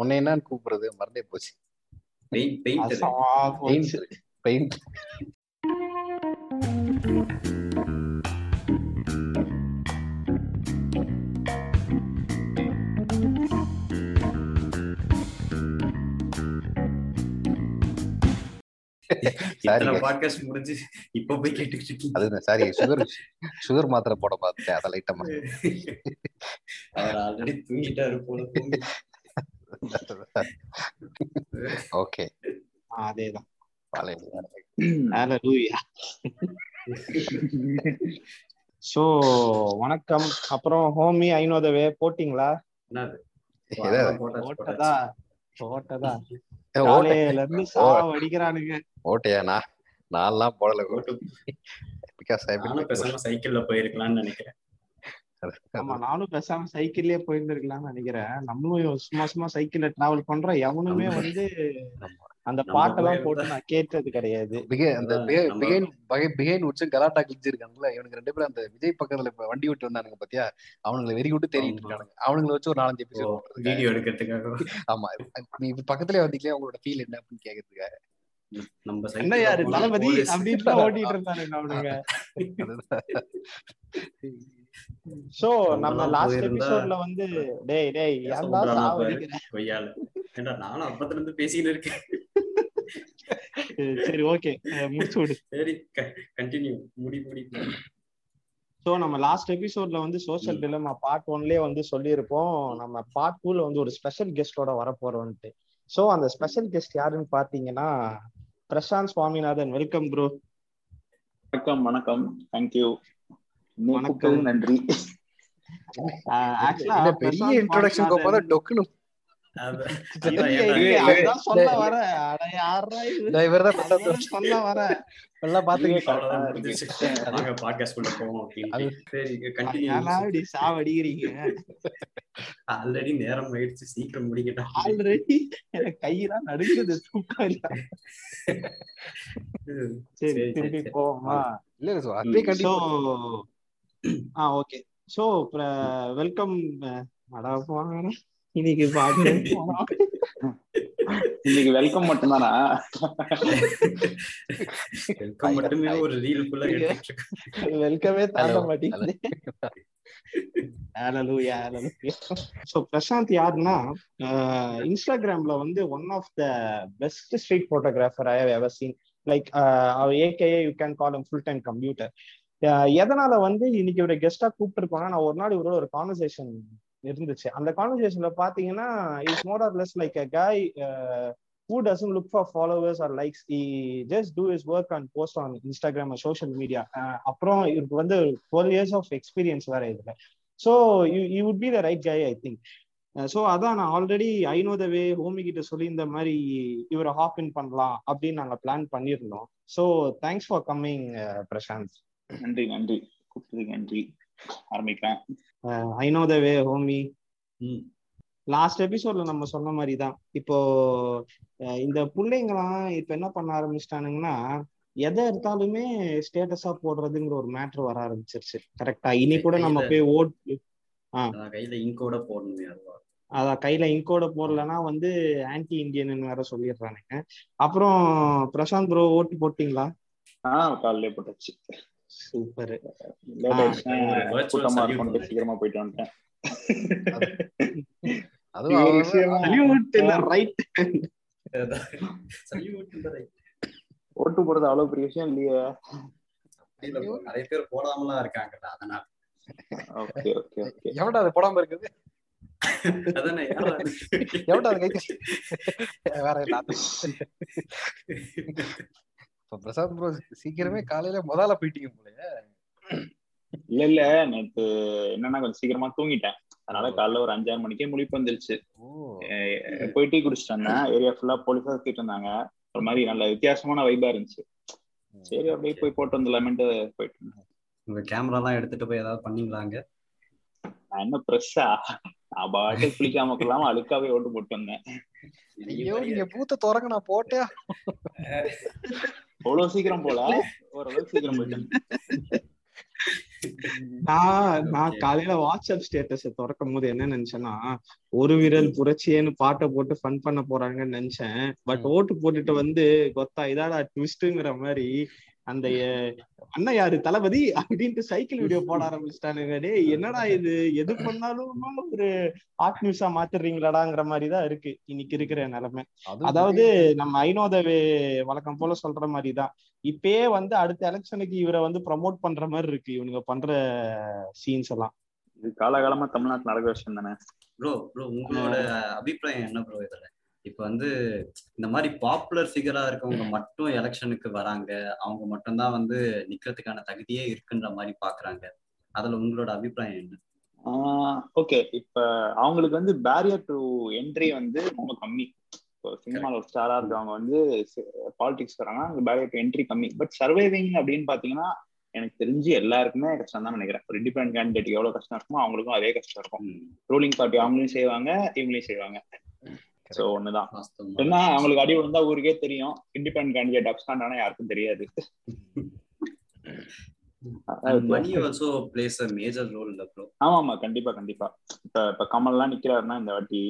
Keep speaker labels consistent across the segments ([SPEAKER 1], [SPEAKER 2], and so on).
[SPEAKER 1] உன்னை என்னன்னு கூப்பிடுறது? மறந்தே போச்சு.
[SPEAKER 2] பெயிண்ட் பாட்காஸ்ட் முடிஞ்சு இப்ப போய் கேட்டுக்கிட்டு
[SPEAKER 1] சாரி சுகர் சுகர் மாத்திரை போட பார்த்தேன். அதை லைட்டா
[SPEAKER 2] அவர் ஆல்ரெடி தூங்கிட்டாரு போல தூங்கி.
[SPEAKER 1] ஓகே
[SPEAKER 3] அதேதான் சோ வணக்கம் அப்புறம் ஹோமி ஐநோதவே போட்டிங்களா
[SPEAKER 2] என்னது
[SPEAKER 1] ஏதாவது
[SPEAKER 2] போட்டாச்சு,
[SPEAKER 3] போட்டதா. போட்டதா காலையில இருந்து சாவ அடிக்கிறானுங்க
[SPEAKER 1] ஓட்டையா நான் நான்லாம் போடல பிகாஸ் ஐ
[SPEAKER 2] சைக்கிள்ல போயிருக்கலாம்னு நினைக்கிறேன்
[SPEAKER 3] ஆமா நானும் பேசாம சைக்கிள்லயே போயிருந்திருக்கலாம்னு நினைக்கிறேன். நம்மளும் சும்மா சும்மா சைக்கிள்ல டிராவல் பண்றோம். எவனுமே வந்து. அந்த பாட்டெல்லாம் போட்டு நான் கேட்டது கிடையாது.
[SPEAKER 1] பிகே அந்த பிகைன் பிகைன் உச்சும் கலாட்டா கிழிச்சிருக்காங்கல்ல இவனுக்கு ரெண்டு பேரும் அந்த விஜய் பக்கத்துல இப்ப வண்டி விட்டு வந்தானுங்க பாத்தியா? அவனுங்களை வெறி விட்டு தேடிட்டு. இருக்கானுங்க. அவனுங்களை வச்சு ஒரு நாலஞ்சு எபிசோட்
[SPEAKER 2] வீடியோ எடுக்கிறதுக்காக
[SPEAKER 1] ஆமா. நீ இப்ப பக்கத்துலயே வந்தீங்களே உங்களோட ஃபீல் என்ன அப்படின்னு கேக்குறதுக்காக.
[SPEAKER 2] நம்ம
[SPEAKER 3] என்ன யாரு? தளபதி அப்படின்னு ஓட்டிட்டு இருந்தானுங்க அவனுங்க. சோ நம்ம லாஸ்ட் எபிசோட்ல வந்து டேய் டேய் ஏன்டா
[SPEAKER 2] சொல்றானா பாரு.
[SPEAKER 3] சாவடிக்கிற
[SPEAKER 2] கொய்யால ஏண்டா நானும் அப்பத்துல இருந்து பேசிட்டு இருக்கேன்.
[SPEAKER 3] சரி ஓகே. முடிச்சு விடு.
[SPEAKER 2] சரி கண்டினியூ முடி முடி.
[SPEAKER 3] சோ நம்ம லாஸ்ட் எபிசோட்ல வந்து சோஷியல். டிலமா பார்ட் ஒன்லயே வந்து சொல்லியிருப்போம். நம்ம பார்ட் டூல வந்து ஒரு ஸ்பெஷல் கெஸ்டோட வரப்போறோம்ட்டு சோ அந்த ஸ்பெஷல் கெஸ்ட் யாருன்னு பாத்தீங்கன்னா பிரசாந்த் சுவாமிநாதன். வெல்கம் ப்ரோ
[SPEAKER 4] வணக்கம் வணக்கம். தேங்க்யூ
[SPEAKER 3] வணக்கம்.
[SPEAKER 4] நன்றி.
[SPEAKER 1] பெரிய இன்ட்ரோடக்ஷன்
[SPEAKER 2] அது-
[SPEAKER 3] இப்படி சாவடிக்கிறீங்க?
[SPEAKER 2] Already நேரம் ஆயிடுச்சு சீக்கிரம் முடிக்கட்டும்
[SPEAKER 3] ஆல்ரெடி எனக்கு கையெல்லாம் நடுங்குது சரி திருப்பி. போவோமா?
[SPEAKER 1] இல்ல கண்டிப்பா
[SPEAKER 3] ஆ ஓகே. சோ வெல்கம் இன்னைக்கு
[SPEAKER 4] இன்னைக்கு வெல்கம் மட்டும்தானா?
[SPEAKER 2] Welcome மட்டுமே ஒரு ரீல் ஃபுல்லா.
[SPEAKER 3] வெல்கமே தாண்ட ஹalleluya சோ பிரசாந்த் யாருன்னா இன்ஸ்டாகிராம்ல வந்து one of the best street photographer I have ever seen like AKA you can call full time computer எதனால வந்து இன்னைக்கு இவரை கெஸ்டா கூப்பிட்டுருக்கோம்னா நான் ஒரு நாள் இவரோட ஒரு கான்வர்சேஷன் இருந்துச்சு. அந்த கான்வர்சேஷன்ல பாத்தீங்கன்னா is more or less like a guy who doesn't look for followers or likes he just do is work and post on Instagram social media அப்புறம் இவருக்கு வந்து டுவெல் இயர்ஸ் ஆஃப் எக்ஸ்பீரியன்ஸ் வேற இதுல. So you you would be the right guy I think so அதான் நான் already I know the way homie கிட்ட சொல்லி இந்த மாதிரி இவரை ஹாப் இன் பண்ணலாம் அப்படின்னு நாங்கள் பிளான் பண்ணியிருந்தோம். So thanks for coming Prashanth.
[SPEAKER 4] நன்றி நன்றி. கூப்பிட்டதுக்கு நன்றி. ஆரம்பிக்கிறேன்
[SPEAKER 3] I know the way homie. Last எபிசோட்ல நம்ம சொன்ன மாதிரி தான் இப்போ இந்த பிள்ளைங்களாம் இப்ப என்ன பண்ண ஆரம்பிச்சிட்டானுங்கன்னா எதை எடுத்தாலுமே ஸ்டேட்டஸா போடுறதுங்கிற ஒரு மேட்ரு வர ஆரம்பிச்சிருச்சு. கரெக்டா இனி கூட நம்ம போய் ஓட்
[SPEAKER 2] கையில இங்கோட போடணுமே
[SPEAKER 3] அதான் கையில இங்கோட போடலன்னா வந்து ஆன்டி இந்தியன் வேற சொல்லிடுறானுங்க. அப்புறம் பிரசாந்த் ப்ரோ ஓட்டு போட்டீங்களா?
[SPEAKER 4] ஆஹ் காலையிலே போட்டாச்சு.
[SPEAKER 3] சூப்பர்
[SPEAKER 4] கூட்டமா இருக்கும். சீக்கிரமா போயிட்டு வந்துட்டேன். ஓட்டு போடுறது அவ்வளவு பெரிய விஷயம் இல்லையே
[SPEAKER 2] நிறைய பேர் போடாமலாம் இருக்காங்கல்ல அதனால
[SPEAKER 4] ஓகே ஓகே ஓகே
[SPEAKER 1] அது போடாம இருக்குது
[SPEAKER 2] அதானே யாரா அது?
[SPEAKER 1] வேற இப்ப பிரசாந்த் ப்ரோ சீக்கிரமே காலையில முதல்ல போயிட்டீங்க போலயே.
[SPEAKER 4] இல்ல இல்ல. நேத்து என்னன்னா கொஞ்சம் சீக்கிரமா தூங்கிட்டேன். அதனால காலைல ஒரு அஞ்சாறு மணிக்கே முழிப்பு வந்துருச்சு.
[SPEAKER 1] ஓ.
[SPEAKER 4] அஹ் போய் டீ குடிச்சிட்டு வந்தேன். ஏரியா ஃபுல்லா போலீஸா சுத்திட்டு இருந்தாங்க. ஒரு மாதிரி நல்ல வித்தியாசமான வைபா இருந்துச்சு. சரி அப்படியே போய் போட்டு வந்துடலாமேன்ட்டு போயிட்டு இருந்தேன்.
[SPEAKER 2] உங்க கேமரா எல்லாம் எடுத்துட்டு போய் ஏதாவது பண்ணீங்களாங்க
[SPEAKER 4] நான் என்ன ப்ரெஸ்ஸா நான் பாட்டு குளிக்காம கொள்ளாம அழுக்காவே ஓட்டு போட்டு வந்தேன்.
[SPEAKER 1] ஐயோ நீங்க பூத்த திறங்க நான் போட்டே
[SPEAKER 4] அவ்வளவு சீக்கிரம் போல? ஓரளவுக்கு சீக்கிரம் போயிட்டேன்
[SPEAKER 3] நான் நான். காலையில வாட்ஸ்அப் ஸ்டேட்டஸ் திறக்கும் போது என்ன நினைச்சேன்னா ஒரு விரல் புரட்சியேன்னு பாட்டை போட்டு ஃபன் பண்ண போறாங்கன்னு நினைச்சேன். பட். ஓட்டு போட்டுட்டு வந்து கொத்தா இதாடா ட்விஸ்ட்ங்கிற மாதிரி அந்த அண்ணன் யாரு? தளபதி? அப்படின்ட்டு சைக்கிள் வீடியோ போட ஆரம்பிச்சிட்டானுங்க. டேய் என்னடா இது? எது பண்ணாலும் ஒரு ஹாட் நியூஸா மாத்திடுறீங்களாடாங்கிற மாதிரி தான் இருக்கு. இன்னைக்கு இருக்கிற நிலைமை. அதாவது நம்ம ஐநோதவே வழக்கம் போல சொல்ற மாதிரி தான் இப்பயே வந்து அடுத்த எலெக்ஷனுக்கு இவரை வந்து ப்ரமோட் பண்ற மாதிரி இருக்கு. இவனுங்க பண்ற சீன்ஸ் எல்லாம்.
[SPEAKER 4] இது காலகாலமா தமிழ்நாட்டுல நடக்கிற விஷயம் தானே?
[SPEAKER 2] ப்ரோ ப்ரோ உங்களோட அபிப்பிராயம் என்ன ப்ரோ இதுல? இப்ப வந்து இந்த மாதிரி பாப்புலர் ஃபிகரா இருக்கவங்க மட்டும் எலெக்ஷனுக்கு வராங்க. அவங்க மட்டும்தான் வந்து நிக்கிறதுக்கான தகுதியே இருக்குன்ற மாதிரி பாக்குறாங்க. அதுல உங்களோட அபிப்பிராயம் என்ன?
[SPEAKER 4] ஓகே இப்ப அவங்களுக்கு வந்து பேரியர் டு என்ட்ரி வந்து ரொம்ப கம்மி. இப்போ சினிமால ஒரு ஸ்டாரா இருக்கவங்க வந்து பாலிடிக்ஸ் வராங்கன்னா பேரியர் டு என்ட்ரி கம்மி. பட் சர்வைவிங் அப்படின்னு பாத்தீங்கன்னா எனக்கு தெரிஞ்சு எல்லாருக்குமே கஷ்டம் தான் நினைக்கிறேன். ஒரு இண்டிபெண்ட் கேண்டிடேட் எவ்வளவு கஷ்டம் இருக்குமோ அவங்களுக்கும் அதே கஷ்டம் இருக்கும். ரூலிங் பார்ட்டி அவங்களையும் செய்வாங்க இவங்களையும் செய்வாங்க. சோ ஒண்ணுதான். என்ன அவங்களுக்கு அடி விழுந்தா ஊருக்கே தெரியும். இண்டிபெண்ட் கேண்டிடேட் அப்ஸ்டாண்ட் ஆனா யாருக்கும் தெரியாது.
[SPEAKER 2] Money also plays a major role இல்ல ப்ரோ
[SPEAKER 4] ஆமா ஆமா கண்டிப்பா கண்டிப்பா. இப்ப இப்ப கமல்லாம் நிக்கிறாருன்னா இந்த வாட்டி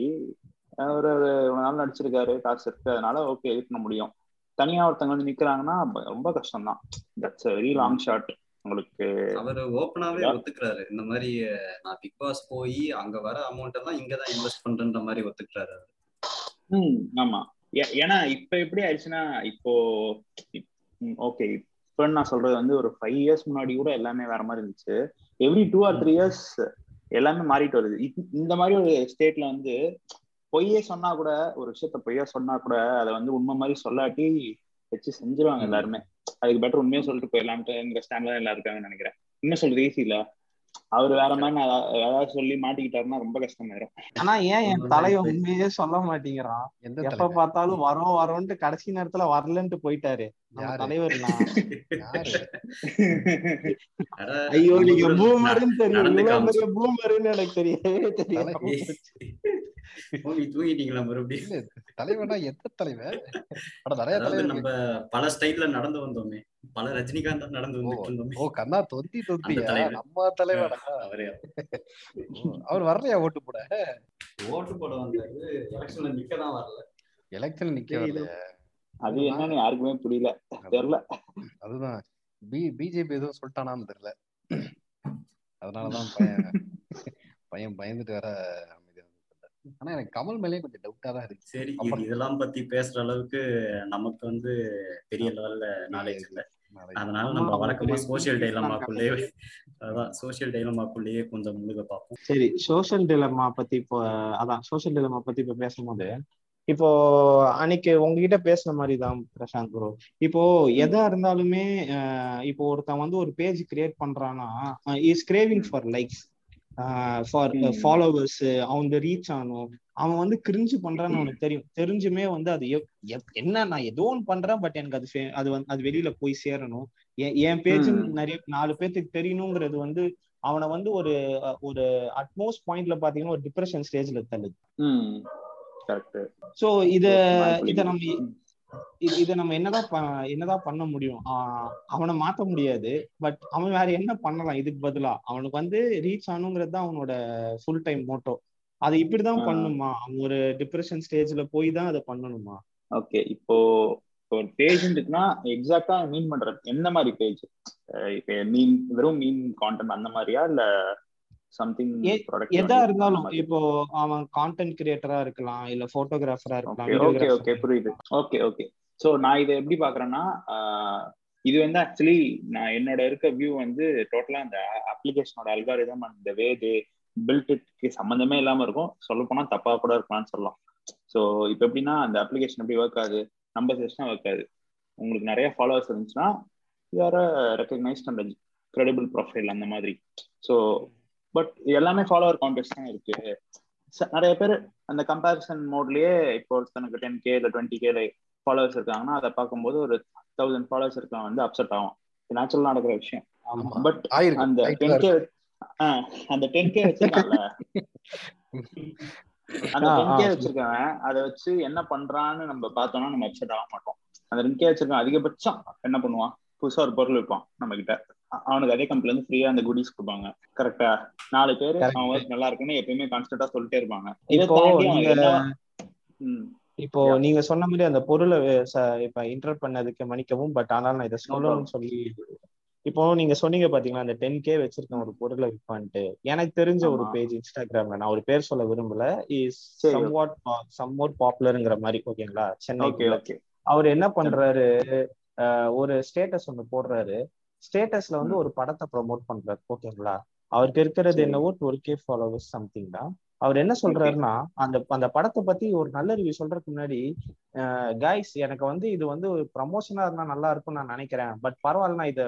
[SPEAKER 4] அவர் ஒரு நாள் நடிச்சிருக்காரு காசு இருக்கு. அதனால ஓகே இது பண்ண முடியும். தனியா ஒருத்தவங்க வந்து நிக்கிறாங்கன்னா ரொம்ப கஷ்டம் தான் தட்ஸ் வெரி லாங் ஷாட் உங்களுக்கு
[SPEAKER 2] அவர் ஓப்பனாவே. ஒத்துக்கிறாரு. இந்த மாதிரி நான் பிக் பாஸ் போய் அங்க வர அமௌண்ட் எல்லாம் இங்கதான் இன்வெஸ்ட் பண்றன்ற மாதிரி ஒத்துக்கிறாரு அவரு.
[SPEAKER 4] ஆமா. ஏ- ஏன்னா இப்ப எப்படி ஆயிடுச்சுன்னா இப்போ ஓகே. இப்ப நான் சொல்றது வந்து ஒரு ஃபைவ் இயர்ஸ் முன்னாடி கூட எல்லாமே வேற மாதிரி இருந்துச்சு. Every two or three years எல்லாமே மாறிட்டு வருது. இந்த மாதிரி ஒரு ஸ்டேட்ல வந்து பொய்யே சொன்னா கூட ஒரு விஷயத்த பொய்யா சொன்னா கூட அதை வந்து உண்மை மாதிரி சொல்லாட்டி வச்சு செஞ்சிருவாங்க. எல்லாருமே. அதுக்கு பெட்டர் உண்மையை சொல்லிட்டு போயிடலாம்ட்டு ஸ்டாண்ட்ல தான் எல்லாரும் இருக்காங்கன்னு நினைக்கிறேன். உண்மை சொல்றது ஈஸி இல்ல? அவர் வேற மாதிரி ஏதாவது சொல்லி மாட்டிக்கிட்டாருன்னா ரொம்ப கஷ்டமாயிரும்.
[SPEAKER 3] ஆனா ஏன் என் தலைவன் உண்மையே சொல்ல மாட்டேங்கிறான்?
[SPEAKER 1] எந்த
[SPEAKER 3] எப்ப
[SPEAKER 1] தலைவர்
[SPEAKER 3] பார்த்தாலும் வரோம் வரோன்ட்டு கடைசி நேரத்துல வரலன்ட்டு போயிட்டாரு.
[SPEAKER 2] அட,
[SPEAKER 3] ஐயோ நீங்க
[SPEAKER 2] கூட
[SPEAKER 3] பூமர்னு தெரியும். எனக்கு தெரியவே தெரியாது.
[SPEAKER 2] தூங்கி தூங்கிட்டீங்களா மறுபடியும்.
[SPEAKER 1] தலைவனா எந்த தலைவர்? அட நிறைய தலைவர்
[SPEAKER 2] நம்ம பல ஸ்டைல்ல நடந்து வந்தோமே. பல ரஜினிகாந்த் நடந்து
[SPEAKER 1] ஓ
[SPEAKER 2] வந்துட்டு
[SPEAKER 1] ஓ கண்ணா தொந்தி
[SPEAKER 2] தலைவர்.
[SPEAKER 1] நம்ம தலைவரா?
[SPEAKER 2] அவரே
[SPEAKER 1] அவர். வரலையா ஓட்டு போட?
[SPEAKER 2] ஓட்டு போட வந்தாரு. எலெக்ஷன்ல நிக்க தான் வரல.
[SPEAKER 1] எலெக்ஷன் நிக்க. வரல
[SPEAKER 4] அது என்னன்னு யாருக்குமே புரியல. தெரியல.
[SPEAKER 1] அதுதான். பி பிஜேபி எதுவும் சொல்லிட்டானான்னு தெரியல. அதனாலதான் பையன் பையன் பயந்துட்டு வேற ஆனா எனக்கு கமல் மேலேயே கொஞ்சம் டவுட்டா தான் இருக்கு.
[SPEAKER 2] சரி இதெல்லாம் பத்தி பேசுற அளவுக்கு நமக்கு வந்து பெரிய லெவல்ல நாலேஜ் இல்ல. அதனால நம்ம வழக்கமா சோசியல் டைலமாக்குள்ளேயே அதான் சோசியல் டைலமாக்குள்ளேயே கொஞ்சம் முழுக பார்ப்போம்.
[SPEAKER 3] சரி சோஷியல் டிலமா பத்தி இப்போ அதான் சோஷியல் டிலமா பத்தி இப்போ பேசும்போது இப்போ அன்னைக்கு உங்ககிட்ட பேசுன மாதிரி தான் பிரசாந்த் ப்ரோ இப்போ எதா இருந்தாலுமே இப்போ ஒருத்தன் வந்து ஒரு பேஜ் கிரியேட் பண்றான்னா is craving for likes for. Followers அவன் ரீச் ஆகணும் அவன் வந்து கிரிஞ்சு பண்றான்னு அவனுக்கு தெரியும். தெரிஞ்சுமே வந்து அது என்ன நான் ஏதோ ஒன்று பண்றேன் பட் எனக்கு அது அது வந்து அது வெளியில போய் சேரணும். என்- பேஜ். நிறைய நாலு பேர்த்துக்கு தெரியணுங்கிறது வந்து அவனை வந்து ஒரு ஒரு அட்மோஸ்ட் பாயிண்ட்ல பாத்தீங்கன்னா ஒரு டிப்ரெஷன் ஸ்டேஜ்ல தள்ளுது. சோ இத இத நம்ம இது- இத நம்ம என்னதான் என்னதான் பண்ண முடியும்? அவனை மாத்த முடியாது. பட் அவன் வேற என்ன பண்ணலாம்? இதுக்கு பதிலா. அவனுக்கு வந்து ரீச் ஆகணுங்கிறது தான் அவனோட ஃபுல் டைம் மோட்டோ அது இப்படிதான். பண்ணுமா? அவன் ஒரு டிப்ரெஷன் ஸ்டேஜ்ல போய் தான் அதை பண்ணணுமா?
[SPEAKER 4] ஓகே. இப்போ ஒரு பேஜ் இருக்குன்னா எக்ஸாக்டா மீன் பண்றது? எந்த மாதிரி பேஜ் இப்போ மீன் வெறும் மீன் கான்டென்ட் அந்த மாதிரியா? இல்ல சம்திங்
[SPEAKER 3] எதா இருந்தாலும் இப்போ அவன் கான்டென்ட் கிரியேட்டரா இருக்கலாம் இல்ல போட்டோகிராஃபரா இருக்கலாம்
[SPEAKER 4] ஓகே ஓகே புரியுது. ஓகே ஓகே ஸோ நான் இதை எப்படி பாக்குறேன்னா இது வந்து ஆக்சுவலி நான் என்னோட இருக்க வியூ வந்து டோட்டலா அந்த அப்ளிகேஷனோட அல்காரிதம் அந்த வே தே பில்ட்க்கு சம்மந்தமே இல்லாம இருக்கும். சொல்ல போனா தப்பா கூட இருக்கலாம்னு சொல்லலாம். ஸோ இப்போ எப்படின்னா அந்த அப்ளிகேஷன் எப்படி ஒர்க் ஆகுது? நம்ம செஷனா ஒர்க் ஆகுது. உங்களுக்கு நிறைய ஃபாலோவர்ஸ் இருந்துச்சுன்னா யார ரெக்கக்னைஸ்ட் அந்த கிரெடிபிள் ப்ரொஃபைல் அந்த மாதிரி. ஸோ பட் எல்லாமே ஃபாலோவர் கான்டெஸ்ட் தான் இருக்கு. நிறைய பேர் அந்த கம்பேரிசன் மோட்லயே இப்போ ஒருத்தனுக்கு டென் கே இல்லை டுவெண்ட்டி கே ஃபாலோவர்ஸ் இருக்காங்கன்னா அதை பார்க்கும்போது ஒரு தௌசண்ட் ஃபாலோவர்ஸ் இருக்கலாம் வந்து அப்செட் ஆகும் நேச்சுரலா நடக்கிற விஷயம். பட் அந்த டென் கே
[SPEAKER 1] இருக்கு.
[SPEAKER 4] அந்த டென் கே வச்சிருக்கான்ல. அந்த டென் கே. வச்சிருக்கவன் அதை வச்சு என்ன பண்றான்னு நம்ம பார்த்தோம்னா நம்ம அப்செட் ஆக மாட்டோம். அந்த டென் கே வச்சிருக்கவன் அதிகபட்சம் என்ன பண்ணுவான்? புதுசா ஒரு பொருள் விற்பான் நம்ம கிட்ட அவனுக்கு அதே கம்பெனில இருந்து ஃப்ரீயா அந்த குடிஸ் கொடுப்பாங்க. கரெக்டா நாலு பேர். அவன் ஒர்க் நல்லா இருக்குன்னு எப்பயுமே கான்ஸ்டன்டா சொல்லிட்டே இருப்பாங்க.
[SPEAKER 3] இப்போ நீங்க சொன்ன மாதிரி அந்த பொருளை இப்ப இன்டர் பண்ணதுக்கு மன்னிக்கவும் பட் ஆனால் நான் இதை சொல்லணும்னு சொல்லி இப்போ நீங்க சொன்னீங்க பாத்தீங்களா அந்த டென் கே வச்சிருக்கேன் ஒரு பொருளை விற்பான்ட்டு எனக்கு தெரிஞ்ச ஒரு. பேஜ் இன்ஸ்டாகிராம்ல நான் ஒரு பேர் சொல்ல விரும்பல. இஸ்
[SPEAKER 4] சரி.
[SPEAKER 3] சம்வாட் சம்வாட் பாப்புலருங்கிற மாதிரி ஓகேங்களா
[SPEAKER 4] ஓகே
[SPEAKER 3] சென்னை அவர் என்ன பண்றாரு ஒரு ஸ்டேட்டஸ் ஒண்ணு போடுறாரு. ஸ்டேட்டஸ்ல வந்து ஒரு படத்தை ப்ரோமோட் பண்றாரு. ஓகேங்களா அவருக்கு இருக்கிறது. என்னவோ டுவெல் கே ஃபாலோவர்ஸ் சம்திங் தான். அவர் என்ன சொல்றாருன்னா அந்த அந்த படத்தை பத்தி ஒரு நல்ல ரிவ்யூ சொல்றதுக்கு முன்னாடி கைஸ் எனக்கு வந்து இது வந்து ஒரு ப்ரமோஷனா இருந்தா நல்லா இருக்கும்னு நான் நினைக்கிறேன். பட் பரவாயில்ல நான் இதை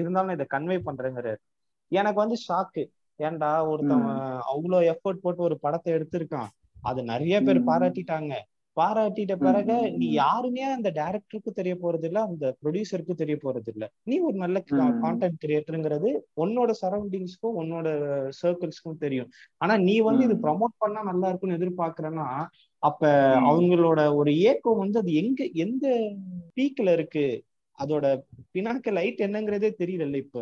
[SPEAKER 3] இருந்தாலும் இதை கன்வே பண்றேங்கிறாரு. எனக்கு வந்து ஷாக்கு ஏன்டா ஒருத்தவன் அவ்வளோ எஃபோர்ட் போட்டு ஒரு படத்தை எடுத்திருக்கான். அது நிறைய பேர். பாராட்டிட்டாங்க. பாராட்டிட்ட பிறகு நீ. யாருமே அந்த டைரக்டருக்கு தெரிய போறது இல்ல அந்த ப்ரொடியூசருக்கு தெரிய போறது இல்ல நீ ஒரு நல்ல. கான்டென்ட் கிரியேட்டருங்கிறது உன்னோட சரௌண்டிங்ஸ்க்கும் உன்னோட சர்க்கிள்ஸ்க்கும் தெரியும் ஆனா நீ வந்து இது. ப்ரமோட் பண்ணா நல்லா இருக்கும்னு எதிர்பார்க்கறேன்னா அப்ப. அவங்களோட ஒரு ஏக்கம் வந்து அது எங்க எந்த பீக்ல இருக்கு அதோட பினாக்க லைட் என்னங்கிறதே தெரியல இப்போ.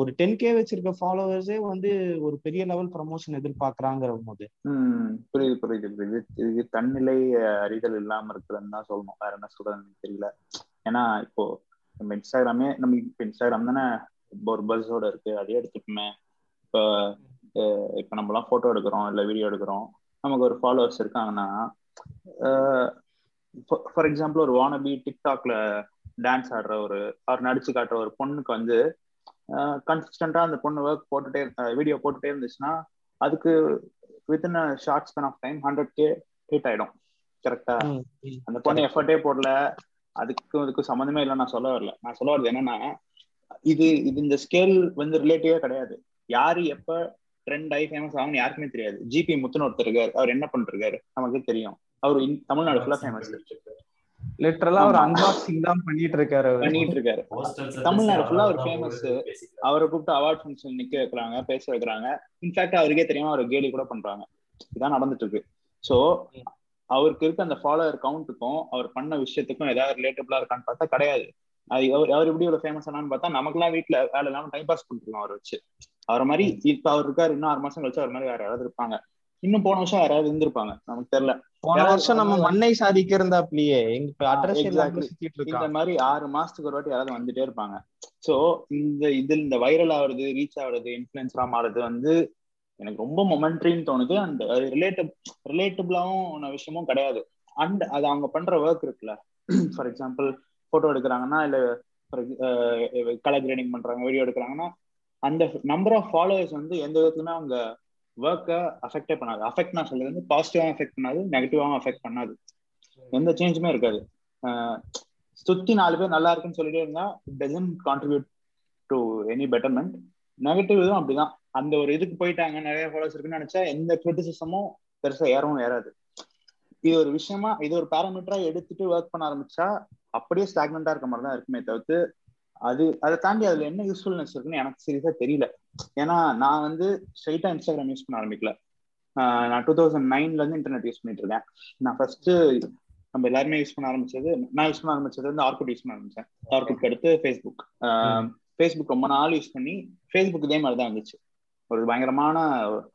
[SPEAKER 3] ஒரு டென் கே வச்சிருக்க ஃபாலோவர்ஸே வந்து ஒரு பெரிய லெவல் ப்ரமோஷன் எதிர்பார்க்கறாங்கிற போது
[SPEAKER 4] புரியுது புரியுது புரியுது. இது தன்னிலை அறிதல் இல்லாம இருக்கிறதுன்னு தான் சொல்லணும். வேற என்ன சொல்றதுன்னு தெரியல. ஏன்னா இப்போ நம்ம இன்ஸ்டாகிராமே நம்ம இப்போ இன்ஸ்டாகிராம் தானே ஒரு பஸ்ஸோட இருக்கு. அதே எடுத்துக்குமே. இப்போ இப்போ நம்மலாம் போட்டோ எடுக்கிறோம் இல்லை வீடியோ எடுக்கிறோம். நமக்கு ஒரு ஃபாலோவர்ஸ் இருக்காங்கன்னா ஃபார் எக்ஸாம்பிள் ஒரு வானபி டிக்டாக்ல டான்ஸ் ஆடுற ஒரு அவர் நடிச்சு காட்டுற ஒரு பொண்ணுக்கு வந்து கன்சிஸ்டண்டா அந்த பொண்ணு ஒர்க் போட்டுட்டே வீடியோ போட்டுட்டே இருந்துச்சுன்னா அதுக்கு within short span of time hundred K hit ஆயிடும். கரெக்டா அந்த பொண்ணு எஃபர்ட்டே போடல. அதுக்கும் இதுக்கும் சம்மந்தமே இல்லை நான் சொல்ல வரல. நான் சொல்ல வரது என்னன்னா இது இது இந்த ஸ்கேல் வந்து ரிலேட்டிவே கிடையாது. யாரு எப்ப ட்ரெண்ட் ஆகி ஃபேமஸ் ஆகும்னு யாருக்குமே தெரியாது. ஜிபி முத்துன்னு ஒருத்தர் இருக்காரு. அவர் என்ன பண்ணிருக்காரு நமக்கே தெரியும். அவர் தமிழ்நாடு ஃபுல்லா ஃபேமஸ்
[SPEAKER 3] லிட்டரலா ஒரு. அன்பாக்சிங் தான் பண்ணிட்டு இருக்காரு அவரு.
[SPEAKER 4] பண்ணிட்டு இருக்காரு தமிழ்நாடு ஃபுல்லா ஒரு ஃபேமஸ் அவரை கூப்பிட்டு அவார்ட் ஃபங்க்ஷன் நிக்க வைக்கிறாங்க பேச வைக்கிறாங்க. இன்ஃபேக்ட் அவருக்கே தெரியாம அவர் கேலி கூட பண்றாங்க. இதான் நடந்துட்டு இருக்கு சோ அவருக்கு இருக்க அந்த ஃபாலோவர் கவுண்ட்டுக்கும் அவர் பண்ண விஷயத்துக்கும் ஏதாவது ரிலேட்டபிளா இருக்கான்னு பார்த்தா கிடையாது. அது அவர் அவர் எப்படி ஒரு ஃபேமஸ் ஆனான்னு பார்த்தா நமக்குலாம் வீட்டுல வேலை இல்லாம டைம் பாஸ் பண்ணிருக்கோம் அவர் வச்சு. அவர் மாதிரி இப்ப அவர் இருக்காரு இன்னும் ஆறு மாசம் கழிச்சு அவர் மாதிரி வேற யாராவது இருப்பாங்க. இன்னும் போன வருஷம் யாராவது இருந்திருப்பாங்க நமக்கு தெரியல.
[SPEAKER 3] போன வருஷம் நம்ம மண்ணை சாதிக்க இருந்தாப்லயே இப்ப அட்ரஸ்
[SPEAKER 4] இந்த மாதிரி ஆறு மாசத்துக்கு ஒரு வாட்டி யாராவது வந்துட்டே இருப்பாங்க. சோ இந்த இதில் இந்த வைரல் ஆகுறது ரீச் ஆகுறது இன்ஃபுளுன்சரா மாறுறது வந்து எனக்கு ரொம்ப மொமெண்ட்ரின்னு தோணுது. அண்ட் ரிலேட்டப் ரிலேட்டபிளாவும் விஷயமும் கிடையாது. அண்ட் அது அவங்க பண்ற ஒர்க் இருக்குல்ல. ஃபார் எக்ஸாம்பிள் போட்டோ எடுக்கிறாங்கன்னா இல்ல கலர் கிரேடிங் பண்றாங்க வீடியோ எடுக்கிறாங்கன்னா அந்த நம்பர் ஆஃப் ஃபாலோவர்ஸ் வந்து எந்த விதத்துலயுமே அவங்க ஒர்க்கை அஃபெக்டே பண்ணாது. அஃபெக்ட் நான் சொல்றது வந்து பாசிட்டிவாகவும் அஃபெக்ட் பண்ணாது நெகட்டிவாகவும் அஃபெக்ட் பண்ணாது. எந்த சேஞ்சுமே இருக்காது. ஆஹ் சுத்தி நாலு பேர் நல்லா இருக்குன்னு சொல்லிட்டே இருந்தா it doesn't contribute to any betterment negative இதுவும் அப்படிதான். அந்த ஒரு இதுக்கு போயிட்டாங்க நிறைய ஃபாலோஸ் இருக்குன்னு நினைச்சா எந்த கிரிட்டிசிசமும் பெருசா ஏறவும் ஏறாது. இது ஒரு விஷயமா இது ஒரு பேராமீட்டரா எடுத்துட்டு ஒர்க் பண்ண ஆரம்பிச்சா அப்படியே ஸ்டாக்னண்டா இருக்க மாதிரி தான் இருக்குமே தவிர்த்து அது அதை தாண்டி அதுல என்ன யூஸ்ஃபுல்னஸ் இருக்குன்னு எனக்கு சீரியஸா தெரியல. ஏன்னா நான் வந்து ஸ்ட்ரைட்டா இன்ஸ்டாகிராம் யூஸ் பண்ண ஆரம்பிக்கல. நான் டூ தௌசண்ட் நைன்ல இருந்து இன்டர்நெட் யூஸ் பண்ணிட்டு இருக்கேன். நான் ஃபர்ஸ்ட் நம்ம எல்லாருமே யூஸ் பண்ண ஆரம்பிச்சது நான் யூஸ் பண்ண ஆரம்பிச்சது வந்து ஆர்குட் யூஸ் பண்ண ஆரம்பிச்சேன். ஆர்குட்க்கு அடுத்து ஃபேஸ்புக் ஃபேஸ்புக் ரொம்ப நாள் யூஸ் பண்ணி ஃபேஸ்புக் இதே மாதிரி தான் இருந்துச்சு. ஒரு பயங்கரமான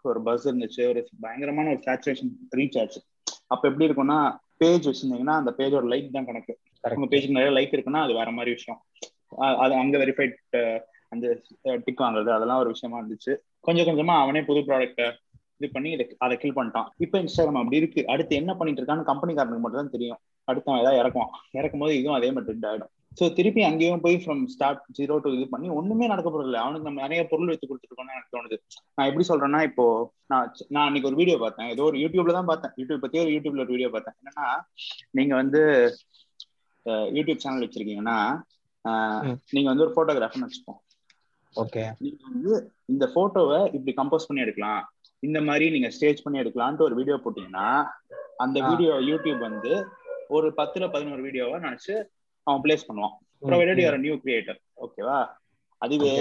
[SPEAKER 4] ஒரு பஸ் இருந்துச்சு. ஒரு பயங்கரமான ஒரு சேச்சுரேஷன் ரீச் ஆச்சு. அப்ப எப்படி இருக்கும்னா பேஜ் வச்சிருந்தீங்கன்னா அந்த பேஜோட லைக் தான் கணக்கு. உங்க பேஜுக்கு நிறைய லைக் இருக்குன்னா அது வேற மாதிரி விஷயம். அது அங்க வெரிஃபைட் அந்த டிக் வாங்குறது அதெல்லாம் ஒரு விஷயமா இருந்துச்சு. கொஞ்சம் கொஞ்சமா அவனே புது ப்ராடக்ட் இது பண்ணி இதை அதை கில் பண்ணிட்டான். இப்போ இன்ஸ்டாகிராம் அப்படி இருக்கு. அடுத்து என்ன பண்ணிட்டு இருக்கான்னு கம்பெனிக்காரனுக்கு மட்டும் தான் தெரியும். அடுத்து அவன் ஏதாவது இறக்குவான். இறக்கும் போது இதுவும் அதே மாதிரி ஆயிடும். ஸோ திருப்பி அங்கேயும் போய் ஃப்ரம் ஸ்டார்ட் ஜீரோ டு இது பண்ணி ஒண்ணுமே நடக்க போறது இல்லை. அவனுக்கு நம்ம நிறைய பொருள் வச்சு கொடுத்துருக்கோம்னு எனக்கு தோணுது. நான் எப்படி சொல்றேன்னா இப்போ நான் நான் அன்னைக்கு ஒரு வீடியோ பார்த்தேன். ஏதோ ஒரு யூடியூப்ல தான் பார்த்தேன். யூடியூப் பத்தி ஒரு யூடியூப்ல ஒரு வீடியோ பார்த்தேன். என்னன்னா நீங்க வந்து யூடியூப் சேனல் வச்சிருக்கீங்கன்னா நீங்க வந்து ஒரு போட்டோகிராஃபர்னு வச்சுப்போம்
[SPEAKER 3] ஓகே.
[SPEAKER 4] நீங்க வந்து இந்த போட்டோவை இப்படி கம்போஸ் பண்ணி எடுக்கலாம். இந்த மாதிரி நீங்க ஸ்டேஜ் பண்ணி எடுக்கலான்ட்டு ஒரு வீடியோ போட்டீங்கன்னா அந்த வீடியோ யூடியூப் வந்து ஒரு பத்துல பதினோரு வீடியோவை நினைச்சு அவன் பிளேஸ் பண்ணுவான். ப்ரொவைடட் யூஆர் நியூ கிரியேட்டர் ஓகேவா அதுவே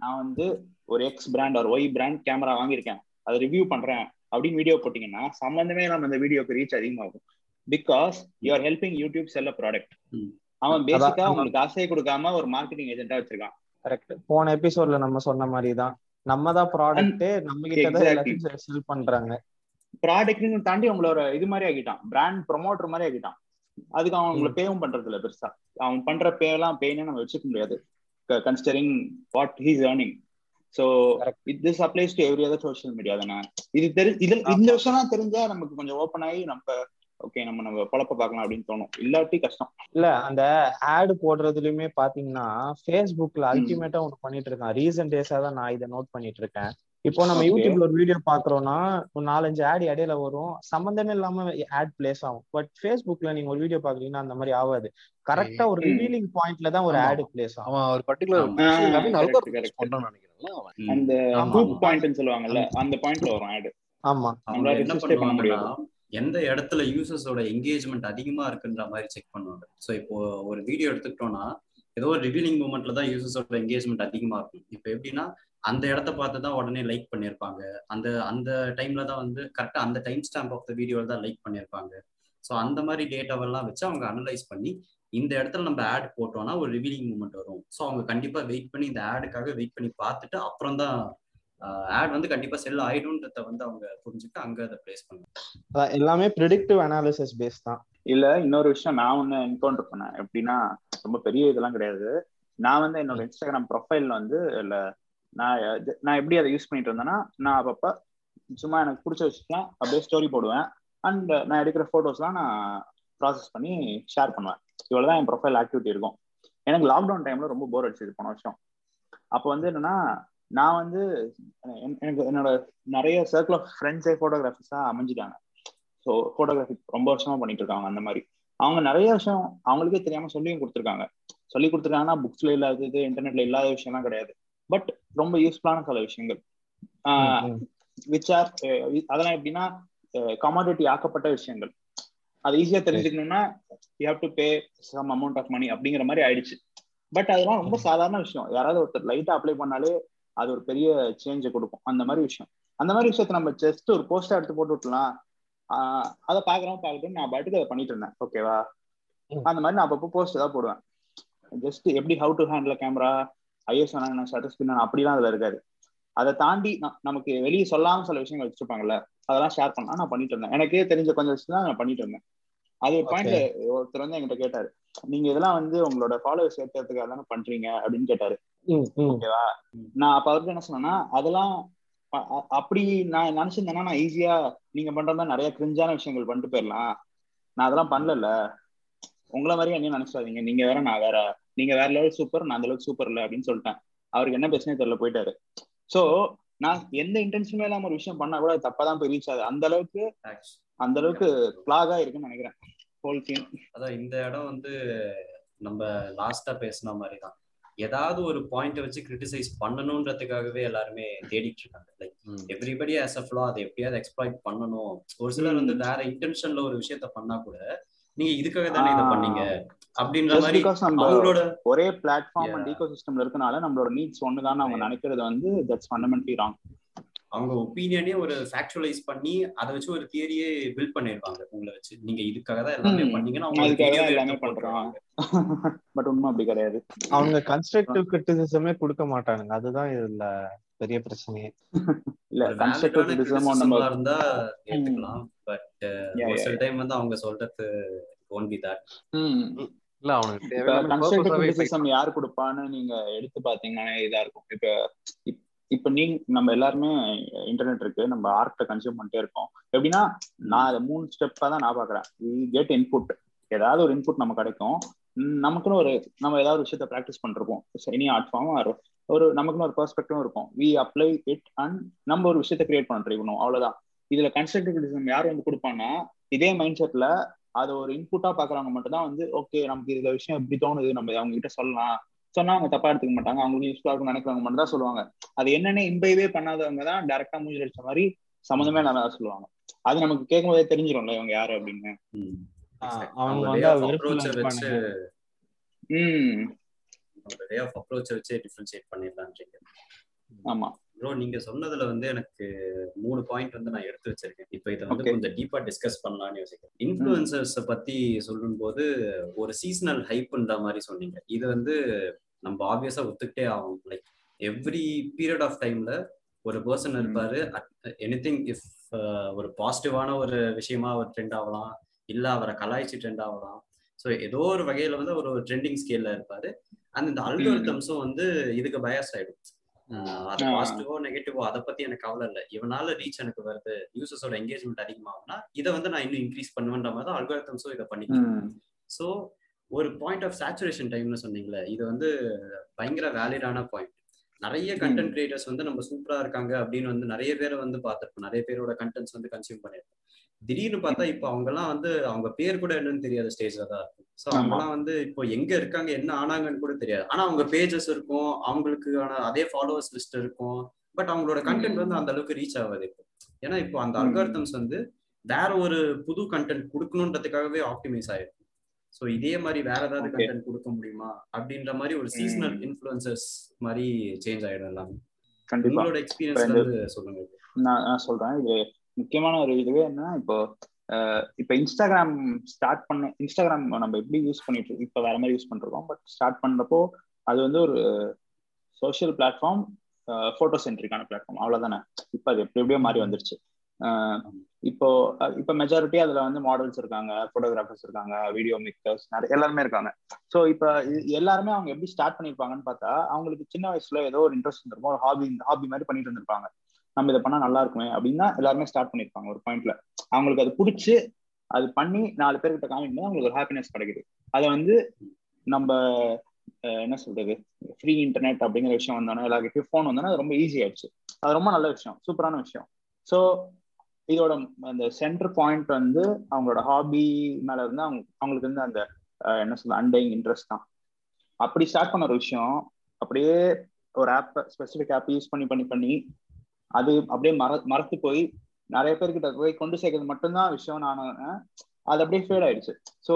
[SPEAKER 4] நான் வந்து ஒரு எக்ஸ் பிராண்ட் ஒரு ஒய் பிராண்ட் கேமரா வாங்கியிருக்கேன். அதை ரிவ்யூ பண்றேன் அப்படின்னு வீடியோ போட்டீங்கன்னா சம்பந்தமே நம்ம இந்த வீடியோக்கு ரீச் அதிகமாகும். Because you are helping YouTube செல்ல ப்ராடக்ட் அவன் பேசிக்கா உங்களுக்கு காசே கொடுக்காம ஒரு மார்க்கெட்டிங் ஏஜென்ட்டா வச்சிருக்கான்.
[SPEAKER 3] கரெக்ட் போன எபிசோட்ல நம்ம சொன்ன மாதிரி தான் நம்ம தான் ப்ராடக்ட் நம்ம கிட்ட தான். எல்லாத்தையும் செல் பண்றாங்க.
[SPEAKER 4] ப்ராடக்ட்னு தாண்டி உங்களோட இது மாதிரி ஆகிட்டான் பிராண்ட் ப்ரொமோட்டர் மாதிரி ஆகிட்டான் அதுக்கு அவன் உங்களை பேவும் பண்றது இல்ல பெருசா. அவன் பண்ற பே எல்லாம் பேனே நம்ம வச்சுக்க முடியாது. Considering what he's earning
[SPEAKER 3] Correct.
[SPEAKER 4] It this applies to every other social media தானே. இது தெரி இது இந்த விஷயம்லாம் தெரிஞ்சா நமக்கு கொஞ்சம் ஓப்பன் ஆகி நம்ம ஓகே நம்ம நம்ம பொழப்ப பார்க்கலாம் அப்படின்னு தோணும். இல்லாட்டி கஷ்டம்.
[SPEAKER 3] இல்ல அந்த ஆட் போடுறதுலயுமே பாத்தீங்கன்னா Facebookல அல்டிமேட்டா ஒண்ணு பண்ணிட்டு இருக்கான். ரீசன்ட் டேஸா தான் நான் இதை நோட் பண்ணிட்டு இருக்கேன். இப்போ நம்ம. யூடியூப்ல ஒரு வீடியோ பாக்குறோம்னா ஒரு நாலஞ்சு ஆட் இடையில வரும். சம்பந்தமே இல்லாம ஆட் பிளேஸ் ஆகும். பட் Facebookல நீங்க ஒரு வீடியோ பாக்குறீங்கன்னா அந்த மாதிரி ஆகாது. கரெக்டா ஒரு. ரிவீலிங் பாயிண்ட்ல தான் ஒரு. ஆட் பிளேஸ் ஆகும்.
[SPEAKER 1] அவன் ஒரு பர்டிகுலர்.
[SPEAKER 4] அந்த ஹூக். பாயிண்ட்னு சொல்லுவாங்கல்ல அந்த பாயிண்ட்ல வரும் ஆடு
[SPEAKER 3] ஆமா.
[SPEAKER 4] நம்மளால பண்ண முடியாது.
[SPEAKER 2] எந்த இடத்துல யூசர்ஸோட என்கேஜ்மெண்ட் அதிகமா இருக்குன்ற மாதிரி செக் பண்ணுவாங்க. ஸோ இப்போ ஒரு வீடியோ எடுத்துக்கிட்டோம்னா ஏதோ ஒரு ரிவீலிங் மூமெண்ட்ல தான் யூசர்ஸோட என்கேஜ்மெண்ட் அதிகமா இருக்கும். இப்போ எப்படின்னா அந்த இடத்த பார்த்து தான் உடனே லைக் பண்ணியிருப்பாங்க. அந்த அந்த டைம்ல தான் வந்து கரெக்டா அந்த டைம் ஸ்டாம்ப் ஆஃப் த வீடியோவில் தான் லைக் பண்ணியிருப்பாங்க. ஸோ அந்த மாதிரி டேட்டாவெல்லாம் வச்சு அவங்க அனலைஸ் பண்ணி இந்த இடத்துல நம்ம ஆட் போட்டோம்னா ஒரு ரிவீலிங் மூமெண்ட் வரும். ஸோ அவங்க கண்டிப்பா வெயிட் பண்ணி இந்த ஆடுக்காக வெயிட் பண்ணி பார்த்துட்டு அப்புறம் தான் ஆட் வந்து கண்டிப்பா செல் ஆயிடும்ன்றத வந்து அவங்க புரிஞ்சுட்டு அங்க அதை பிளேஸ் பண்ணுவாங்க
[SPEAKER 3] எல்லாமே ப்ரிடிக்டிவ் அனாலிசிஸ் பேஸ் தான்.
[SPEAKER 4] இல்ல இன்னொரு விஷயம் நான் ஒண்ணு என்கவுண்டர் பண்ணேன். எப்படின்னா ரொம்ப பெரிய இதெல்லாம் கிடையாது. நான் வந்து என்னோட இன்ஸ்டாகிராம் ப்ரொஃபைல்ல வந்து இல்ல நான் நான் எப்படி அதை யூஸ் பண்ணிட்டு இருந்தேன்னா நான் அப்பப்ப சும்மா எனக்கு பிடிச்ச விஷயம் அப்படியே ஸ்டோரி போடுவேன். அண்ட் நான் எடுக்கிற போட்டோஸ்லாம் நான் ப்ராசஸ் பண்ணி ஷேர் பண்ணுவேன். இவ்வளவுதான் என் ப்ரொஃபைல் ஆக்டிவிட்டி இருக்கும். எனக்கு லாக்டவுன் டைம்ல ரொம்ப போர் அடிச்சது போன வருஷம். அப்போ வந்து என்னன்னா நான் வந்து என்- எனக்கு என்னோட நிறைய சர்க்கிள் ஆஃப் ஃப்ரெண்ட்ஸே ஃபோட்டோகிராஃபர்ஸா அமைஞ்சிட்டாங்க. ஸோ ஃபோட்டோகிராஃபி ரொம்ப வருஷமா பண்ணிட்டு இருக்காங்க அந்த மாதிரி. அவங்க நிறைய விஷயம் அவங்களுக்கே தெரியாம சொல்லியும் கொடுத்துருக்காங்க. சொல்லி கொடுத்துருக்காங்கன்னா புக்ஸ்ல இல்லாதது இன்டர்நெட்ல இல்லாத விஷயம்லாம் கிடையாது. பட் ரொம்ப யூஸ்ஃபுல்லான சில விஷயங்கள். விச் ஆர் அதெல்லாம் எப்படின்னா கமாடிட்டி ஆக்கப்பட்ட விஷயங்கள். அது ஈஸியா தெரிஞ்சுக்கணும்னா you have to pay some amount of money அப்படிங்கிற மாதிரி ஆயிடுச்சு. பட் அதெல்லாம் ரொம்ப சாதாரண விஷயம். யாராவது ஒருத்தர் லைட்டா அப்ளை பண்ணாலே அது ஒரு பெரிய சேஞ்சை கொடுக்கும். அந்த மாதிரி விஷயம். அந்த மாதிரி விஷயத்த நம்ம ஜஸ்ட் ஒரு போஸ்டா எடுத்து போட்டு விட்டலாம். அதை பாக்குறோம் பார்க்கட்டும் நான் பாட்டுக்கு அதை பண்ணிட்டு இருந்தேன். ஓகேவா. அந்த மாதிரி நான் அப்பப்போ போஸ்ட் தான் போடுவேன். ஜஸ்ட் எப்படி how to handle camera IS shutter spin அப்படிலாம் அதுல இருக்காது. அதை தாண்டி நமக்கு வெளியே சொல்லாம சில விஷயங்கள் வச்சிருப்பாங்கல்ல அதெல்லாம் ஷேர் பண்ணா நான் பண்ணிட்டு இருந்தேன். எனக்கே தெரிஞ்ச கொஞ்சம் விஷயம் தான் நான் பண்ணிட்டு இருந்தேன். அது ஒரு பாயிண்ட்ல ஒருத்தர் வந்து என்கிட்ட கேட்டாரு. நீங்க இதெல்லாம் வந்து உங்களோட ஃபாலோவர்ஸ் ஏற்றுறதுக்காக தானே பண்றீங்க? அப்படின்னு கேட்டாரு. ஓகேவா? நான் அப்ப அவருக்கு என்ன சொன்னேன்னா அதெல்லாம் அப்படி நான் நினைச்சிருந்தேன்னா நான் ஈஸியா நீங்க பண்றதா நிறைய கிரிஞ்சான விஷயங்கள் பண்ணிட்டு போயிடலாம் நான் அதெல்லாம் பண்ணல உங்களை மாதிரி என்ன நினைச்சாதீங்க நீங்க வேற நான் வேற. நீங்க வேற லெவல் சூப்பர் நான் அந்த அளவுக்கு சூப்பர் இல்ல அப்படின்னு சொல்லிட்டேன். அவருக்கு என்ன பிரச்சனையே தெரியல போயிட்டாரு. சோ நான் எந்த இன்டென்ஷனுமே இல்லாம ஒரு விஷயம் பண்ணா கூட அது தப்பாதான் போய் ரீச் ஆகுது. அந்த அளவுக்கு அந்த அளவுக்கு பிளாகா இருக்குன்னு நினைக்கிறேன்.
[SPEAKER 2] அதான் இந்த இடம் வந்து நம்ம லாஸ்டா பேசின மாதிரி தான் ஏதாவது ஒரு பாயிண்ட வச்சு கிரிட்டிசைஸ் பண்ணணுன்றதுக்காகவே எல்லாருமே தேடிட்டு இருக்காங்க like. Everybody as a flaw அதை எப்படியாவது எக்ஸ்ப்ளாய்ட் பண்ணணும் ஒரு சிலர் வந்து வேற இன்டென்ஷன்ல ஒரு விஷயத்த பண்ணா கூட நீங்க இதுக்காக தானே இதை பண்ணீங்க அப்படின்ற மாதிரி அவங்களோட
[SPEAKER 4] ஒரே பிளாட்ஃபார்ம். அண்ட் ஈகோ சிஸ்டம்ல இருக்கனால நம்மளோட நீட்ஸ் ஒண்ணுதான் அவங்க. நினைக்கிறது வந்து தட்ஸ் ஃபண்டமெண்டலி ராங்
[SPEAKER 2] அவங்க ஒப்பீனியனே ஒரு ஃபேக்சுவலைஸ் பண்ணி அதை வச்சு ஒரு தியரியே பில்ட் பண்ணிருப்பாங்க. உங்களை வச்சு. நீங்க இதுக்காக தான் எல்லாமே. பண்ணீங்கன்னா அவங்க
[SPEAKER 4] எல்லாமே
[SPEAKER 2] போட்டுருவாங்க.
[SPEAKER 4] பட் உண்மை அப்படி கிடையாது.
[SPEAKER 3] அவங்க கன்ஸ்ட்ரக்டிவ் கிரிட்டிசிசமே கொடுக்க மாட்டானுங்க. அதுதான் இதுல பெரிய பிரச்சனையே.
[SPEAKER 4] இல்ல கன்ஸ்ட்ரக்டிவ் கிரிட்டிசிசம் நம்ம
[SPEAKER 2] இருந்தா ஏத்துக்கலாம். பட்
[SPEAKER 4] yeah,
[SPEAKER 2] சில. டைம் வந்து அவங்க சொல்றது ஒன் பி தட்.
[SPEAKER 1] இல்ல அவனுக்கு
[SPEAKER 4] யார் கொடுப்பான்னு நீங்க எடுத்து பாத்தீங்கன்னா இதா இருக்கும். இப்ப இப்- இப்ப நீங்க நம்ம எல்லாருமே இன்டர்நெட் இருக்கு. நம்ம ஆர்ட்டை கன்சியூம் பண்ணிட்டே இருக்கோம். எப்படின்னா நான் அதை மூணு ஸ்டெப்பா தான் நான் பாக்குறேன் கெட் இன்புட் ஏதாவது ஒரு இன்புட் நம்ம கிடைக்கும். நமக்குன்னு ஒரு நம்ம ஏதாவது ஒரு விஷயத்த ப்ராக்டிஸ் பண்ணிருப்போம். எனி ஆர்ட் ஃபார்ம் ஒரு நமக்குன்னு ஒரு பெர்ஸ்பெக்டிவும் இருக்கும். வி அப்ளை இட் அண்ட் நம்ம ஒரு விஷயத்த கிரியேட் பண்ண ட்ரை பண்ணுவோம் அவ்வளவுதான். இதுல கன்ஸ்ட்ரக்டிவ் கிரிட்டிசிசம் யார் வந்து கொடுப்பான்னா இதே மைண்ட் செட்ல அது ஒரு இன்புட்டா பாக்குறவங்க மட்டும் தான் வந்து ஓகே நமக்கு இதுல விஷயம் எப்படி தோணுது. நம்ம அவங்க கிட்ட சொல்லலாம். சொன்னா அவங்க தப்பா எடுத்துக்க மாட்டாங்க. அவங்களுக்கு யூஸ்ஃபுல்லா இருக்கும் நினைக்கிறவங்க மட்டும் தான் சொல்லுவாங்க. அது என்னன்னு இம்பைவே பண்ணாதவங்க தான் டேரக்டா மூஞ்சி அடிச்ச மாதிரி சம்மந்தமே நல்லா சொல்லுவாங்க. அது நமக்கு கேட்கும் போதே தெரிஞ்சிடும்ல இவங்க யாரு அப்படின்னு. ம்.
[SPEAKER 2] அவங்க வே ஆஃப் அப்ரோச்சை வச்சு டிஃபரன்ஷியேட் பண்ணிடலான்றீங்க.
[SPEAKER 4] ஆமா.
[SPEAKER 2] ப்ரோ நீங்க சொன்னதுல வந்து எனக்கு மூணு பாயிண்ட் வந்து நான் எடுத்து வச்சிருக்கேன். இப்போ இதை வந்து. கொஞ்சம் டீப்பா டிஸ்கஸ் பண்ணலாம்னு யோசிக்கிறேன். இன்ஃபுளுசர்ஸ் பத்தி சொல்லும்போது ஒரு சீசனல் ஹைப்ன்ற மாதிரி சொன்னீங்க. இது வந்து நம்ம ஆப்வியஸா ஒத்துக்கிட்டே ஆகும் லைக் எவ்ரி பீரியட் ஆஃப் டைம்ல ஒரு பர்சன் இருப்பாரு. எனி திங் இஃப் ஒரு பாசிட்டிவான ஒரு விஷயமா அவர் ட்ரெண்ட் ஆகலாம். இல்ல அவரை கலாய்ச்சி ட்ரெண்ட் ஆகலாம். ஸோ ஏதோ ஒரு வகையில வந்து ஒரு ட்ரெண்டிங் ஸ்கேல்ல இருப்பாரு. அண்ட் இந்த அல்கோரிதம்ஸும் வந்து இதுக்கு பயஸ் ஆயிடும். அது பாசிட்டிவோ நெகட்டிவோ அதை பத்தி எனக்கு கவலை இல்லை. இவனால ரீச் எனக்கு வருது. யூசர்ஸோட என்கேஜ்மெண்ட் அதிகமாகும்னா இதை வந்து நான் இன்னும் இன்க்ரீஸ் பண்ணுவேன்ற மாதிரி தான் அல்கோரிதம்ஸும் இதை பண்ணிக்கலாம் ஸோ ஒரு பாயிண்ட் ஆஃப் சேச்சுரேஷன் டைம்னு சொன்னீங்களே இது வந்து பயங்கர வேலிடான பாயிண்ட் நிறைய கண்டென்ட் கிரியேட்டர்ஸ் வந்து நம்ம சூப்பரா இருக்காங்க அப்படின்னு வந்து நிறைய பேரை வந்து பார்த்துருப்போம். நிறைய பேரோட கண்டென்ட்ஸ் வந்து கன்சியூம் பண்ணிருப்போம். திடீர்னு பார்த்தா இப்போ அவங்க எல்லாம் வந்து அவங்க பேர் கூட என்னன்னு தெரியாத ஸ்டேஜ்ல தான் இருக்கும். ஸோ அவங்கலாம் வந்து இப்போ எங்க இருக்காங்க என்ன ஆனாங்கன்னு கூட தெரியாது. ஆனா அவங்க பேஜஸ் இருக்கும் அவங்களுக்கான அதே ஃபாலோவர்ஸ் லிஸ்ட் இருக்கும். பட் அவங்களோட கண்டென்ட் வந்து அந்த அளவுக்கு ரீச் ஆகாது இப்போ. ஏன்னா இப்போ அந்த அல்காரிதம்ஸ் வந்து வேற ஒரு புது கண்டென்ட் கொடுக்கணுன்றதுக்காகவே ஆப்டிமைஸ் ஆயிருக்கும். ஸோ இதே மாதிரி வேற ஏதாவது கண்டென்ட் கொடுக்க முடியுமா? அப்படின்ற மாதிரி ஒரு சீசனல் இன்ஃபுளுசஸ் மாதிரி சேஞ்ச் ஆயிடும் எல்லாமே. உங்களோட எக்ஸ்பீரியன்ஸ்ல இருந்து சொல்லுங்க.
[SPEAKER 4] நான் நான் சொல்றேன். இது முக்கியமான ஒரு இதுவே என்ன இப்போ இப்போ இன்ஸ்டாகிராம் ஸ்டார்ட் பண்ண இன்ஸ்டாகிராம் நம்ம எப்படி யூஸ் பண்ணிட்டு இருக்கோம் இப்போ வேற மாதிரி யூஸ் பண்ணிருக்கோம். பட் ஸ்டார்ட் பண்றப்போ அது வந்து ஒரு சோஷியல் பிளாட்ஃபார்ம் ஃபோட்டோ சென்ட்ரிக்கான பிளாட்ஃபார்ம் அவ்வளவுதானே? இப்போ அது எப்படி எப்படியோ மாறி வந்துருச்சு. இப்போ இப்போ மெஜாரிட்டி அதுல வந்து மாடல்ஸ் இருக்காங்க போட்டோகிராஃபர்ஸ் இருக்காங்க வீடியோ மேக்கர்ஸ் நிறைய எல்லாருமே இருக்காங்க. ஸோ இப்போ எல்லாருமே அவங்க எப்படி ஸ்டார்ட் பண்ணிருப்பாங்கன்னு பார்த்தா அவங்களுக்கு சின்ன வயசுல ஏதோ ஒரு இன்ட்ரெஸ்ட் இருந்திருக்கும் ஒரு ஹாபி ஹாபி மாதிரி பண்ணிட்டு இருந்திருப்பாங்க. நம்ம இதை பண்ணா நல்லா இருக்குமே அப்படின்னா எல்லாருமே ஸ்டார்ட் பண்ணிருப்பாங்க ஒரு பாயிண்ட்ல அவங்களுக்கு அது பிடிச்சி அது பண்ணி நாலு பேர்கிட்ட காமிக்கும் போது அவங்களுக்கு ஒரு ஹாப்பினஸ் கிடைக்குது. அதை வந்து நம்ம என்ன சொல்றது ஃப்ரீ இன்டர்நெட் அப்படிங்கிற விஷயம் வந்தோன்னா எல்லாருக்கிட்டையும் ஃபோன் வந்தோன்னா அது ரொம்ப ஈஸி ஆயிடுச்சு. அது ரொம்ப நல்ல விஷயம் சூப்பரான விஷயம். ஸோ இதோட அந்த சென்டர் பாயிண்ட் வந்து அவங்களோட ஹாபி மேல இருந்து அவங்க அவங்களுக்கு வந்து அந்த என்ன சொல்ல அண்டைங் இன்ட்ரெஸ்ட் தான். அப்படி ஸ்டார்ட் பண்ண ஒரு விஷயம் அப்படியே ஒரு ஆப் ஸ்பெசிஃபிக் ஆப் யூஸ் பண்ணி பண்ணி பண்ணி அது அப்படியே மற மறத்து போய் நிறைய பேர்கிட்ட போய் கொண்டு சேர்க்கறது மட்டும்தான் விஷயம் நான் அது அப்படியே ஃபேல் ஆயிடுச்சு. ஸோ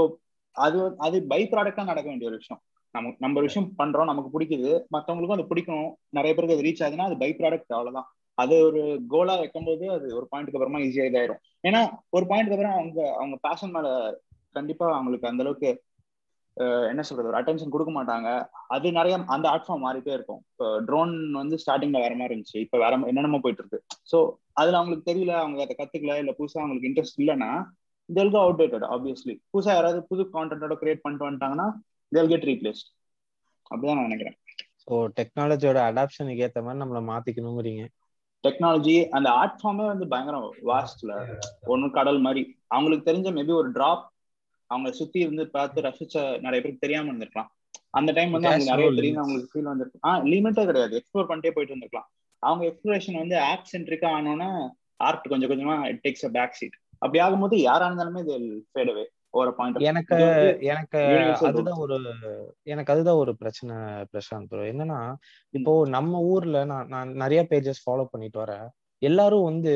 [SPEAKER 4] அது அது பை ப்ராடக்டா நடக்க வேண்டிய ஒரு விஷயம். நம்ம நம்ம விஷயம் பண்றோம் நமக்கு பிடிக்குது மற்றவங்களுக்கும் அது பிடிக்கணும் நிறைய பேருக்கு அது ரீச் ஆகுதுன்னா அது பை ப்ராடக்ட் அவ்வளவுதான். அது ஒரு கோலா வைக்கும்போது அது ஒரு பாயிண்ட்க்கு அப்புறமா ஈஸியா இதாயிரும். ஏன்னா ஒரு பாயிண்ட்க்கு அப்புறம் அவங்க அவங்க பேஷன் மேல கண்டிப்பா அவங்களுக்கு அந்த அளவுக்கு என்ன சொல்றது ஒரு அட்டென்ஷன் கொடுக்க மாட்டாங்க. அது நிறைய அந்த ஆர்ட் ஃபார்ம் மாறிட்டே இருக்கும். இப்போ ட்ரோன் வந்து ஸ்டார்டிங்ல வேற மாதிரி இருந்துச்சு. இப்போ வேற என்னென்னமோ போயிட்டு இருக்கு ஸோ அதுல அவங்களுக்கு தெரியல அவங்க அதை கத்துக்கல இல்ல புதுசா அவங்களுக்கு இன்ட்ரெஸ்ட் இல்லைன்னா தெல் கோ அவுடேட்டட் ஆப்வியஸ்லி புதுசா யாராவது புது கான்டென்ட்டோட கிரியேட் பண்ணிட்டு வந்துட்டாங்கன்னா தெல் கெட் ரீப்ளேஸ்ட் அப்படிதான் நான் நினைக்கிறேன்.
[SPEAKER 3] ஸோ டெக்னாலஜியோட அடாப்ஷனுக்கு ஏற்ற மாதிரி நம்மளை மாத்திக்கணுங்கிறீங்க.
[SPEAKER 4] டெக்னாலஜி அந்த ஆர்ட் ஃபார்மே வந்து பயங்கரம் வாஸ்ட்ல ஒன்னு கடல் மாதிரி. அவங்களுக்கு தெரிஞ்ச மேபி ஒரு டிராப் அவங்க சுத்தி இருந்து பார்த்து ரசிச்ச நிறைய பேருக்கு தெரியாம இருந்திருக்கலாம். அந்த டைம் வந்து அவங்களுக்கு நிறைய தெரியும் அவங்களுக்கு ஃபீல் வந்திருக்கும். ஆஹ் லிமிட்டே கிடையாது. எக்ஸ்ப்ளோர் பண்ணிட்டே போயிட்டு இருந்திருக்கலாம். அவங்க எக்ஸ்ப்ளோரேஷன் வந்து ஆப் சென்ட்ரிக்கா ஆனோன்னா ஆர்ட் கொஞ்சம் கொஞ்சமா it takes a back seat அப்படி ஆகும்போது யாரா இருந்தாலுமே இது ஃபேட் அவே ஒரு பாயிண்ட்
[SPEAKER 3] எனக்கு எனக்கு அதுதான் ஒரு எனக்கு அதுதான் ஒரு பிரச்சனை பிரசாந்த் ப்ரோ என்னன்னா இப்போ நம்ம ஊர்ல நான் நான் நிறைய பேஜஸ் ஃபாலோ பண்ணிட்டு வரேன். எல்லாரும் வந்து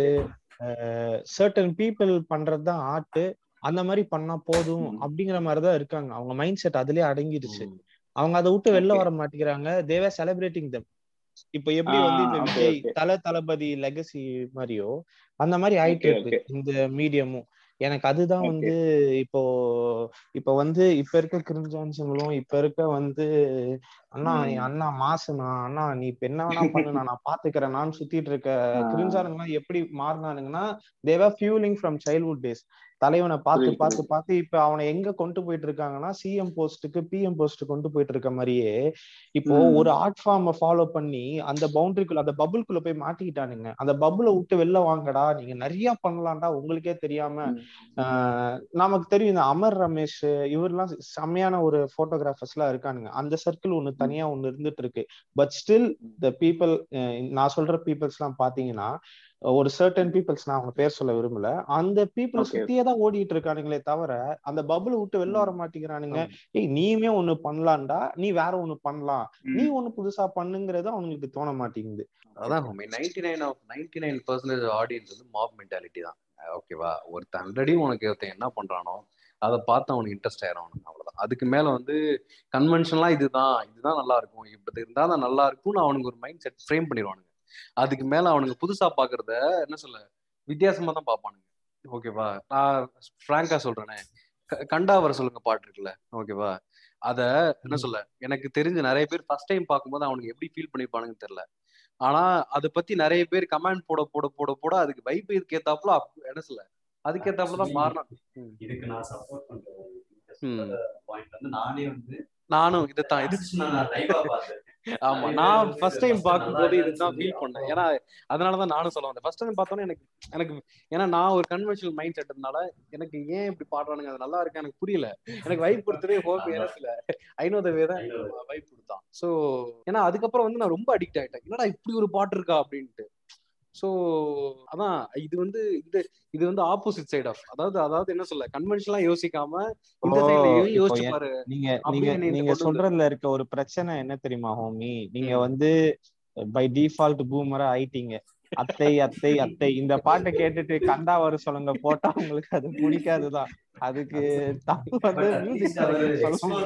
[SPEAKER 3] சர்டன் பீப்புள் பண்றதுதான் ஆர்ட் அந்த மாதிரி பண்ணா போதும் அப்படிங்கிற மாதிரிதான் இருக்காங்க. அவங்க மைண்ட் செட் அதுலயே அடங்கிடுச்சு. அவங்க அதை விட்டு வெளில வர மாட்டேங்கிறாங்க. தேவே செலிப்ரேட்டிங் தம் இப்ப எப்படி வந்து இப்ப விஜய் தல தளபதி லெகசி மாதிரியோ அந்த மாதிரி ஆயிட்டு இருக்கு. இந்த மீடியமும் எனக்கு அதுதான் வந்து இப்போ இப்ப வந்து இப்ப இருக்க கிரிஞ்சான்ஸுங்களும் இப்ப இருக்க வந்து அண்ணா அண்ணா மாசுனா அண்ணா நீ இப்ப என்ன வேணா பண்ணு நான் பாத்துக்கிறேன் நான் சுத்திட்டு இருக்க கிரிஞ்சானுங்கலாம் எப்படி மாறினானுங்கன்னா Thevar fueling from childhood days தலைவனை பார்த்து பார்த்து பார்த்து இப்ப அவனை எங்க கொண்டு போயிட்டு இருக்காங்கன்னா சிஎம் போஸ்ட்டுக்கு பிஎம் போஸ்ட் கொண்டு போயிட்டு இருக்க மாதிரியே இப்போ ஒரு ஆர்ட் ஃபார்ம் ஃபாலோ பண்ணி அந்த பவுண்டரிக்குள்ள அந்த பபுள்குள்ள போய் மாட்டிக்கிட்டானுங்க. அந்த பபுளை விட்டு வெளில வாங்கடா நீங்க நிறைய பண்ணலாம்டா உங்களுக்கே தெரியாம நமக்கு தெரியும் இந்த அமர் ரமேஷ் இவர்லாம் செம்மையான ஒரு போட்டோகிராஃபர்ஸ் எல்லாம் இருக்கானுங்க. அந்த சர்க்கிள் ஒண்ணு தனியா ஒண்ணு இருந்துட்டு இருக்கு. பட் ஸ்டில் த பீப்புள் நான் சொல்ற பீப்புள்ஸ் எல்லாம் பாத்தீங்கன்னா ஒரு சர்டன் பீப்புள்ஸ் நான் அவங்க பேர் சொல்ல விரும்பல. அந்த பீப்புள் சுத்தியே தான் ஓடிட்டு இருக்கானுங்களே தவிர அந்த பபுள் விட்டு வெளில வர மாட்டேங்கிறானுங்க. ஏய் நீயுமே ஒண்ணு பண்ணலாம்டா. நீ வேற ஒண்ணு பண்ணலாம். நீ ஒண்ணு புதுசா பண்ணுங்கிறது அவங்களுக்கு தோண மாட்டேங்குது.
[SPEAKER 1] அதான் ninety nine of ninety nine percentage audience வந்து மாப் மென்டாலிட்டி தான். ஓகேவா ஒருத்தன் ஆல்ரெடி உனக்கு ஒருத்தன் என்ன பண்றானோ அதை பார்த்து அவனுக்கு இன்ட்ரெஸ்ட் ஆயிரும் அவனுக்கு அவ்வளவுதான். அதுக்கு மேல வந்து கன்வென்ஷன்லாம் இதுதான். இதுதான் நல்லா இருக்கும். இப்படி இருந்தா தான் நல்லா இருக்கும்னு அவனுக்கு ஒரு மைண்ட் செட் ஃப்ரேம் பண்ணிடுவானுங்க. அதுக்கு மேல அவனுங்க புதுசா பாக்குறத என்ன சொல்ல வித்தியாசமா தான் பார்ப்பானுங்க ஓகேவா நான் ஃப்ராங்கா சொல்றேனே. கண்டா வர சொல்லுங்க பாட்டு இருக்குல்ல? ஓகேவா அத என்ன சொல்ல எனக்கு தெரிஞ்ச நிறைய பேர் ஃபர்ஸ்ட் டைம் பார்க்கும்போது அவனுக்கு எப்படி ஃபீல் பண்ணிருப்பானுங்கன்னு தெரியல. ஆனா அதை பத்தி நிறைய பேர் கமெண்ட் போட போட போட போட அதுக்கு வைப் இதுக்கு ஏத்தாப்புல என்ன சொல்ல அதுக்கு ஏத்தாப்புல தான் மாறினான்
[SPEAKER 2] இதுக்கு நான் சப்போர்ட் பண்றேன். நானே வந்து
[SPEAKER 1] நானும் இதைத்தான் இது
[SPEAKER 2] நான் லைவா பார்த்தேன்.
[SPEAKER 1] ஆமா நான் ஃபர்ஸ்ட் டைம் பார்க்கும்போது இதுதான் ஃபீல் பண்ணேன். ஏன்னா அதனாலதான் நானும் சொல்ல வந்தேன். ஃபர்ஸ்ட் டைம் பார்த்தோன்னே எனக்கு எனக்கு ஏன்னா நான் ஒரு கன்வென்ஷனல் மைண்ட் செட்னால எனக்கு ஏன் இப்படி பாடுறானுங்க? அது நல்லா இருக்கு? எனக்கு புரியல. எனக்கு வைப் கொடுத்ததே ஹோப்
[SPEAKER 2] அதான்.
[SPEAKER 1] ஏனஸ்ல ஐநோதவே தான். வைப் கொடுத்தான். ஸோ ஏன்னா அதுக்கப்புறம் வந்து நான் ரொம்ப அடிக்ட் ஆயிட்டேன். என்னடா இப்படி ஒரு பாட்டு இருக்கா? அப்படின்ட்டு. ஸோ அதான் இது வந்து இது இது வந்து ஆப்போசிட் சைட் ஆஃப் அதாவது அதாவது என்ன சொல்ல கன்வென்ஷனலா யோசிக்காம
[SPEAKER 3] நீங்க நீங்க நீங்க சொல்றதுல இருக்க ஒரு பிரச்சனை என்ன தெரியுமா ஹோமி நீங்க. வந்து பை டிஃபால்ட் பூமரா ஆயிட்டீங்க. அத்தை அத்தை அத்தை இந்த பாட்டை கேட்டுட்டு கண்டா வர சொல்லுங்க போட்டா உங்களுக்கு அது பிடிக்காதுதான். அதுக்கு தப்பு வந்து மியூசிக் சொல்ல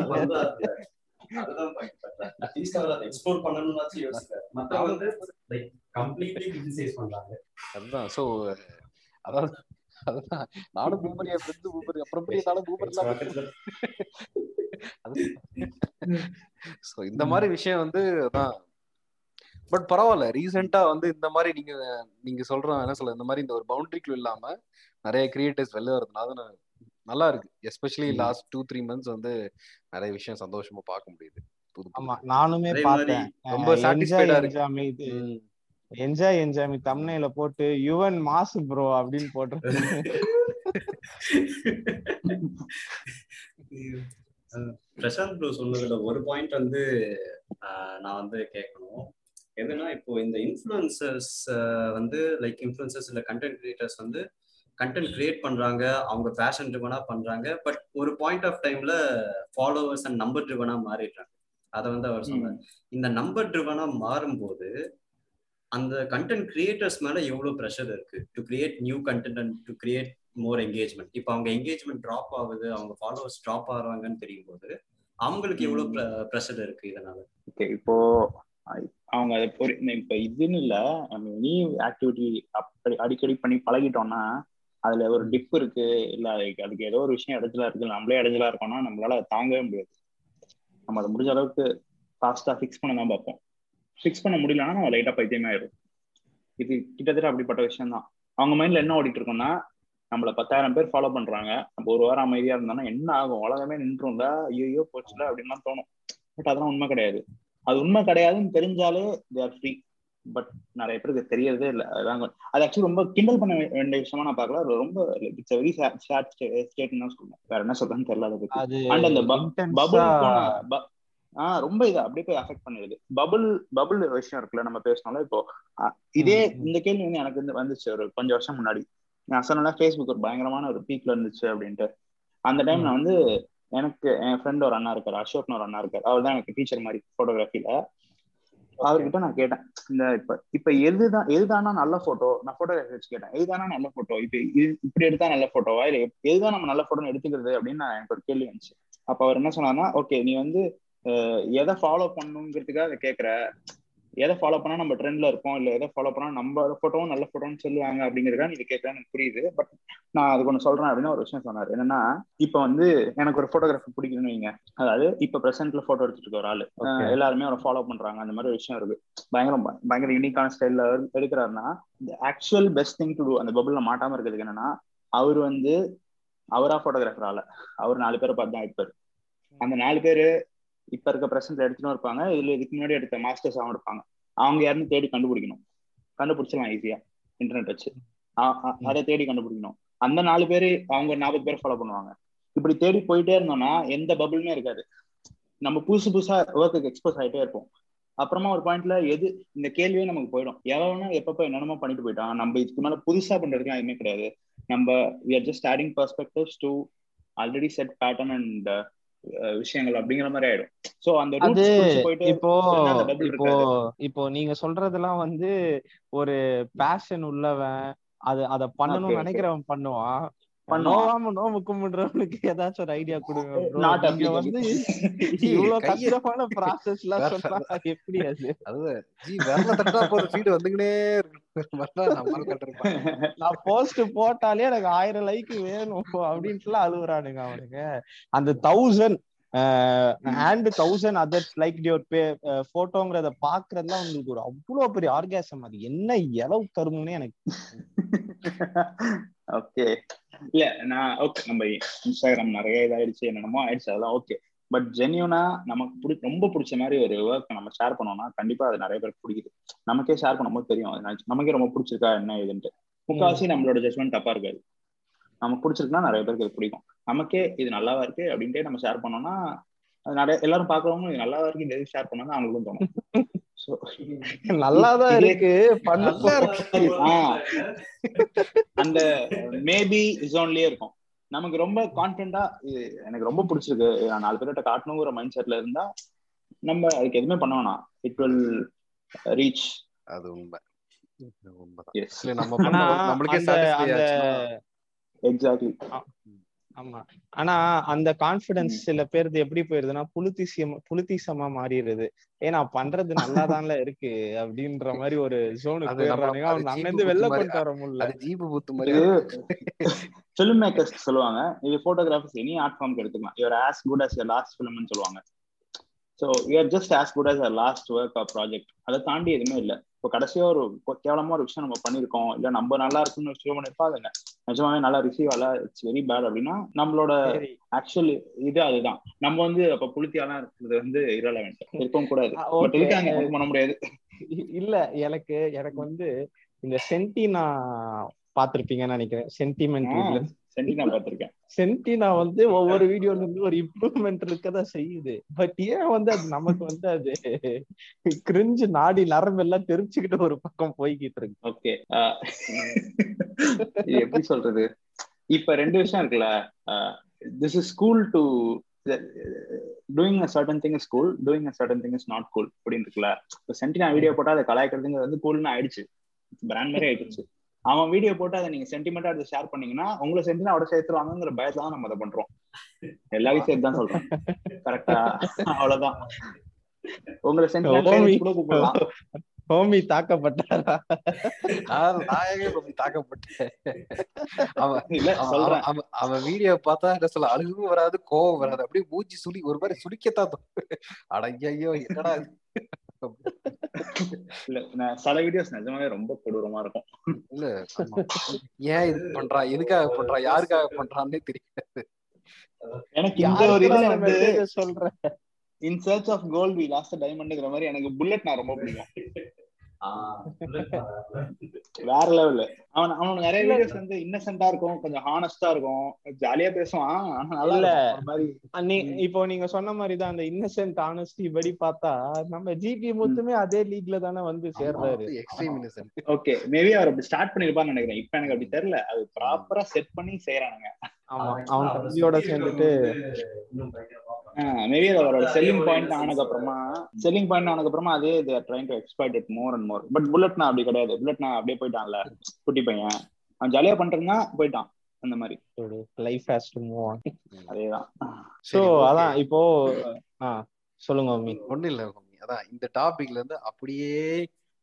[SPEAKER 2] பண்றாங்க.
[SPEAKER 1] அதுதான். அதாவது அதுதான். நானும் பூமரி என் ஃப்ரெண்டு பூமரி அப்புறம் எப்படி நானும் பூமரி இல்லாம ஸோ இந்த மாதிரி விஷயம் வந்து அதான். பட் பரவாயில்ல. ரீசெண்டா வந்து இந்த மாதிரி நீங்க நீங்க சொல்ற என்ன சொல்ல இந்த மாதிரி இந்த ஒரு பவுண்டரிக்குள்ள இல்லாம நிறைய கிரியேட்டர்ஸ் வெளில வரதுனால நான் நல்லா இருக்கு. Especially. Last two three months வந்து நிறைய விஷயம் சந்தோஷமா பார்க்க முடியுது.
[SPEAKER 3] ஆமா. நானுமே பார்த்தேன்.
[SPEAKER 1] ரொம்ப ஆ இருக்கு. ம்.
[SPEAKER 3] என்ஜாய் என்ஜாமி தம்னையில போட்டு யுவன் மாசு ப்ரோ அப்படின்னு போட்டு
[SPEAKER 2] அஹ் பிரசாந்த் ப்ரோ சொன்னதுல ஒரு பாயிண்ட் வந்து நான் வந்து கேட்கணும் எதுனா இப்போ இந்த இன்ஃப்ளூயன்சர்ஸ் வந்து லைக் இன்ஃப்ளூயன்சர்ஸ் இல்ல கண்டென்ட் கிரியேட்டர்ஸ் வந்து கண்டென்ட் கிரியேட் பண்றாங்க அவங்க பேஷன் ட்ரிவனா பண்றாங்க பட் ஒரு பாயிண்ட் ஆஃப் டைம்ல ஃபாலோவர்ஸ் அண்ட் நம்பர் ட்ரிவனா மாறிடுறாங்க. அதை வந்து அவர் சொன்னார். இந்த நம்பர் ட்ரிவனா மாறும்போது அந்த கண்டென்ட் கிரியேட்டர்ஸ் மேல எவ்வளவு ப்ரெஷர் இருக்கு. To create new content and to create more engagement இப்போ அவங்க என்கேஜ்மெண்ட் ட்ராப் ஆகுது அவங்க ஃபாலோவர்ஸ் ட்ராப் ஆகுறாங்கன்னு தெரியும் போது அவங்களுக்கு எவ்வளவு ப்ரெஷர் இருக்கு இதனால.
[SPEAKER 4] ஓகே இப்போ அவங்க அதை இப்ப இதுன்னு இல்ல நம்ம எனி ஆக்டிவிட்டி அப்படி அடிக்கடி பண்ணி பழகிட்டோம்னா அதுல ஒரு டிப் இருக்கு இல்ல அதுக்கு ஏதோ ஒரு விஷயம் இடத்துல இருக்கு நம்மளே இடைஞ்சலா இருக்கோம்னா நம்மளால தாங்கவே முடியாது. நம்ம அதை முடிஞ்ச அளவுக்கு ஃபாஸ்டா ஃபிக்ஸ் பண்ண தான் பார்ப்போம். ஃபிக்ஸ் பண்ண முடியலன்னா நம்ம லைட்டா பைத்தியமே ஆயிடும் இது கிட்டத்தட்ட அப்படிப்பட்ட விஷயம் தான் அவங்க மைண்ட்ல என்ன ஓடிட்டு இருக்கோம்னா நம்மள பத்தாயிரம் பேர் ஃபாலோ பண்றாங்க. நம்ம ஒரு வாரம் அமைதியா இருந்தோம்னா என்ன ஆகும்? உலகமே நின்றும்ல. ஐயோ போச்சுல அப்படின்லாம் தோணும். பட் அதெல்லாம் உண்மை கிடையாது. அது உண்மை கிடையாதுன்னு தெரிஞ்சாலே தேர் ஃப்ரீ பட் நிறைய பேருக்கு தெரியறதே இல்லை. அதுதான் அது ஆக்சுவலி ரொம்ப கிண்டல் பண்ண வேண்டிய விஷயமா நான் பார்க்கல. ரொம்ப இட்ஸ் வெரி ஷேட் ஸ்டேட்னு தான் சொல்லுவேன். வேற என்ன சொல்றேன்னு தெரியல அதை பத்தி. அண்ட் அந்த ஆஹ் ரொம்ப இதா அப்படியே போய் அஃபெக்ட் பண்ணிடுது. பபுள் பபுள் விஷயம் இருக்குல்ல நம்ம பேசணும்ல இப்போ இதே. இந்த கேள்வி வந்து எனக்கு வந்து வந்துச்சு ஒரு கொஞ்சம் வருஷம் முன்னாடி. நான் சொன்னா ஃபேஸ்புக் ஒரு பயங்கரமான ஒரு பீக்ல இருந்துச்சு அப்படின்ட்டு. அந்த டைம் நான் வந்து எனக்கு என் ஃப்ரெண்ட் ஒரு அண்ணா இருக்காரு அசோக்னு ஒரு அண்ணா இருக்காரு. அவர் தான் எனக்கு டீச்சர் மாதிரி போட்டோகிராஃபில அவர்கிட்ட நான் கேட்டேன் இந்த இப்ப இப்ப எதுதான் எதுதானா நல்ல போட்டோ நான் போட்டோகிராஃபி வச்சு கேட்டேன் எதுதானா நல்ல போட்டோ இப்ப இது இப்படி எடுத்தா நல்ல போட்டோவா இல்ல எதுதான் நம்ம நல்ல போட்டோன்னு எடுத்துக்கிறது அப்படின்னு நான் எனக்கு ஒரு கேள்வி வந்துச்சு. அப்ப அவர் என்ன சொன்னார்னா ஓகே நீ வந்து எதை ஃபாலோ பண்ணுங்கிறதுக்காக அதை கேட்கற. எதை ஃபாலோ பண்ணா நம்ம ட்ரெண்ட்ல இருப்போம் இல்ல எதை ஃபாலோ பண்ணா நம்ம போட்டோவும் நல்ல போட்டோன்னு சொல்லுவாங்க அப்படிங்கிறதுக்காக நீ கேட்கறேன் எனக்கு புரியுது. பட் நான் அதுக்கு ஒன்று சொல்றேன் அப்படின்னு ஒரு விஷயம் சொன்னாரு. என்னன்னா இப்ப வந்து எனக்கு ஒரு போட்டோகிராஃபி பிடிக்குதுன்னு வைங்க. அதாவது இப்ப பிரசன்ட்ல போட்டோ எடுத்துட்டு இருக்க ஒரு ஆளு. எல்லாருமே அவரை ஃபாலோ பண்றாங்க. அந்த மாதிரி ஒரு விஷயம் இருக்கு. பயங்கரம் பயங்கர யூனிக்கான ஸ்டைல்ல எடுக்கிறாருன்னா actual best thing to do அந்த பபுள்ல மாட்டாம இருக்கிறதுக்கு என்னன்னா அவர் வந்து அவரா போட்டோகிராஃபர் ஆள. அவர் நாலு பேரை பார்த்து தான் எடுப்பாரு. அந்த நாலு பேரு இப்ப இருக்க பிரசன்ட்ல எடுத்துன்னு இருப்பாங்க. இதுல இதுக்கு முன்னாடி எடுத்த மாஸ்டர்ஸ் அவங்க இருப்பாங்க. அவங்க யாருன்னு தேடி கண்டுபிடிக்கணும். கண்டுபிடிச்சிடலாம் ஈஸியா இன்டர்நெட் வச்சு. அதை தேடி கண்டுபிடிக்கணும். அந்த நாலு பேர் அவங்க நாற்பது பேர் ஃபாலோ பண்ணுவாங்க. இப்படி தேடி போயிட்டே இருந்தோம்னா எந்த பபுளுமே இருக்காது. நம்ம புதுசு புதுசா ஒர்க்குக்கு எக்ஸ்போஸ் ஆயிட்டே இருப்போம். அப்புறமா ஒரு பாயிண்ட்ல எது இந்த கேள்வியே நமக்கு போயிடும். எவ்வளோனா எப்பப்போ என்னென்னமோ பண்ணிட்டு போயிட்டான். நம்ம இதுக்கு மேல புதுசா பண்றதுக்கு எதுவுமே கிடையாது. நம்ம we are just adding perspectives to already set pattern and விஷயங்கள் அப்படிங்கிற மாதிரி ஆயிடும் சோ அந்த
[SPEAKER 3] அது இப்போ இப்போ. இப்போ நீங்க சொல்றதெல்லாம் வந்து ஒரு பேஷன் உள்ளவன் அது அத பண்ணணும்னு. நினைக்கிறவன் பண்ணுவான் நோவாம நோம்பு கும்பிடுறவனுக்கு ஏதாச்சும் ஒரு ஐடியா கொடுங்க நீங்க வந்து இவ்வளவு கஷ்டமான ப்ராசஸ் எல்லாம் சொன்னா எப்படி அது?
[SPEAKER 1] அது ஜி விரல தட்டா போதும். ஃபீடு வந்துக்கினே இருக்கு. வரல நம்ம கட்டிருப்பான்
[SPEAKER 3] நான் போஸ்ட் போட்டாலே எனக்கு ஆயிரம் லைக் வேணும் அப்படின்ட்டுலாம் அழுகுறானுங்க அவனுங்க. அந்த thousand and thousand others like your bae போட்டோங்கிறத பாக்குறதுலாம் உங்களுக்கு ஒரு அவ்வளவு பெரிய ஆர்காசம் அது என்ன இளவு தரும்னு எனக்கு
[SPEAKER 4] ஓகே இல்ல நான் ஓகே நம்ம இன்ஸ்டாகிராம் நிறைய இதாயிடுச்சு என்னென்னமோ ஆயிடுச்சு அதெல்லாம் ஓகே பட் ஜென்யூனா நமக்கு பிடி ரொம்ப பிடிச்ச மாதிரி ஒரு ஒர்க் நம்ம ஷேர் பண்ணோம்னா கண்டிப்பா அது நிறைய பேருக்கு பிடிக்குது. நமக்கே ஷேர் பண்ணும்போது தெரியும் நமக்கு- ரொம்ப பிடிச்சிருக்கா என்ன இதுன்ட்டு முக்காவாசி நம்மளோட ஜட்மெண்ட் தப்பா இருக்காது. நமக்கு பிடிச்சிருக்குன்னா நிறைய பேருக்கு அது பிடிக்கும். நமக்கே இது நல்லாவா இருக்கு அப்படின்ட்டு நம்ம ஷேர் பண்ணோம்னா அது நிறைய எல்லாரும் பாக்குறவங்க இது நல்லாவா இருக்கு இந்த ஷேர் பண்ணா அவங்களுக்கும் தோணும்.
[SPEAKER 3] நல்லாதான் இருக்கு. பண்ண
[SPEAKER 1] நல்லா இருக்கு.
[SPEAKER 4] அந்த மேபி ஜோன்லயே இருக்கும். நமக்கு ரொம்ப கான்பிடண்டா எனக்கு ரொம்ப பிடிச்சிருக்கு. நான் நாலு பேர்கிட்ட காட்டணுங்கிற மைண்ட் செட்ல இருந்தா நம்ம அதுக்கு எதுவுமே பண்ண வேணாம். இட் வில் ரீச்
[SPEAKER 1] அது உண்மை. உண்மைதான் நம்மளுக்கே
[SPEAKER 4] எக்ஸாக்ட்லி
[SPEAKER 3] ஆமா. ஆனா அந்த கான்பிடன்ஸ் சில பேருக்கு எப்படி போயிருதுன்னா புலித்திசியம் புலித்திசமா மாறிடுது ஏன்னா பண்றது நல்லாதான்ல இருக்கு அப்படின்ற மாதிரி ஒரு ஜோனுக்கு
[SPEAKER 1] அது
[SPEAKER 3] அவன் அங்க
[SPEAKER 1] ஜீப்பு
[SPEAKER 3] இருந்து வெளில. கொண்டு வர முடியல.
[SPEAKER 1] அது ஜீபு புத்து மாதிரி
[SPEAKER 4] ஃபிலிம் மேக்கர்ஸ் சொல்லுவாங்க. இது போட்டோகிராஃபர்ஸ் எனி ஆர்ட் ஃபார்ம்க்கு எடுத்துக்கலாம். You're as good as last ஃபிலிம்னு சொல்லுவாங்க. So you're just as good as last work of project அதை தாண்டி எதுவுமே இல்லை. இப்போ கடைசியா ஒரு கேவலமா ஒரு விஷயம் நம்ம பண்ணியிருக்கோம். இல்ல நம்ம நல்லா இருக்குன்னு விஷயம் பண்ணிருப்போம் அது நிஜமாவே நல்லா ரிசீவ் ஆகல. இட்ஸ் வெரி பேட் அப்படின்னா நம்மளோட ஆக்சுவல் இது அதுதான். நம்ம வந்து அப்ப புளுத்தியாலாம் இருக்கிறது வந்து இரலவெண்ட் இருக்கவும் கூடாது. பட். இருக்காங்க பண்ண முடியாது.
[SPEAKER 3] இல்ல எனக்கு எனக்கு வந்து இந்த சென்டினா பாத்திருப்பீங்கன்னு நினைக்கிறேன். சென்டிமெண்ட்.
[SPEAKER 4] சென்டி நான் பார்த்திருக்கேன்.
[SPEAKER 3] சென்டினா வந்து ஒவ்வொரு வீடியோல இருந்து ஒரு இம்ப்ரூவ்மெண்ட் இருக்கதான் செய்யுது. பட் ஏன் வந்து அது நமக்கு வந்து அது கிரிஞ்சு நாடி நரம்பு எல்லாம் தெரிச்சுக்கிட்டு ஒரு பக்கம் போய்கிட்டு இருக்கு.
[SPEAKER 4] ஓகே எப்படி சொல்றது? இப்ப ரெண்டு விஷயம் இருக்குல்ல this is school to doing a certain thing is cool doing a certain thing is not cool அப்படின்னு இருக்குல்ல. இப்போ சென்டினா வீடியோ போட்டா அதை கலாய்க்கிறதுங்கிறது வந்து கூல்னு ஆயிடுச்சு. பிராண்ட் மாதிரி ஆயிடுச்சு. அவன் வீடியோ போட்டு அதை நீங்க சென்டிமெண்டா எடுத்து ஷேர் பண்ணீங்கன்னா உங்களை சென்டினா அவட சேர்த்துருவாங்கிற பயத்துல தான் நம்ம அதை பண்றோம். எல்லாரையும் சேர்த்து தான் சொல்றோம். கரெக்டா அவ்வளவுதான். உங்களை சென்டிமெண்ட் கூட கூப்பிடலாம்
[SPEAKER 3] ஹோமி தாக்கப்பட்டாரா?
[SPEAKER 1] எங்க ரொம்ப தாக்கப்பட்டேன்? அவன்
[SPEAKER 4] இல்ல
[SPEAKER 1] அவன்
[SPEAKER 4] சொல்றேன்.
[SPEAKER 1] அவன் அவன் வீடியோ பார்த்தா என்ன சொல்ல அழுகும் வராது கோவம் வராது. அப்படியே மூஞ்சி சுளி ஒரு மாதிரி சுளிக்கத்தான் தோணும். அட ஐயோ என்னடா?
[SPEAKER 4] இல்ல நான் சில வீடியோஸ் நிஜமாவே ரொம்ப கொடூரமா இருக்கும்.
[SPEAKER 1] இல்ல. ஏன் இது பண்றான் எதுக்காக பண்றான் யாருக்காக பண்றான்னே தெரியாது.
[SPEAKER 4] எனக்கு இந்த ஒரு இதுல
[SPEAKER 3] அந்த
[SPEAKER 4] வந்து
[SPEAKER 3] message சொல்ற?
[SPEAKER 4] In search of gold we lost டைமண்ட்ங்கிற மாதிரி எனக்கு புல்லட் நான் ரொம்ப பிடிக்கும். வேற லெவல் அவன் அவனுக்கு நிறைய வீடியோஸ் வந்து இன்னசென்ட்டா இருக்கும் கொஞ்சம் ஹானஸ்டா இருக்கும். ஜாலியா பேசுவான். நல்லா
[SPEAKER 3] இல்ல.
[SPEAKER 4] இருக்கும். ஒரு மாதிரி.
[SPEAKER 3] நீ இப்போ நீங்க சொன்ன மாதிரி தான் அந்த இன்னசென்ட் ஆனஸ்டி படி பார்த்தா நம்ம ஜிபி முத்துமே அதே லீக்ல தானே வந்து சேர்றாரு.
[SPEAKER 1] எக்ஸ்ட்ரீம் இன்னசென்ட்
[SPEAKER 4] ஓகே மேபி அவர் அப்படி ஸ்டார்ட் பண்ணிருப்பான்னு நினைக்கிறேன். இப்ப எனக்கு அப்படி தெரியல. அது ப்ராப்பரா செட் பண்ணி செய்யறானுங்க
[SPEAKER 3] ஆமா. அவன் தம்பியோட சேர்ந்துட்டு
[SPEAKER 4] மேபி அது அவரோட செல்லிங் பாயிண்ட் ஆனதுக்கு அப்புறமா செல்லிங் பாயிண்ட் ஆனதுக்கு அப்புறமா அதே trying to exploit it more and more but bullet நான் அப்படி கிடையாது. புல்லட் நான் அப்படியே போயிட்டான்ல. குட்டி பையன். அவன் ஜாலியா பண்றேன்னா போயிட்டான். அந்த மாதிரி.
[SPEAKER 3] Life has to move on
[SPEAKER 4] அதேதான்.
[SPEAKER 3] சோ அதான் இப்போ ஆ சொல்லுங்க மம்மி
[SPEAKER 1] ஒண்ணும் இல்ல மம்மி அதான் இந்த டாபிக்ல இருந்து அப்படியே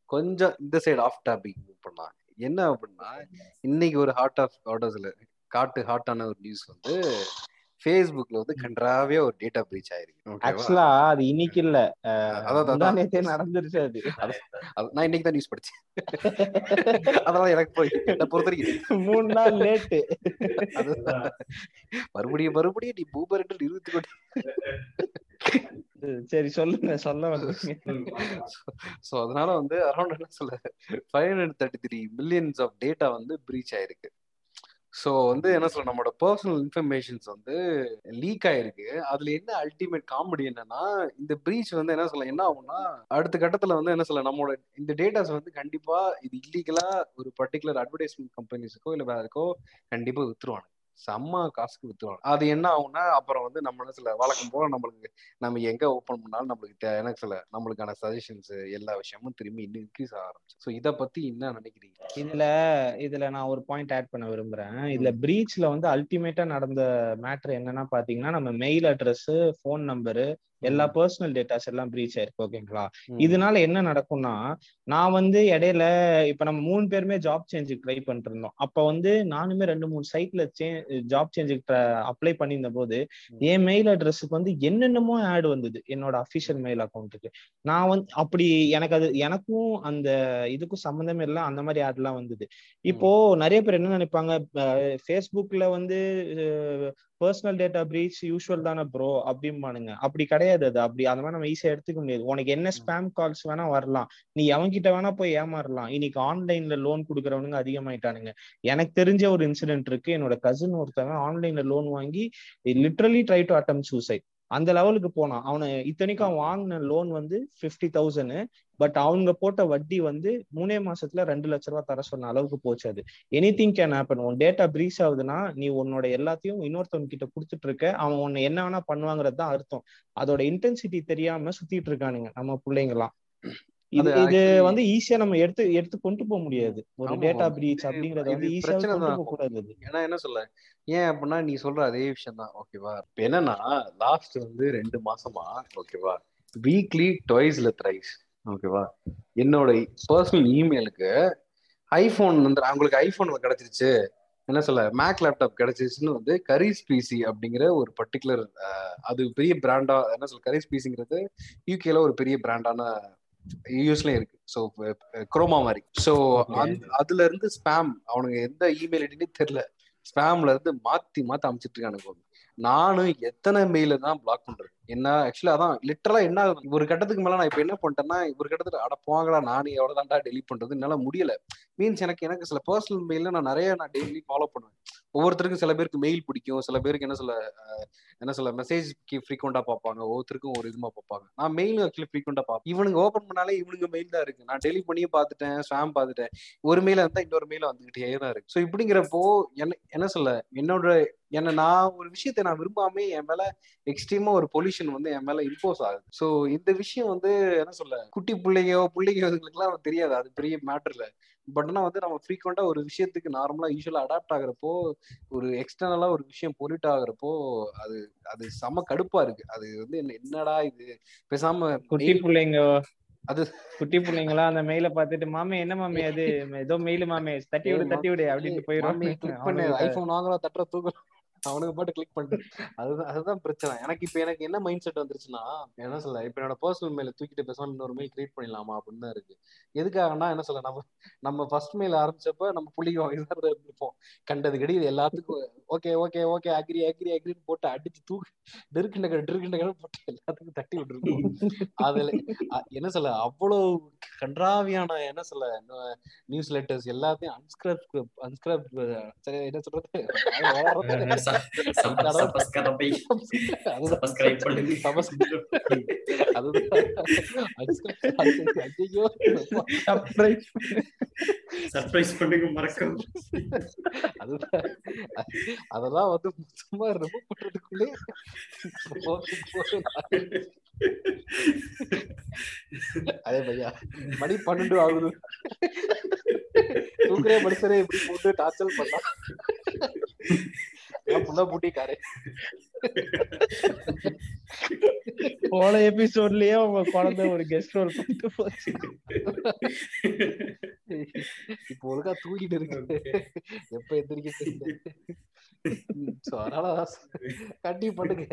[SPEAKER 1] கொஞ்சம் இந்த சைடு ஆஃப் டாபிக் மூவ் பண்ணலாம். என்ன அப்படின்னா இன்னைக்கு ஒரு ஹார்ட் ஆஃப் ஆர்டர்ஸ்ல காட்டு ஹாட்டான ஒரு நியூஸ் வந்து ஃபேஸ்புக்ல வந்து கன்றாவே ஒரு டேட்டா பிரீச் ஆயிருக்கு.
[SPEAKER 3] ஆக்சுவலா அது இன்னைக்கு இல்ல.
[SPEAKER 1] அதான்
[SPEAKER 3] முந்தானேத்தே நடந்துருச்சு அது.
[SPEAKER 1] நான் இன்னைக்கு தான் நியூஸ் படிச்சேன். அதெல்லாம் எனக்கு போய் என்ன பொறுத்த வரைக்கும்
[SPEAKER 3] மூணு நாள் லேட்டு.
[SPEAKER 1] மறுபடியும் மறுபடியும் நீ பூபர் என்று இருபத்தி கோடி.
[SPEAKER 3] சரி சொல்லுங்க சொல்ல
[SPEAKER 1] ஸோ அதனால வந்து அரௌண்ட் என்ன சொல்ல five hundred thirty three millions of data வந்து ப்ரீச் ஆயிருக்கு. ஸோ வந்து என்ன சொல்ல நம்மளோட பர்சனல் இன்ஃபர்மேஷன்ஸ் வந்து லீக் ஆயிருக்கு. அதுல என்ன அல்டிமேட் காமெடி என்னன்னா இந்த ப்ரீச் வந்து என்ன சொல்ல என்ன ஆகும்னா அடுத்த கட்டத்துல வந்து என்ன சொல்ல நம்மளோட இந்த டேட்டாஸ் வந்து கண்டிப்பா இது இல்லீகலா ஒரு பர்டிகுலர் அட்வர்டைஸ்மெண்ட் கம்பெனிஸுக்கோ இல்ல வேறக்கோ கண்டிப்பா வித்துருவாங்க செம்ம காசுக்கு வித்துருவாங்க. அது என்ன ஆகும்னா அப்புறம் வந்து நம்ம சில வழக்கம் போல நம்மளுக்கு நம்ம எங்க ஓபன் பண்ணாலும் நம்மளுக்கு எனக்கு சில நம்மளுக்கான சஜஷன்ஸ் எல்லா விஷயமும் திரும்பி இன்னும் இன்க்ரீஸ் ஆக ஆரம்பிச்சு ஸோ இதை பத்தி என்ன நினைக்கிறீங்க?
[SPEAKER 3] இதுல இதுல நான் ஒரு பாயிண்ட் ஆட் பண்ண விரும்புறேன். இதுல பிரீச்ல வந்து அல்டிமேட்டா நடந்த மேட்டர் என்னன்னா பாத்தீங்கன்னா நம்ம மெயில் அட்ரஸ் ஃபோன் நம்பரு எல்லா பர்சனல் டேட்டாஸ் எல்லாம் பிரீச் ஆயிருக்கு ஓகேங்களா. இதனால என்ன நடக்கும்னா நான் வந்து இடையில இப்ப நம்ம மூணு பேருமே ஜாப் சேஞ்சுக்கு ட்ரை பண்ணிட்டு இருந்தோம் அப்ப வந்து நானுமே ரெண்டு மூணு சைட்ல ஜாப் சேஞ்சுக்கு அப்ளை பண்ணியிருந்த போது என் மெயில் அட்ரஸுக்கு வந்து என்னென்னமோ ஆட் வந்தது என்னோட அஃபிஷியல் மெயில் அக்கௌண்ட்டுக்கு நான் வந்து அப்படி எனக்கு அது எனக்கும் அந்த இதுக்கும் சம்மந்தமே இல்லை அந்த மாதிரி ஆட் எல்லாம் வந்தது. இப்போ நிறைய பேர் என்ன நினைப்பாங்க ஃபேஸ்புக்ல வந்து பர்சனல் டேட்டா பிரீச் யூஸ்வல் தானே ப்ரோ அப்படிம்பானுங்க. அப்படி கிடையாது அது. அப்படி அந்த மாதிரி நம்ம ஈஸியா எடுத்துக்க முடியாது. உனக்கு என்ன ஸ்பேம் கால்ஸ் வேணா வரலாம். நீ எவன்கிட்ட வேணா போய் ஏமாறலாம். இன்னைக்கு ஆன்லைன்ல லோன் கொடுக்குறவனுங்க அதிகமாயிட்டானுங்க. எனக்கு தெரிஞ்ச ஒரு இன்சிடென்ட் இருக்கு. என்னோட கசின் ஒருத்தவன் ஆன்லைன்ல லோன் வாங்கி literally try to attempt suicide அந்த லெவலுக்கு போனான். அவனை இத்தனைக்கும் அவன் வாங்கின லோன் வந்து ஃபிஃப்டி தௌசண்ட் பட் அவங்க போட்ட வட்டி வந்து மூணே மாசத்துல ரெண்டு லட்ச ரூபா தர சொன்ன அளவுக்கு போச்சு அது. எனி திங் கேன் ஹேப்பன் உன் டேட்டா பிரீச் ஆகுதுன்னா நீ உன்னோட எல்லாத்தையும் இன்னொருத்தவங்க கிட்ட கொடுத்துட்டு இருக்க. அவன் உன்னை என்ன வேணா பண்ணுவாங்கிறது தான் அர்த்தம். அதோட இன்டென்சிட்டி தெரியாம சுத்திட்டு இருக்கானுங்க நம்ம பிள்ளைங்களாம். இது இது வந்து ஈஸியா நம்ம எடுத்து எடுத்து கொண்டு போக முடியாது. ஒரு டேட்டா. பிரீச் அப்படிங்கறத வந்து ஈஸியா கொண்டு. போக கூடாது
[SPEAKER 1] ஏன்னா என்ன சொல்ல ஏன் அப்படின்னா நீ சொல்ற அதே விஷயம் தான். ஓகேவா இப்ப என்னன்னா லாஸ்ட் வந்து ரெண்டு மாசமா ஓகேவா வீக்லி டுவைஸ்ல த்ரைஸ் ஓகேவா என்னோட பர்சனல் இமெயிலுக்கு ஐபோன் வந்து அவங்களுக்கு ஐபோன் கிடைச்சிருச்சு. என்ன சொல்ல மேக் லேப்டாப் கிடைச்சிருச்சுன்னு வந்து கரீஸ் பிசி அப்படிங்கிற ஒரு பர்டிகுலர் அது பெரிய பிராண்டா என்ன சொல்ல கரீஸ் பிசிங்கிறது யூகேல ஒரு பெரிய பிராண்டான யூஎஸ்லயும் இருக்கு. ஸோ குரோமா மாதிரி. ஸோ அதுல இருந்து ஸ்பேம் அவனுங்க எந்த இமெயில் ஐடினே தெரியல. ஸ்பேம்ல இருந்து மாத்தி மாத்தி அமைச்சிட்டு இருக்கானுங்க. நானும் எத்தனை மெயில தான் பிளாக் பண்றது? என்ன ஆக்சுவலா அதான் லிட்டரலா என்ன ஆகுது? ஒரு கட்டத்துக்கு மேல நான் இப்ப என்ன பண்ணிட்டேன்னா ஒரு கட்டத்துல அட போங்கடா நானும் எவ்வளவு டெலி டெலிட் பண்றது? என்னால முடியல. மீன்ஸ் எனக்கு எனக்கு சில பர்சனல் மெயில நான் நிறைய நான் டெய்லி ஃபாலோ பண்ணுவேன். ஒவ்வொருத்தருக்கும் சில பேருக்கு மெயில் பிடிக்கும். சில பேருக்கு என்ன சொல்ல என்ன சொல்ல மெசேஜ் ஃப்ரீக்வெண்டா பார்ப்பாங்க. ஒவ்வொருத்தருக்கும் ஒரு இதுமா பார்ப்பாங்க. நான் மெயிலும் ஆக்சுவலி ஃப்ரீக்வெண்டா பார்ப்பேன். இவனுக்கு ஓப்பன் பண்ணாலே இவனுக்கு மெயில் தான் இருக்கு. நான் டெலிட் பண்ணியும் பார்த்துட்டேன் ஸ்வாம் பார்த்துட்டேன். ஒரு மெயில இருந்தா இன்னொரு மெயில வந்துகிட்டே தான் இருக்கு. ஸோ இப்படிங்கிறப்போ என்ன என்ன சொல்ல என்னோட என்ன நான் ஒரு விஷயத்தை நான் விரும்பாமே என் மேல எக்ஸ்ட்ரீமா ஒரு பொல்யூஷன் வந்து என் மேல இம்போஸ் ஆகுது. ஸோ இந்த விஷயம் வந்து என்ன சொல்ல குட்டி பிள்ளைங்க பிள்ளைங்க இதுங்களுக்குலாம் தெரியாது. அது பெரிய மேட்டர் இல்ல பட் ஆனா வந்து நம்ம ஃப்ரீக்வெண்டா ஒரு விஷயத்துக்கு நார்மலா யூஸ்வலா அடாப்ட் ஆகுறப்போ ஒரு எக்ஸ்டர்னலா ஒரு விஷயம் பொலிட் ஆகுறப்போ அது அது செம கடுப்பா இருக்கு. அது வந்து என்ன- என்னடா இது? பேசாம
[SPEAKER 3] குட்டி பிள்ளைங்க.
[SPEAKER 1] அது
[SPEAKER 3] குட்டி பிள்ளைங்களா அந்த மெயில பார்த்துட்டு மாமே என்ன மாமே அது? ஏதோ மெயில் மாமே தட்டி விடு தட்டி விடு அப்படின்ட்டு போயிடும்
[SPEAKER 1] ஐபோன் வாங்குறா தட்டுற தூக்குறோம் அவனுக்கு பாட்டு கிளிக் பண்ணிட்டு அதுதான் அதுதான் பிரச்சனை. எனக்கு இப்ப எனக்கு என்ன மைண்ட் செட் வந்துருச்சுன்னா என்ன சொல்ல இப்ப என்னோட பர்சனல் மெயில தூக்கிட்டு பேசாம இன்னொரு மெயில் கிரியேட் பண்ணிடலாமா அப்படின்னு தான் இருக்கு. எதுக்காகனா என்ன சொல்ல நம்ம நம்ம ஃபர்ஸ்ட் மெயில் ஆரம்பிச்சப்ப நம்ம புள்ளிங்க இருப்போம் கண்டது கிடையாது எல்லாத்துக்கும் okay okay okay agree agree அக்ரின்னு போட்டு அடிச்சு தூக்கி ட்ருக்கின் நெருக்கிண்ட கடை போட்டு எல்லாத்துக்கும் தட்டி விட்டுருக்கோம் அதுல என்ன சொல்ல அவ்வளவு கன்றாவியான என்ன சொல்ல நியூஸ் லெட்டர்ஸ் எல்லாத்தையும் அன்ஸ்கிரைப் அன்ஸ்கிரைப் என்ன சொல்றது அதெல்லாம் வந்து சும்மா ரிமூவ் பண்றதுக்குள்ளே. அதே பையா மணி பன்னெண்டு ஆகுது தூக்குறே மனுஷரே இப்படி போட்டு டார்ச்சல் பண்ணா பூட்டிக்காரே
[SPEAKER 3] போன எபிசோட்லயே உங்க குழந்தை ஒரு கெஸ்ட் ரோல் பண்ணிட்டு போச்சு.
[SPEAKER 1] இப்போ ஒழுங்கா தூங்கிட்டு இருக்கு. எப்ப எந்திரிக்க அதனால கட்டி பண்ணுங்க.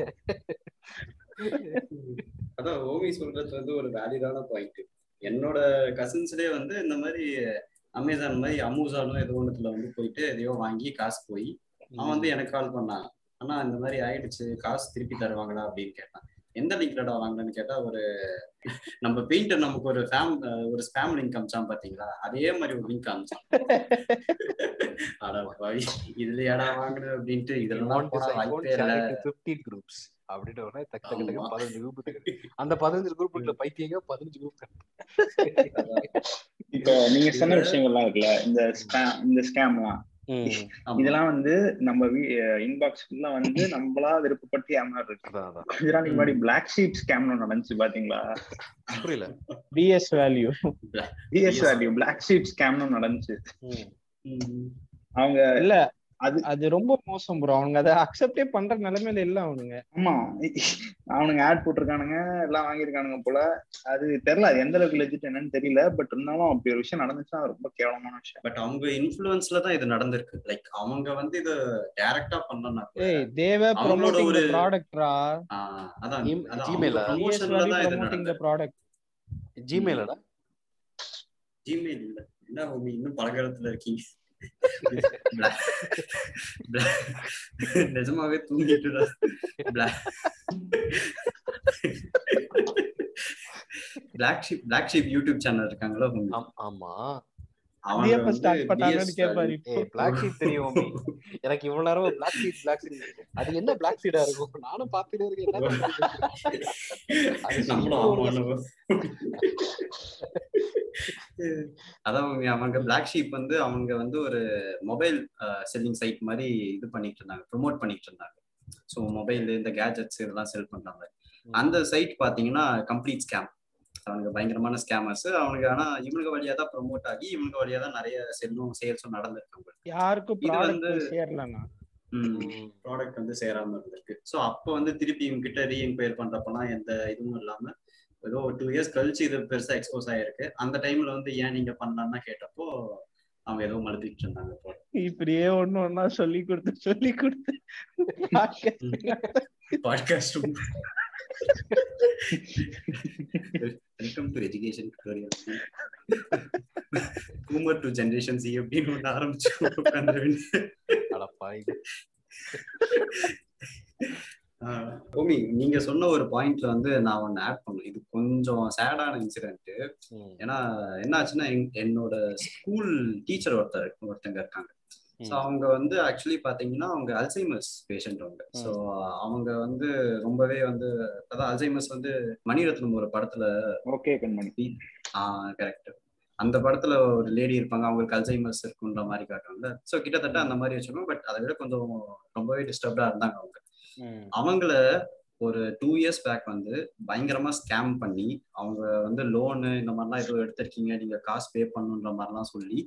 [SPEAKER 2] அதான் ஓவி சொல்றது வந்து ஒரு வேலிடான பாயிண்ட் என்னோட கசின்ஸ்லயே வந்து இந்த மாதிரி அமேசான் மாதிரி அமேசானோ ஏதோ ஒண்ணுத்துல வந்து போயிட்டு எதையோ வாங்கி காசு போய் அவன் வந்து எனக்கு கால் பண்ணான் ஆனா இந்த மாதிரி ஆயிடுச்சு காசு திருப்பி தருவாங்களா அப்படின்னு கேட்டான் எந்த லிங்க்லடா வாங்கினேன்னு கேட்டா ஒரு நம்ம பெயிண்டர் நமக்கு ஒரு ஃபேம் ஒரு ஸ்பேம் லிங்க் அமிச்சான் பாத்தீங்களா அதே மாதிரி ஒரு லிங்க் அமிச்சான் அட பாவி இதுலயாடா வாங்குனது அப்படின்ட்டு
[SPEAKER 1] You
[SPEAKER 2] இதெல்லாம் வாய்ப்பே இல்ல
[SPEAKER 1] share it to 15 groups. அப்படின்ட்டு உடனே டக்கு டக்கு டக்கு
[SPEAKER 2] ஆமா.
[SPEAKER 1] பதினஞ்சு இருக்கு. அந்த பதினஞ்சு இருக்குல்ல பைத்தியங்க பதினஞ்சு group
[SPEAKER 4] இப்ப நீங்க சொன்ன விஷயங்கள்லாம் இருக்குல்ல இந்த ஸ்கேம் இந்த ஸ்கேம்லாம். இதெல்லாம் வந்து நம்ம இன்பாக்ஸ் ஃபுல்லா வந்து நம்மளா விருப்பப்பட்டு ஏமாறு இருக்கு. கொஞ்ச நாளைக்கு முன்னாடி பிளாக் ஷீப் ஸ்கேம்னு நடந்துச்சு பாத்தீங்களா?
[SPEAKER 1] புரியல.
[SPEAKER 3] BS value
[SPEAKER 4] BS value Black Sheep ஸ்கேம்னு நடந்துச்சு. அவங்க
[SPEAKER 3] இல்ல
[SPEAKER 4] அது
[SPEAKER 3] அது ரொம்ப மோசம் ப்ரோ அவனுங்க அதை அக்செப்டே பண்ற நிலைமையில இல்ல அவனுங்க.
[SPEAKER 4] ஆமா. அவனுங்க ஆட் போட்டிருக்கானுங்க எல்லாம் வாங்கியிருக்கானுங்க போல. அது தெரியல அது எந்த அளவுக்கு லெஜிட் என்னன்னு தெரியல. பட் இருந்தாலும் அப்படி ஒரு விஷயம் நடந்துச்சுன்னா ரொம்ப கேவலமான விஷயம்.
[SPEAKER 2] பட் அவங்க இன்ஃபுளுன்ஸ்ல தான் இது நடந்திருக்கு. லைக் அவங்க வந்து இத டைரக்டா பண்ணனா
[SPEAKER 3] ஏய் தேவ ப்ரோமோட்டிங் தி
[SPEAKER 2] ஒரு-
[SPEAKER 3] ப்ராடக்ட்ரா
[SPEAKER 2] அதான்?
[SPEAKER 3] பிஎஸ்
[SPEAKER 2] ப்ரமோஷன்ல தான் இது நடந்தது.
[SPEAKER 3] ப்ராடக்ட்
[SPEAKER 1] ஜிமெயிலடா
[SPEAKER 2] ஜிமெயில் இல்ல. என்ன ஹோமி இன்னும் பழகாலத்துல இருக்கீங்க. நிஜமாவே தூங்கிட்டு Black Sheep Black Sheep YouTube channel இருக்காங்களா
[SPEAKER 1] ஆம்-. எனக்கு இவ்வளவு நேரம் பிளாக் ஷீட் பிளாக் ஷீட் அது என்ன பிளாக் ஷீடா இருக்கும்? நானும் பார்த்துட்டே இருக்கேன் என்ன அது
[SPEAKER 2] நம்மளும்
[SPEAKER 1] ஒரு
[SPEAKER 2] ஆமாம் அதான் அவங்க அவங்க பிளாக் ஷீப் வந்து அவங்க வந்து ஒரு மொபைல் செல்லிங் சைட் மாதிரி இது பண்ணிட்டு இருந்தாங்க. ப்ரோமோட் பண்ணிட்டு இருந்தாங்க. ஸோ மொபைல் இந்த கேஜெட்ஸ் இதெல்லாம் செல் பண்றாங்க. அந்த சைட் பாத்தீங்கன்னா கம்ப்ளீட் ஸ்கேம் அவனுக்கு பயங்கரமான ஸ்கேமர்ஸ் அவனுக்கு ஆனா இவனுக்கு வழியா தான் ப்ரோமோட் ஆகி இவனுக்கு வழியா தான் நிறைய செல்லும் சேல்ஸும் நடந்திருக்கு
[SPEAKER 3] யாருக்கும்
[SPEAKER 2] இது வந்து-. ப்ராடக்ட் வந்து சேராம இருந்திருக்கு. ஸோ அப்போ வந்து திருப்பி இவங்க கிட்ட ரீஎன்கொயர் பண்றப்பலாம் எந்த இதுவும் இல்லாம ஏதோ டூ இயர்ஸ் கழிச்சு இது பெருசா எக்ஸ்போஸ் ஆயிருக்கு. அந்த டைம்ல வந்து ஏன் நீங்க பண்ணலாம்னா கேட்டப்போ அவங்க ஏதோ மழுப்பிட்டு இருந்தாங்க போல.
[SPEAKER 3] இப்படியே ஒண்ணு ஒண்ணா சொல்லி கொடுத்து சொல்லி கொடுத்து
[SPEAKER 2] podcast welcome to education tutorial boomer to generation Z அப்படின்னு ஒன்று ஆரம்பிச்சு உட்காந்துருவேன். ஓமி நீங்க சொன்ன ஒரு பாயிண்ட்ல வந்து நான் ஒன்னு ஆட் பண்ணேன் இது கொஞ்சம் சேடான இன்சிடென்ட். ஏன்னா என்ன ஆச்சுன்னா என்- என்னோட ஸ்கூல் டீச்சர் ஒருத்தர் ஒருத்தங்க இருக்காங்க. ஸோ அவங்க வந்து ஆக்சுவலி பாத்தீங்கன்னா அவங்க அல்சைமர்ஸ் பேஷண்ட் அவங்க. ஸோ அவங்க வந்து ரொம்பவே வந்து அதான் அல்சைமர்ஸ் வந்து மணிரத்னம் ஒரு படத்துல
[SPEAKER 4] ஓகே கண்மணி.
[SPEAKER 2] கரெக்ட் அந்த படத்துல ஒரு லேடி இருப்பாங்க. அவங்களுக்கு அல்சைமர்ஸ் இருக்குன்ற மாதிரி காட்டுவாங்க ஸோ கிட்டத்தட்ட அந்த மாதிரி வச்சுக்கோங்க பட் அதை விட கொஞ்சம் ரொம்பவே டிஸ்டர்ப்டா இருந்தாங்க அவங்க. அவங்கள ஒரு டூ இயர்ஸ் பேக் வந்து பயங்கரமா ஸ்கேம் பண்ணி அவங்க வந்து லோனு இந்த மாதிரிலாம் ஏதோ எடுத்திருக்கீங்க நீங்க காசு பே பண்ணுன்ற மாதிரிலாம் சொல்லி.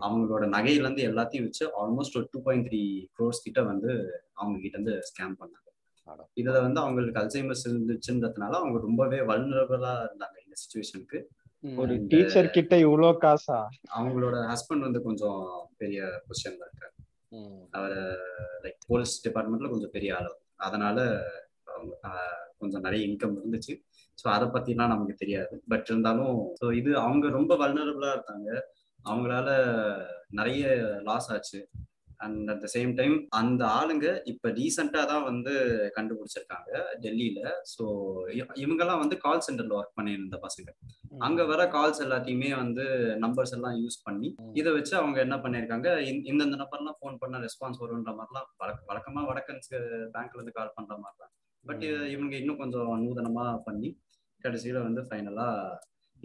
[SPEAKER 2] அவங்களோட நகையில இருந்து எல்லாத்தையும் வச்சு ஆல்மோஸ்ட் ஒரு டூ பாயிண்ட் த்ரீ க்ரோர்ஸ் கிட்ட வந்து அவங்க கிட்ட இருந்து ஸ்கேம் பண்ணாங்க. இதுல வந்து அவங்களுக்கு அல்சைமர்ஸ் இருந்துச்சுன்றதுனால அவங்க ரொம்பவே வல்னரபிளா இருந்தாங்க இந்த சுச்சுவேஷனுக்கு
[SPEAKER 3] ஒரு டீச்சர் கிட்ட இவ்ளோ காசா
[SPEAKER 2] அவங்களோட ஹஸ்பண்ட் வந்து கொஞ்சம் பெரிய பொசிஷன்ல இருக்காரு. அவர் லைக் போலீஸ் டிபார்ட்மெண்ட்ல கொஞ்சம் பெரிய ஆள். அதனால அவங்க, ஆஹ், கொஞ்சம் நிறைய இன்கம் இருந்துச்சு. ஸோ அதை பத்திலாம் நமக்கு தெரியாது. பட் இருந்தாலும் ஸோ இது அவங்க ரொம்ப வல்னரபிளா இருந்தாங்க. அவங்களால நிறைய லாஸ் ஆச்சு. And at the same time அந்த ஆளுங்க இப்ப ரீசெண்டா தான் வந்து கண்டுபிடிச்சிருக்காங்க டெல்லியில. ஸோ இவங்கெல்லாம் வந்து கால் சென்டர்ல ஒர்க் பண்ணியிருந்த பசங்க. அங்க வர கால்ஸ் எல்லாத்தையுமே வந்து நம்பர்ஸ் எல்லாம் யூஸ் பண்ணி இதை வச்சு அவங்க என்ன பண்ணிருக்காங்க இந்த- இந்தந்த நம்பர்லாம் ஃபோன் பண்ண ரெஸ்பான்ஸ் வரும்ன்ற மாதிரிலாம் வழக்க வழக்கமா வடக்கன்ஸ் பேங்க்ல இருந்து கால் பண்ற மாதிரி தான் பட் இவங்க இன்னும் கொஞ்சம் நூதனமா பண்ணி கடைசியில வந்து ஃபைனலா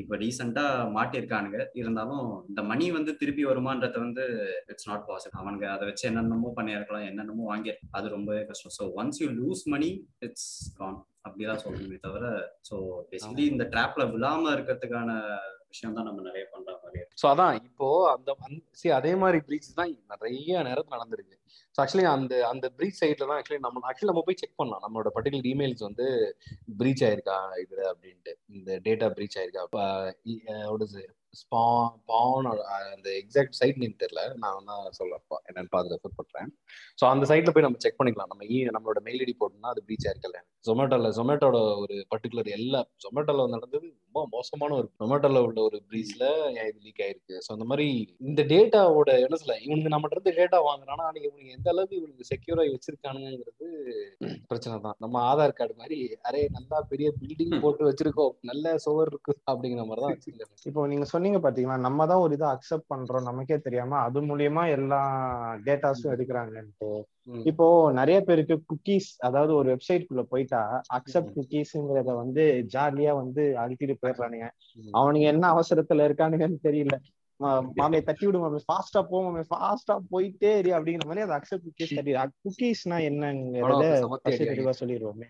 [SPEAKER 2] இப்ப ரீசெண்டா மாட்டிருக்கானுங்க. இருந்தாலும் இந்த மணி வந்து திருப்பி வருமான்றத வந்து இட்ஸ் நாட் பாசிபிள் அவனுங்க அதை வச்சு என்னென்னமோ பண்ணியிருக்கலாம் என்னென்னமோ வாங்கி அது ரொம்பவே கஷ்டம். So once you lose money it's gone அப்படிதான் சொல்லணுமே தவிர ஸோ பேசிக்கலி இந்த ட்ராப்ல விழாம இருக்கிறதுக்கான விஷயம் தான் நம்ம நிறைய பண்ற மாதிரி
[SPEAKER 1] ஸோ அதான். இப்போ அந்த சரி அதே மாதிரி பிரீச் தான் நிறைய நேரத்தில் நடந்திருக்கு. ஸோ ஆக்சுவலி அந்த அந்த பிரீச் சைட்ல தான் ஆக்சுவலி நம்ம ஆக்சுவலி நம்ம போய் செக் பண்ணலாம். நம்மளோட பர்டிகுலர் இமெயில்ஸ் வந்து பிரீச் ஆயிருக்கா இது அப்படின்ட்டு. இந்த டேட்டா பிரீச் ஆயிருக்கா ஸ்பான் பான் அந்த எக்ஸாக்ட் சைட் நேம் தெரியல. நான் தான் சொல்ல என்னன்னு பார்த்து ரெஃபர் பண்றேன். ஸோ அந்த சைட்ல போய் நம்ம செக் பண்ணிக்கலாம். நம்ம ஈ நம்மளோட மெயில் ஐடி போட்டோம்னா அது பிரீச் ஆயிருக்கல. ஜொமேட்டோல ஜொமேட்டோட ஒரு பர்டிகுலர் எல்லா ஜொமேட்டோல நடந்தது ரொம்ப மோசமான ஒரு ஜொமேட்டோல உள்ள ஒரு பிரீச்ல இது லீக் ஆயிருக்கு? ஸோ அந்த மாதிரி இந்த டேட்டாவோட என்ன சொல்ல இவனுக்கு நம்ம இருந்து டேட்டா வாங்குறானா? இவனுக்கு எந்த அளவுக்கு இவனுக்கு செக்யூரா வச்சிருக்கானுங்கிறது பிரச்சனை தான். நம்ம ஆதார் கார்டு மாதிரி அரே நல்லா பெரிய பில்டிங் போட்டு வச்சிருக்கோம். நல்ல சுவர் இருக்கு. அப்படிங்கிற மாதிரி தான் வச்சிருக்காங்க.
[SPEAKER 3] இப்போ நீங்க சொன்னீங்க பாத்தீங்களா? நம்ம தான் ஒரு இதை அக்செப்ட் பண்றோம் நமக்கே தெரியாம அது மூலியமா எல்லா டேட்டாஸும் எடுக்கிறாங்கன்ட்டு. இப்போ நிறைய பேருக்கு குக்கீஸ் அதாவது ஒரு வெப்சைட் குள்ள போயிட்டா அக்செப்ட் குக்கீஸ்ங்கிறத வந்து ஜாலியா வந்து அழுத்திட்டு போயிடுறானுங்க. அவனுங்க என்ன அவசரத்துல இருக்கானுங்கன்னு தெரியல. மாமே தட்டி விடு மாமே. ஃபாஸ்டா போ மாமே. ஃபாஸ்டா போயிட்டே இரு அப்படிங்கிற மாதிரி அந்த அக்செப்ட் குக்கீஸ் தட்டி குக்கீஸ்னா என்னங்கிறத சொல்லிடுவோமே.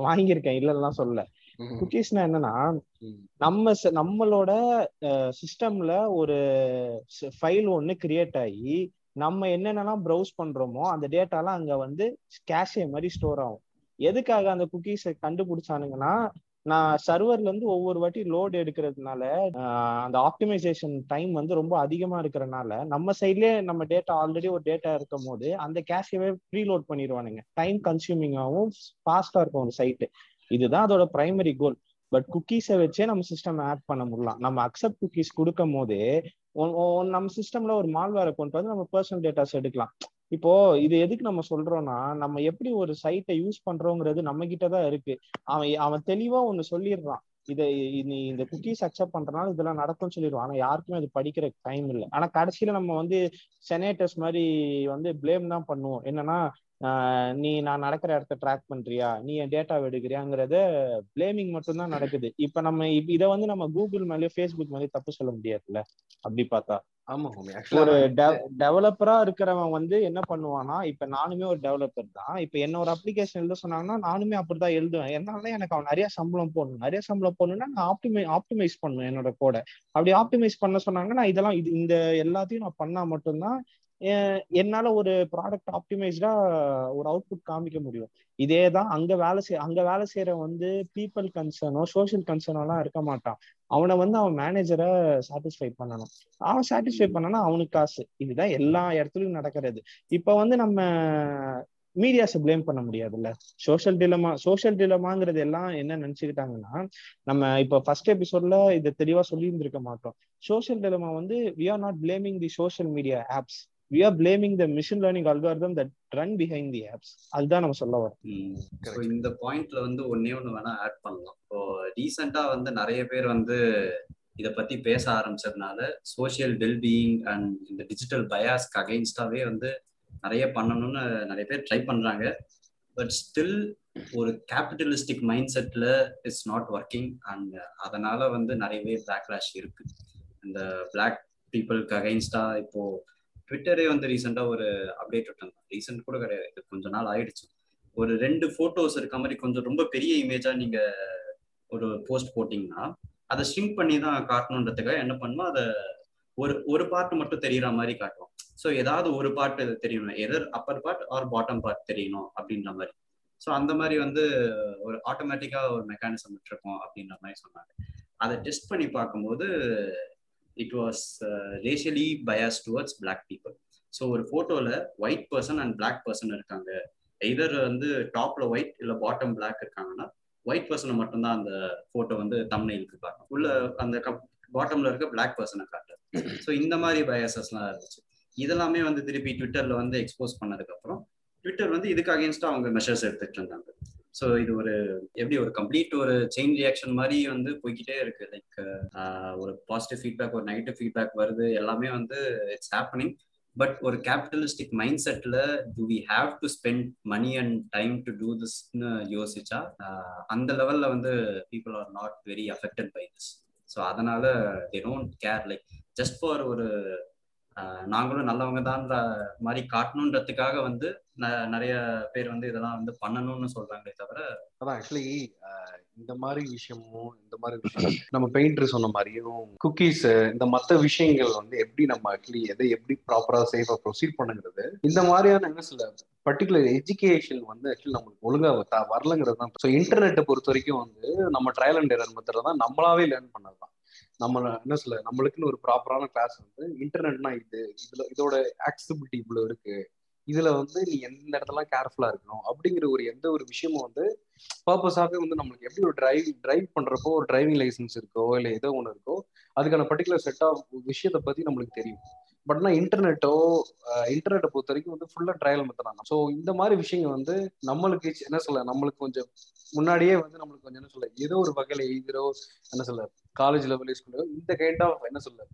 [SPEAKER 3] வாங்கியிருக்கேன். இல்லலாம் சொல்ல. குக்கீஸ்னா என்னன்னா நம்ம நம்மளோட சிஸ்டம்ல ஒரு ஃபைல் ஒண்ணு கிரியேட் ஆகி நம்ம என்னென்னலாம் ப்ரௌஸ் பண்றோமோ அந்த டேட்டாலாம் அங்க வந்து கேஷே மாதிரி ஸ்டோர் ஆகும். எதுக்காக அந்த குக்கீஸை கண்டுபிடிச்சானுங்கன்னா நான் சர்வர்ல இருந்து ஒவ்வொரு வாட்டி லோட் எடுக்கிறதுனால அந்த ஆப்டிமைசேஷன் டைம் வந்து ரொம்ப அதிகமா இருக்கிறனால நம்ம சைட்லயே நம்ம டேட்டா ஆல்ரெடி ஒரு டேட்டா இருக்கும் போது அந்த கேஷவே ப்ரீலோட் பண்ணிடுவானுங்க டைம் கன்சியூமிங்காகவும் ஃபாஸ்டா இருக்கும் ஒரு சைட்டு இதுதான் அதோட பிரைமரி கோல் பட் குக்கீஸை வச்சே நம்ம சிஸ்டம் ஆட் பண்ண முடியலாம் நம்ம அக்செப்ட் குக்கீஸ் கொடுக்கும் போது நம்ம சிஸ்டம்ல ஒரு மால்வேரை கொண்டு வந்து நம்ம பர்சனல் டேட்டாஸ் எடுக்கலாம். இப்போ இது எதுக்கு நம்ம சொல்றோம்னா நம்ம எப்படி ஒரு சைட்டை யூஸ் பண்றோங்கிறது நம்ம கிட்டதான் இருக்கு. அவன் அவன் தெளிவா ஒண்ணு சொல்லிடுறான். இதை நீ இந்த குக்கீஸ் அக்செப்ட் பண்றதுனால இதெல்லாம் நடக்கும்னு சொல்லிடுவான். ஆனா யாருக்குமே அது படிக்கிற டைம் இல்லை. ஆனா கடைசியில நம்ம வந்து செனேட்டர்ஸ் மாதிரி வந்து பிளேம் தான் பண்ணுவோம். என்னன்னா நீ நான் நடக்கிற இடத்த ட்ராக் பண்றியா? நீ என் டேட்டா எடுக்கிறியாங்கிறத பிளேமிங் மட்டும் தான் நடக்குது. இப்ப நம்ம இதை வந்து நம்ம கூகுள் மேலயும் ஃபேஸ்புக் மேலயும் தப்பு சொல்ல முடியாதுல்ல? அப்படி பார்த்தா.
[SPEAKER 1] ஆமா
[SPEAKER 3] ஒரு டெவலப்பரா இருக்கிறவன் வந்து என்ன பண்ணுவானா இப்ப நானுமே ஒரு டெவலப்பர் தான். இப்ப என்ன ஒரு அப்ளிகேஷன் எழுத சொன்னாங்கன்னா நானுமே அப்படிதான் எழுதுவேன். என்னால எனக்கு அவன் நிறைய சம்பளம் போடணும். நிறைய சம்பளம் போடணும்னா நான் ஆப்டிமை ஆப்டிமைஸ் பண்ணுவேன் என்னோட கோட அப்படி ஆப்டிமைஸ் பண்ண சொன்னாங்கன்னா நான் இதெல்லாம் இது இந்த எல்லாத்தையும் நான் பண்ணா மட்டும்தான் என்னால ஒரு ப்ராடக்ட் ஆப்டிமைஸ்டா ஒரு அவுட்புட் காமிக்க முடியும். இதே தான் அங்க வேலை செய் அங்க வேலை செய்யற வந்து பீப்புள் கன்சர்னோ சோசியல் கன்சர்னோலாம் இருக்க மாட்டான். அவனை வந்து அவன் மேனேஜரை சாட்டிஸ்ஃபை பண்ணணும். அவன் சாட்டிஸ்ஃபை பண்ணனா அவனுக்கு காசு. இதுதான் எல்லா இடத்துலயும் நடக்கிறது. இப்ப வந்து நம்ம மீடியாஸை பிளேம் பண்ண முடியாதுல்ல? சோஷியல் டிலமா சோஷியல் டிலமாங்கிறது எல்லாம் என்ன நினைச்சுக்கிட்டாங்கன்னா நம்ம இப்ப ஃபர்ஸ்ட் எபிசோட்ல இதை தெளிவா சொல்லியிருந்திருக்க மாட்டோம். சோஷியல் டிலமா வந்து we are not blaming the social media apps we are blaming the machine learning algorithm that run behind the apps அதுதான் நம்ம சொல்ல வரோம்
[SPEAKER 2] இந்த பாயிண்ட்ல வந்து ஒன்னே ஒண்ணு வேணா ஆட் பண்ணலாம். இப்போ ரீசெண்டா வந்து நிறைய பேர் வந்து இதை பத்தி பேச ஆரம்பிச்சதுனால சோசியல் வெல்பீயிங் அண்ட் இந்த டிஜிட்டல் பயாஸ்க்கு அகைன்ஸ்டாவே வந்து நிறைய பண்ணணும்னு நிறைய பேர் ட்ரை பண்றாங்க. பட் ஸ்டில் ஒரு கேபிட்டலிஸ்டிக் மைண்ட் செட்ல இட்ஸ் நாட் ஒர்க்கிங் அண்ட் அதனால வந்து நிறையவே பேக்லாஷ் இருக்கு. இந்த பிளாக் பீப்புளுக்கு அகைன்ஸ்டா இப்போ ட்விட்டரே வந்து ரீசெண்டா ஒரு அப்டேட் விட்டாங்க. ரீசெண்ட் கூட கிடையாது. கொஞ்ச நாள் ஆயிடுச்சு. ஒரு ரெண்டு போட்டோஸ் இருக்க மாதிரி கொஞ்சம் ரொம்ப பெரிய இமேஜா நீங்க ஒரு போஸ்ட் போட்டீங்கன்னா அதை ஸ்ட்ரிங்க் பண்ணி தான் காட்டணுன்றதுக்காக என்ன பண்ணுவோம் அதை ஒரு ஒரு பார்ட் மட்டும் தெரியற மாதிரி காட்டுவோம். ஸோ ஏதாவது ஒரு பார்ட் தெரியணும். Either upper part or bottom part தெரியணும் அப்படின்ற மாதிரி. ஸோ அந்த மாதிரி வந்து ஒரு ஆட்டோமேட்டிக்காக ஒரு மெக்கானிசம் விட்டுருக்கோம் அப்படின்ற மாதிரி சொன்னாங்க. அதை டெஸ்ட் பண்ணி பார்க்கும்போது it was racially bias towards black people so ஒரு ஃபோட்டோவில் white person and black person இருக்காங்க. எதர் வந்து டாப்ல ஒயிட் இல்லை பாட்டம் பிளாக் இருக்காங்கன்னா ஒயிட் பர்சனை மட்டும்தான் அந்த ஃபோட்டோ வந்து தமிழ்க்கு காட்டும். உள்ள அந்த பாட்டம்ல இருக்க பிளாக் பர்சனை காட்டுறது ஸோ இந்த மாதிரி பயாசஸ்லாம் இருந்துச்சு. இதெல்லாமே வந்து திருப்பி ட்விட்டர்ல வந்து எக்ஸ்போஸ் பண்ணதுக்கு அப்புறம் ட்விட்டர் வந்து இதுக்கு அகேன்ஸ்டா அவங்க மெஷர்ஸ் எடுத்துட்டு இருந்தாங்க. ஸோ இது ஒரு எப்படி ஒரு கம்ப்ளீட் ஒரு செயின் ரியாக்ஷன் மாதிரி வந்து போய்கிட்டே இருக்கு. லைக் ஒரு பாசிட்டிவ் ஃபீட்பேக் ஒரு நெகட்டிவ் ஃபீட்பேக் வருது. எல்லாமே வந்து இட்ஸ் ஹேப்பனிங் பட் ஒரு கேபிட்டலிஸ்டிக் மைண்ட் செட்ல to we have to spend money and time to do திஸ்னு யோசிச்சா அந்த லெவல்ல வந்து people are not very affected by this so அதனால they don't care like just for ஒரு நாங்களும் நல்லவங்க தான்ற மாதிரி காட்டணுன்றதுக்காக வந்து நிறைய பேர் வந்து இதெல்லாம் வந்து பண்ணணும்னு சொல்றாங்களே தவிர
[SPEAKER 1] அதான் ஆக்சுவலி இந்த மாதிரி விஷயமும் இந்த மாதிரி நம்ம பெயிண்டர் சொன்ன மாதிரியும் குக்கீஸ் இந்த மற்ற விஷயங்கள் வந்து எப்படி நம்ம ஆக்சுவலி எதை எப்படி ப்ராப்பரா சேஃபா ப்ரொசீட் பண்ணுங்கிறது இந்த மாதிரியான என்ன சில பர்டிகுலர் எஜுகேஷன் வந்து ஆக்சுவலி நம்மளுக்கு ஒழுங்கா வரலங்கிறது தான். ஸோ இன்டர்நெட்டை பொறுத்த வரைக்கும் வந்து நம்ம ட்ரையல் அண்ட் எரர் மெத்தட் தான் நம்மளாவே லேர்ன் பண்ணலாம் நம்ம என்ன சொல்ல நம்மளுக்குன்னு ஒரு ப்ராப்பரான கிளாஸ் வந்து இன்டர்நெட்னா இது. இதுல இதோட ஆக்சபிலிட்டி இவ்வளவு இருக்கு. இதுல வந்து நீ எந்த இடத்துலாம் கேர்ஃபுல்லா இருக்கணும் அப்படிங்கிற ஒரு எந்த ஒரு விஷயமும் வந்து பர்பஸாகவே வந்து நம்மளுக்கு எப்படி ஒரு டிரைவ் டிரைவ் பண்றப்போ ஒரு டிரைவிங் லைசன்ஸ் இருக்கோ இல்லை ஏதோ ஒன்று இருக்கோ அதுக்கான பர்டிகுலர் செட் ஆஃப் விஷயத்தை பத்தி நம்மளுக்கு தெரியும். பட் ஆனால் இன்டர்நெட்டோ இன்டர்நெட்டை பொறுத்த வரைக்கும் வந்து ஃபுல்லா ட்ரையல் மெத்தடாங்க ஸோ இந்த மாதிரி விஷயங்கள் வந்து நம்மளுக்கு என்ன சொல்ல நம்மளுக்கு கொஞ்சம் முன்னாடியே வந்து நம்மளுக்கு கொஞ்சம் என்ன சொல்ல ஏதோ ஒரு வகையில எழுதிரோ என்ன சொல்ல காலேஜ் லெவல் ஸ்கூல்ல இந்த கைண்ட் ஆஃப் என்ன சொல்ல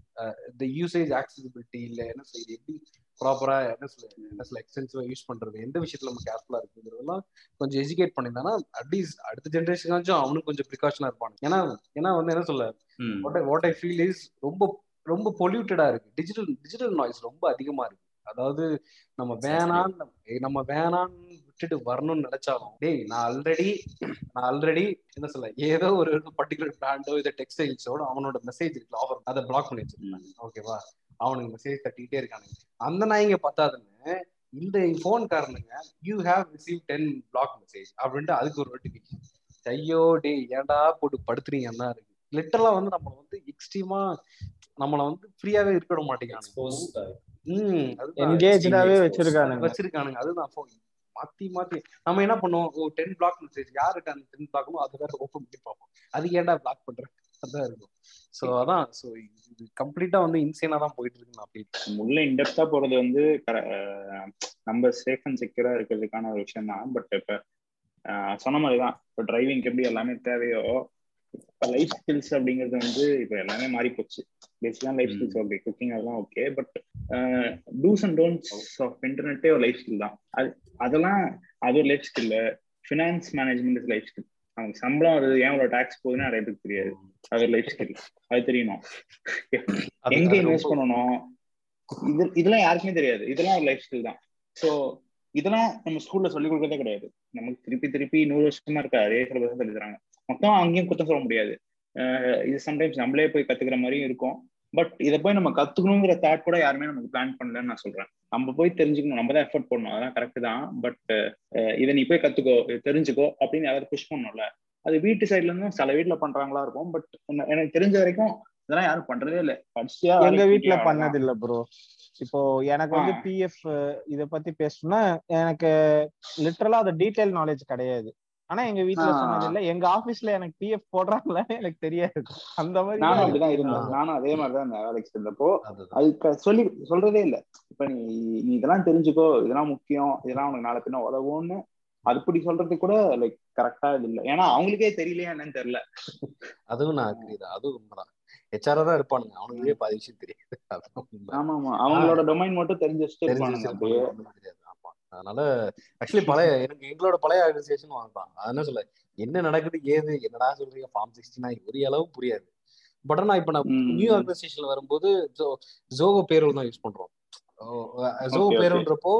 [SPEAKER 1] இந்த யூசேஜ் ஆக்சசிபிலிட்டி இல்லை என்ன சொல்ல எப்படி ப்ராப்பரா என்ன சொல்ல என்ன சொல்ல எக்ஸ்டென்சிவா யூஸ் பண்றது எந்த விஷயத்துல நம்ம கேர்ஃபுல்லா இருக்குங்கிறதெல்லாம் கொஞ்சம் எஜுகேட் பண்ணியிருந்தானா அட்லீஸ்ட் அடுத்த ஜென்ரேஷனாச்சும் அவனுக்கு கொஞ்சம் ப்ரிகாஷனா இருப்பான். ஏன்னா ஏன்னா வந்து என்ன சொல்ல. What I what I feel is ரொம்ப ரொம்ப பொல்யூட்டடா இருக்கு. டிஜிட்டல் டிஜிட்டல் நாய்ஸ் ரொம்ப அதிகமா இருக்கு. அதாவது நம்ம வேணான்னு நம்ம வேணான்னு விட்டுட்டு வரணும்னு நினைச்சாலும் டேய் நான் ஆல்ரெடி நான் ஆல்ரெடி என்ன சொல்ல ஏதோ ஒரு பர்டிகுலர் பிராண்டோ இதை டெக்ஸ்டைல்ஸோட அவனோட மெசேஜ் இருக்குல்ல ஆஃபர் அதை பிளாக் பண்ணி வச்சிருக்காங்க ஓகேவா? அவனுக்கு மெசேஜ் தட்டிக்கிட்டே இருக்கானுங்க. அந்த நாய்ங்க பத்தாதுன்னு இந்த phone காரணங்க you have receive ten black message அப்படின்ட்டு அதுக்கு ஒரு நோட்டிபிகேஷன் ஐயோ டே ஏன்டா போட்டு படுத்துறீங்கன்னா இருக்கு. லிட்டரலா வந்து நம்ம வந்து எக்ஸ்ட்ரீமா நம்மள வந்து ஃப்ரீயாவே இருக்க விட மாட்டேங்கிறாங்க ம்
[SPEAKER 2] exposed.
[SPEAKER 3] வச்சிருக்கானுங்க.
[SPEAKER 1] வச்சிருக்கானுங்க. அதுதான் phone. மாத்தி மாத்தி. நம்ம என்ன பண்ணுவோம்? ஓ டென் பிளாக் மெசேஜ் யாருக்கு அந்த டென் பிளாக்மோ அது வேற ஓப்பன் பண்ணி பார்ப்போம். அது ஏன்டா பிளாக் பண்றேன் தான் இருக்கும். ஸோ அதான். ஸோ இது கம்ப்ளீட்டா வந்து இன்சேனா தான் போயிட்டு இருக்கு நான் அப்படி
[SPEAKER 4] உள்ள இன்டெப்தா போறது வந்து நம்ம சேஃப் அண்ட் செக்யூரா இருக்கிறதுக்கான ஒரு விஷயம் தான். பட் இப்ப சொன்ன சொன்ன மாதிரிதான் இப்போ டிரைவிங்க்கு எப்படி எல்லாமே தேவையோ இப்போ லைஃப் ஸ்கில்ஸ் அப்படிங்கிறது வந்து இப்போ எல்லாமே மாறி போச்சு பேசிக்காக லைஃப் ஸ்கில்ஸ் ஓகே குக்கிங் அதெல்லாம் okay but do's and don'ts of இன்டர்நெட்டே ஒரு லைஃப் ஸ்கில் தான். அது அதெல்லாம் அது ஒரு life skill finance management is life skill அவங்க சம்பளம் வருது ஏன் ஒரு டாக்ஸ் போகுதுன்னு நிறைய பேருக்கு தெரியாது. அது லைஃப் ஸ்கில் அது தெரியணும்
[SPEAKER 1] அது-
[SPEAKER 4] எங்க இன்வெஸ்ட் பண்ணணும்? இது இதெல்லாம் யாருக்குமே தெரியாது. இதெல்லாம் ஒரு லைஃப் ஸ்கில் தான். ஸோ இதெல்லாம் நம்ம ஸ்கூல்ல சொல்லி கொடுக்கறதே கிடையாது. நமக்கு திருப்பி திருப்பி நூறு வருஷமா இருக்க அதே சிலபஸ் சொல்லி தராங்க மொத்தம் அங்கேயும் குத்தம் சொல்ல முடியாது. இது சம்டைம்ஸ் நம்மளே போய் கத்துக்கிற மாதிரியும் இருக்கும். பட் இதை போய் நம்ம கத்துக்கணுங்கிற தாட் கூட யாருமே நமக்கு பிளான் பண்ணலன்னு நான் சொல்றேன். நம்ம போய் தெரிஞ்சுக்கணும். நம்ம தான் எஃபர்ட் பண்ணணும். அதெல்லாம் கரெக்ட் தான். பட் இதை நீ போய் கத்துக்கோ தெரிஞ்சுக்கோ அப்படின்னு யாராவது புஷ் பண்ணணும்ல. அது வீட்டு சைட்ல இருந்தும் சில வீட்டுல பண்றாங்களா இருக்கும். பட் எனக்கு தெரிஞ்ச வரைக்கும் இதெல்லாம் யாரும் பண்றதே இல்ல. படிச்சியா
[SPEAKER 3] எங்க
[SPEAKER 4] போயிட்டியா,
[SPEAKER 3] பண்ணது இல்ல ப்ரோ இப்போ எனக்கு வந்து. பிஎஃப் இத பத்தி பேசணும்னா எனக்கு லிட்டரலா அது டீடைல் நாலேஜ் கிடையாது. ஆனா எங்க வீட்ல
[SPEAKER 4] ஆ.
[SPEAKER 3] சொன்னது இல்ல எங்க ஆபீஸ்ல எனக்கு பிஎஃப் போடுறாங்களான்னு எனக்கு தெரியாது. அந்த மாதிரி
[SPEAKER 4] நானும்
[SPEAKER 3] தான்
[SPEAKER 4] அப்படிதான்
[SPEAKER 3] இருக்கு.
[SPEAKER 4] இருந்தேன். நானும் அதே மாதிரிதான் இந்த வேலைக்கு இருந்தப்போ அதுக்கு சொல்லி சொல்றதே இல்ல. இப்ப நீ நீ இதெல்லாம் தெரிஞ்சுக்கோ. இதெல்லாம் முக்கியம். இதெல்லாம் உனக்கு நாளை பின்ன உதவும்னு அப்படி சொல்றது கூட லைக் கரெக்டா இது இல்ல. ஏன்னா அவங்களுக்கே தெரியலையா என்னன்னு தெரியல.
[SPEAKER 1] அதுவும் நான் agree தான். அதுவும் உண்மைதான். ஹெச்ஆரா தான் இருப்பானுங்க. அவனுங்களே பாதி விஷயம் தெரியாது.
[SPEAKER 4] ஆமா ஆமா அவங்களோட டொமைன் மட்டும் தெரிஞ்சு வச்சுட்டு
[SPEAKER 1] அதனால ஆக்சுவலி பழைய எனக்கு எங்களோட பழைய ஆர்கனைசேஷன் வாங்கலாம் அது என்ன சொல்ல என்ன நடக்குது ஏது என்னடா சொல்றீங்க ஃபார்ம் சிக்ஸ்டி நைன் ஒரு அளவு புரியாது. பட் ஆனா இப்ப நான். நியூ ஆர்கனைசேஷன்ல வரும்போது ஜோ- ஜோகோ பேரோல் தான் யூஸ் பண்றோம்.
[SPEAKER 4] Okay.
[SPEAKER 1] பேரோன்றப்போ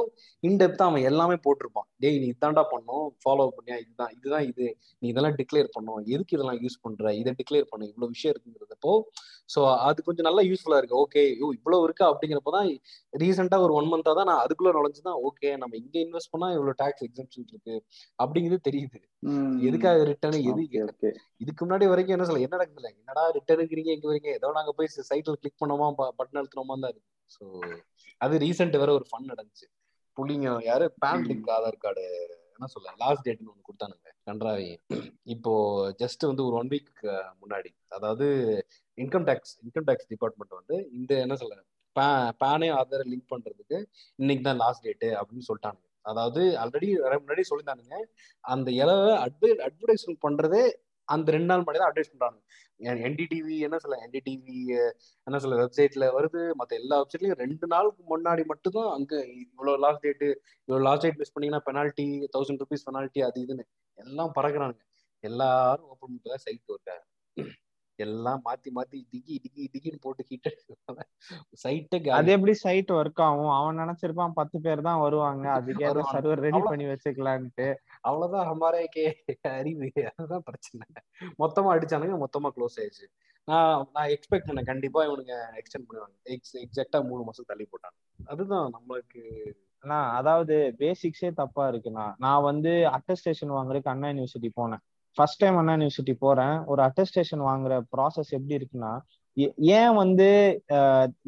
[SPEAKER 1] இன்டெப்தா அவன் எல்லாமே போட்டிருப்பான். டேய் நீ இதான்டா பண்ணும் ஃபாலோ பண்ணியா? இதுதான் இதுதான் இது. நீ இதெல்லாம் டிக்ளேர் பண்ணும். எதுக்கு இதெல்லாம் யூஸ் பண்ற? இதை டிக்ளேர் பண்ணு. இவ்வளவு விஷயம் இருக்குங்கிறதப்போ ஸோ அது கொஞ்சம் நல்லா யூஸ்ஃபுல்லா இருக்கு. ஓகே ஐயோ இவ்வளவு இருக்கா அப்படிங்கிறப்ப தான் ரீசெண்டா ஒரு ஒன் மந்தா தான் நான் அதுக்குள்ள நுழைஞ்சு தான் ஓகே நம்ம இங்க இன்வெஸ்ட் பண்ணா இவ்வளவு டாக்ஸ் எக்ஸம்ஷன் இருக்கு அப்படிங்கிறது தெரியுது. எதுக்காக ரிட்டர்ன் எது. இதுக்கு முன்னாடி வரைக்கும் என்ன சொல்ல என்ன நடக்குதுல என்னடா ரிட்டர்னுங்கிறீங்க எங்க வரீங்க ஏதோ நாங்க போய் சைட்ல கிளிக் பண்ணோமா பட்டன் அழுத்தினோமா தான் இருக்கு. ஸோ அது ரீசெண்ட் வேற ஒரு ஃபன் நடந்துச்சு. புள்ளிங்க யாரு? பேன். லிங்க் ஆதார் கார்டு என்ன சொல்ல லாஸ்ட் டேட்னு ஒன்று கொடுத்தானுங்க கன்றாவி. இப்போ ஜஸ்ட் வந்து ஒரு ஒன் வீக் முன்னாடி அதாவது income tax income tax department வந்து இந்த என்ன சொல்ல பேனே ஆதார் லிங்க் பண்றதுக்கு இன்னைக்கு தான் லாஸ்ட் டேட்டு அப்படின்னு சொல்லிட்டானுங்க. அதாவது ஆல்ரெடி முன்னாடி சொல்லியிருந்தானுங்க. அந்த இலவை அட்வை அட்வர்டைஸ்மெண்ட் பண்றதே அந்த ரெண்டு நாள் முன்னாடி தான் அட்வைஸ் பண்றாங்க. என்டிடிவி என்ன சொல்ல என்டிடிவி என்ன சொல்ல வெப்சைட்ல வருது. மற்ற எல்லா வெப்சைட்லயும் ரெண்டு நாளுக்கு முன்னாடி மட்டும்தான் அங்க இவ்வளவு லாஸ்ட் டேட்டு இவ்வளவு லாஸ்ட் டேட் மிஸ் பண்ணீங்கன்னா பெனால்ட்டி தௌசண்ட் ருபீஸ் பெனால்ட்டி அது இதுன்னு எல்லாம் பறக்குறானுங்க. எல்லாரும் ஓப்பன் பண்ணி சைட் இருக்காங்க எல்லாம் மாத்தி மாத்தி டிகி டிகி டிகின்னு போட்டு ஹீட் சைட்டே
[SPEAKER 3] அது எப்படி சைட் ஒர்க் ஆகும்? அவன் நினைச்சிருப்பான் பத்து பேர் தான் வருவாங்க. அதுக்கே. சர்வர் ரெடி பண்ணி வச்சுக்கலான்ட்டு.
[SPEAKER 1] அவ்வளவுதான் ஹமாரே கே அறிவு. அதுதான் பிரச்சனை. மொத்தமா அடிச்சானுங்க மொத்தமா க்ளோஸ் ஆயிடுச்சு. நான் நான் எக்ஸ்பெக்ட் பண்ணேன். கண்டிப்பா இவனுங்க எக்ஸ்டெண்ட் பண்ணுவாங்க. எக்ஸ் எக்ஸாக்டா மூணு மாசம் தள்ளி போட்டாங்க. அதுதான் நம்மளுக்கு.
[SPEAKER 3] அதாவது பேசிக்ஸே தப்பா இருக்குண்ணா. நான் வந்து அட்டஸ்டேஷன் வாங்குறதுக்கு அண்ணா யூனிவர்சிட்டி போனேன். ஃபர்ஸ்ட் டைம் அண்ணா யூனிவர்சிட்டி போறேன். ஒரு அட்டஸ்டேஷன் வாங்குற ப்ராசஸ் எப்படி இருக்குன்னா ஏன் வந்து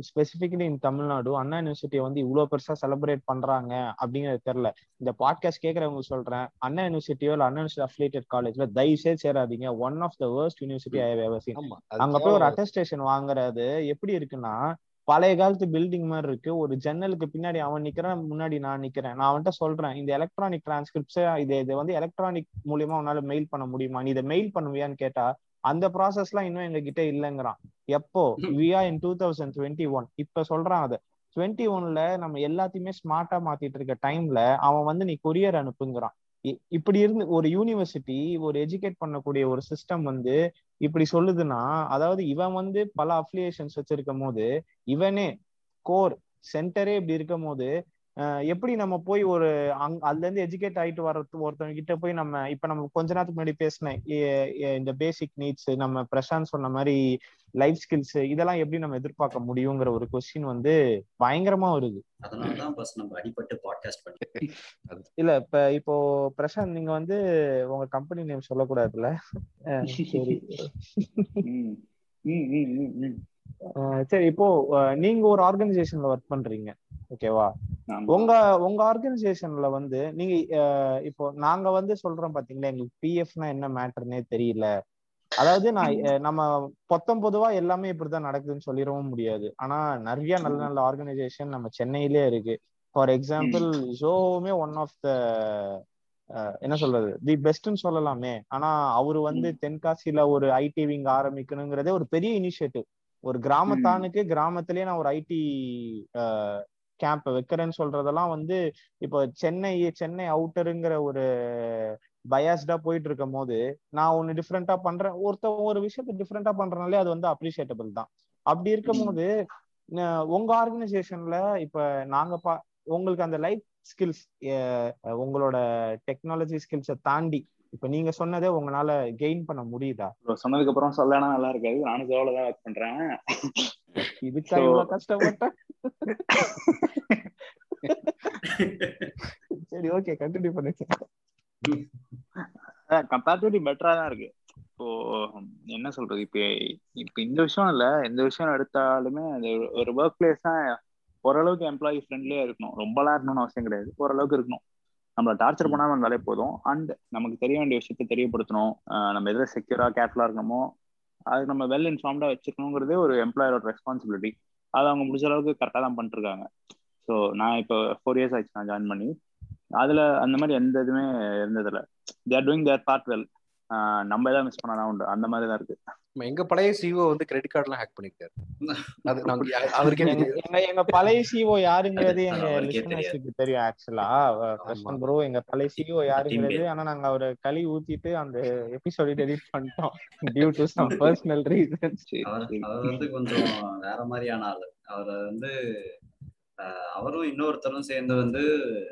[SPEAKER 3] ஸ்பெசிபிக்கலி இன் தமிழ்நாடு அண்ணா யூனிவர்சிட்டியை வந்து இவ்வளவு பெருசா செலிப்ரேட் பண்றாங்க அப்படிங்கிறது தெரியல. இந்த பாட்காஸ்ட் கேட்கறவங்க சொல்றேன். அண்ணா யூனிவர்சிட்டியோ இல்ல அண்ணா யூனிவர்சிட்டி அஃபிலியேட்டட் காலேஜ்ல தயவு செய்து சேராதீங்க. One of the worst university I ever seen
[SPEAKER 1] ஆமா
[SPEAKER 3] அங்க போய் ஒரு அட்டஸ்டேஷன் வாங்குறது எப்படி இருக்குன்னா பழைய காலத்து பில்டிங் மாதிரி இருக்கு. ஒரு ஜன்னலுக்கு பின்னாடி அவன் நிக்கிறான் முன்னாடி நான் நிக்கிறேன். நான் அவன்கிட்ட சொல்றேன் இந்த எலக்ட்ரானிக் டிரான்ஸ்கிரிப்ட்ஸ் இது இது வந்து எலக்ட்ரானிக் மூலியமா உன்னால மெயில் பண்ண முடியுமா? நீ இதை மெயில் பண்ணுவியான்னு கேட்டா அந்த ப்ராசஸ்லாம் இன்னும் எங்க கிட்ட இல்லைங்கிறான். எப்போ? வியா in two thousand twenty one இப்ப சொல்றான் அது. டுவெண்ட்டி ஒன்ல நம்ம எல்லாத்தையுமே ஸ்மார்ட்டா மாத்திட்டு இருக்க டைம்ல அவன் வந்து நீ கொரியர் அனுப்புங்கிறான். இப்படி இருந்து ஒரு யூனிவர்சிட்டி ஒரு எஜுகேட் பண்ணக்கூடிய ஒரு சிஸ்டம் வந்து இப்படி சொல்லுதுன்னா அதாவது இவன் வந்து பல அஃபிலியேஷன்ஸ் வச்சிருக்கும் போது இவனே கோர் சென்டரே இப்படி இருக்கும் போது எப்படி நம்ம போய் ஒரு அங் அதுல இருந்து எஜுகேட் ஆயிட்டு வர்றது ஒருத்தவங்க கிட்ட போய் நம்ம இப்ப நம்ம கொஞ்ச நேரத்துக்கு முன்னாடி பேசின இந்த பேசிக் நீட்ஸ் நம்ம பிரசாந்த் சொன்ன மாதிரி லைஃப் ஸ்கில்ஸ் இதெல்லாம் எப்படி நம்ம எதிர்பார்க்க முடியுங்கிற ஒரு கொஸ்டின் வந்து பயங்கரமா வருது.
[SPEAKER 2] அதனாலதான் பஸ் நம்ம அடிபட்டு பாட்காஸ்ட் பண்ணி
[SPEAKER 3] இல்ல இப்ப இப்போ பிரசாந்த் நீங்க வந்து உங்க கம்பெனி நேம் சொல்லக்கூடாதுல்ல? சரி. சரி இப்போ நீங்க ஒரு ஆர்கனைசேஷன்ல ஒர்க் பண்றீங்க ஓகேவா. உங்க உங்க ஆர்கனைசேஷன்ல வந்து நீங்க இப்போ நாங்க வந்து சொல்றோம் பாத்தீங்களா எங்களுக்கு பிஎஃப்னா என்ன மேட்டர்னே தெரியல. அதாவது நான் நம்ம பொத்தம் பொதுவா எல்லாமே இப்படிதான் நடக்குதுன்னு சொல்லிடவும் முடியாது. ஆனா நிறைய நல்ல நல்ல ஆர்கனைசேஷன் நம்ம சென்னையிலே இருக்கு. ஃபார் எக்ஸாம்பிள் ஜோவுமே ஒன் ஆஃப் த என்ன சொல்றது தி பெஸ்ட்னு சொல்லலாமே. ஆனா அவரு வந்து தென்காசியில ஒரு ஐடி விங் ஆரம்பிக்கணுங்கிறதே ஒரு பெரிய இனிஷியேட்டிவ் ஒரு கிராமத்தானுக்கு கிராமத்திலேயே நான் ஒரு ஐடி கேம்ப் வைக்கிறேன்னு சொல்றதெல்லாம் வந்து இப்போ சென்னை சென்னை அவுட்டருங்கிற ஒரு பயாஸ்டா போயிட்டு இருக்கும் போது நான் ஒன்னு டிஃப்ரெண்டா பண்றேன். ஒருத்த ஒரு விஷயத்த டிஃப்ரெண்டா பண்றனாலே அது வந்து அப்ரிஷியேட்டபிள் தான். அப்படி இருக்கும் போது உங்க ஆர்கனைசேஷன்ல இப்ப நாங்க பா உங்களுக்கு அந்த லைஃப் ஸ்கில்ஸ் உங்களோட டெக்னாலஜி ஸ்கில்ஸை தாண்டி இப்ப நீங்க சொன்னதே உங்களால கெயின் பண்ண முடியுதா?
[SPEAKER 4] சொன்னதுக்கு அப்புறம் சொல்லனா நல்லா இருக்காது. நானும் ஜோல தான் ஒர்க் பண்றேன்.
[SPEAKER 3] இதுக்கா இவ்வளவு கஷ்டப்பட்ட சரி ஓகே கண்டினியூ பண்ணுங்க.
[SPEAKER 4] கம்பேரிட்டிவ்லி பெட்டரா தான் இருக்கு. இப்போ என்ன சொல்றது? இப்ப இப்ப இந்த விஷயம் இல்ல. எந்த விஷயம் எடுத்தாலுமே அது ஒரு ஒர்க் பிளேஸ் தான். ஓரளவுக்கு எம்ப்ளாயி ஃப்ரெண்ட்லியா இருக்கணும். ரொம்பலாம் இருக்கணும்னு அவசியம் கிடையாது. ஓரளவுக்கு இருக்கணும். நம்மள டார்ச்சர் பண்ணாம இருந்தாலே போதும். அண்ட் நமக்கு தெரிய வேண்டிய விஷயத்த தெரியப்படுத்தணும். நம்ம எதில் செக்யூரா கேர்ஃபுல்லா இருக்கணுமோ அதுக்கு நம்ம வெல் இன்ஃபார்ம்டா வச்சுக்கணுங்கிறதே ஒரு எம்ப்ளாயரோட ரெஸ்பான்சிபிலிட்டி அதை அவங்க முடிஞ்ச அளவுக்கு கரெக்டாக தான் பண்ணிட்டு இருக்காங்க ஸோ நான் இப்போ ஃபோர் இயர்ஸ் ஆச்சு நான் ஜாயின் பண்ணி. அதுல அந்த மாதிரி எந்த இதுவுமே இருந்ததில்ல. Their doing their part well நம்ம ஏதாவது மிஸ் பண்ணா உண்டு. அந்த மாதிரி தான் இருக்கு.
[SPEAKER 1] நம்ம எங்க பழைய சிஓ வந்து கிரெடிட் கார்டுலாம் ஹேக் பண்ணிருக்காரு அது அவருக்கே
[SPEAKER 3] எங்க எங்க பழைய சிஓ யாருங்கிறது எங்க தெரியும் ஆக்சுவலா பிரசன் ப்ரோ எங்க பழைய சிஓ யாருங்கிறது ஆனா நாங்க அவரை களி ஊத்திட்டு அந்த எபிசோட் டெலிட் பண்ணிட்டோம். Due to some personal reasons
[SPEAKER 2] அவர் வந்து கொஞ்சம் வேற மாதிரியான ஆளு. அவர் வந்து அவரும் இன்னொருத்தரும் சேர்ந்து வந்து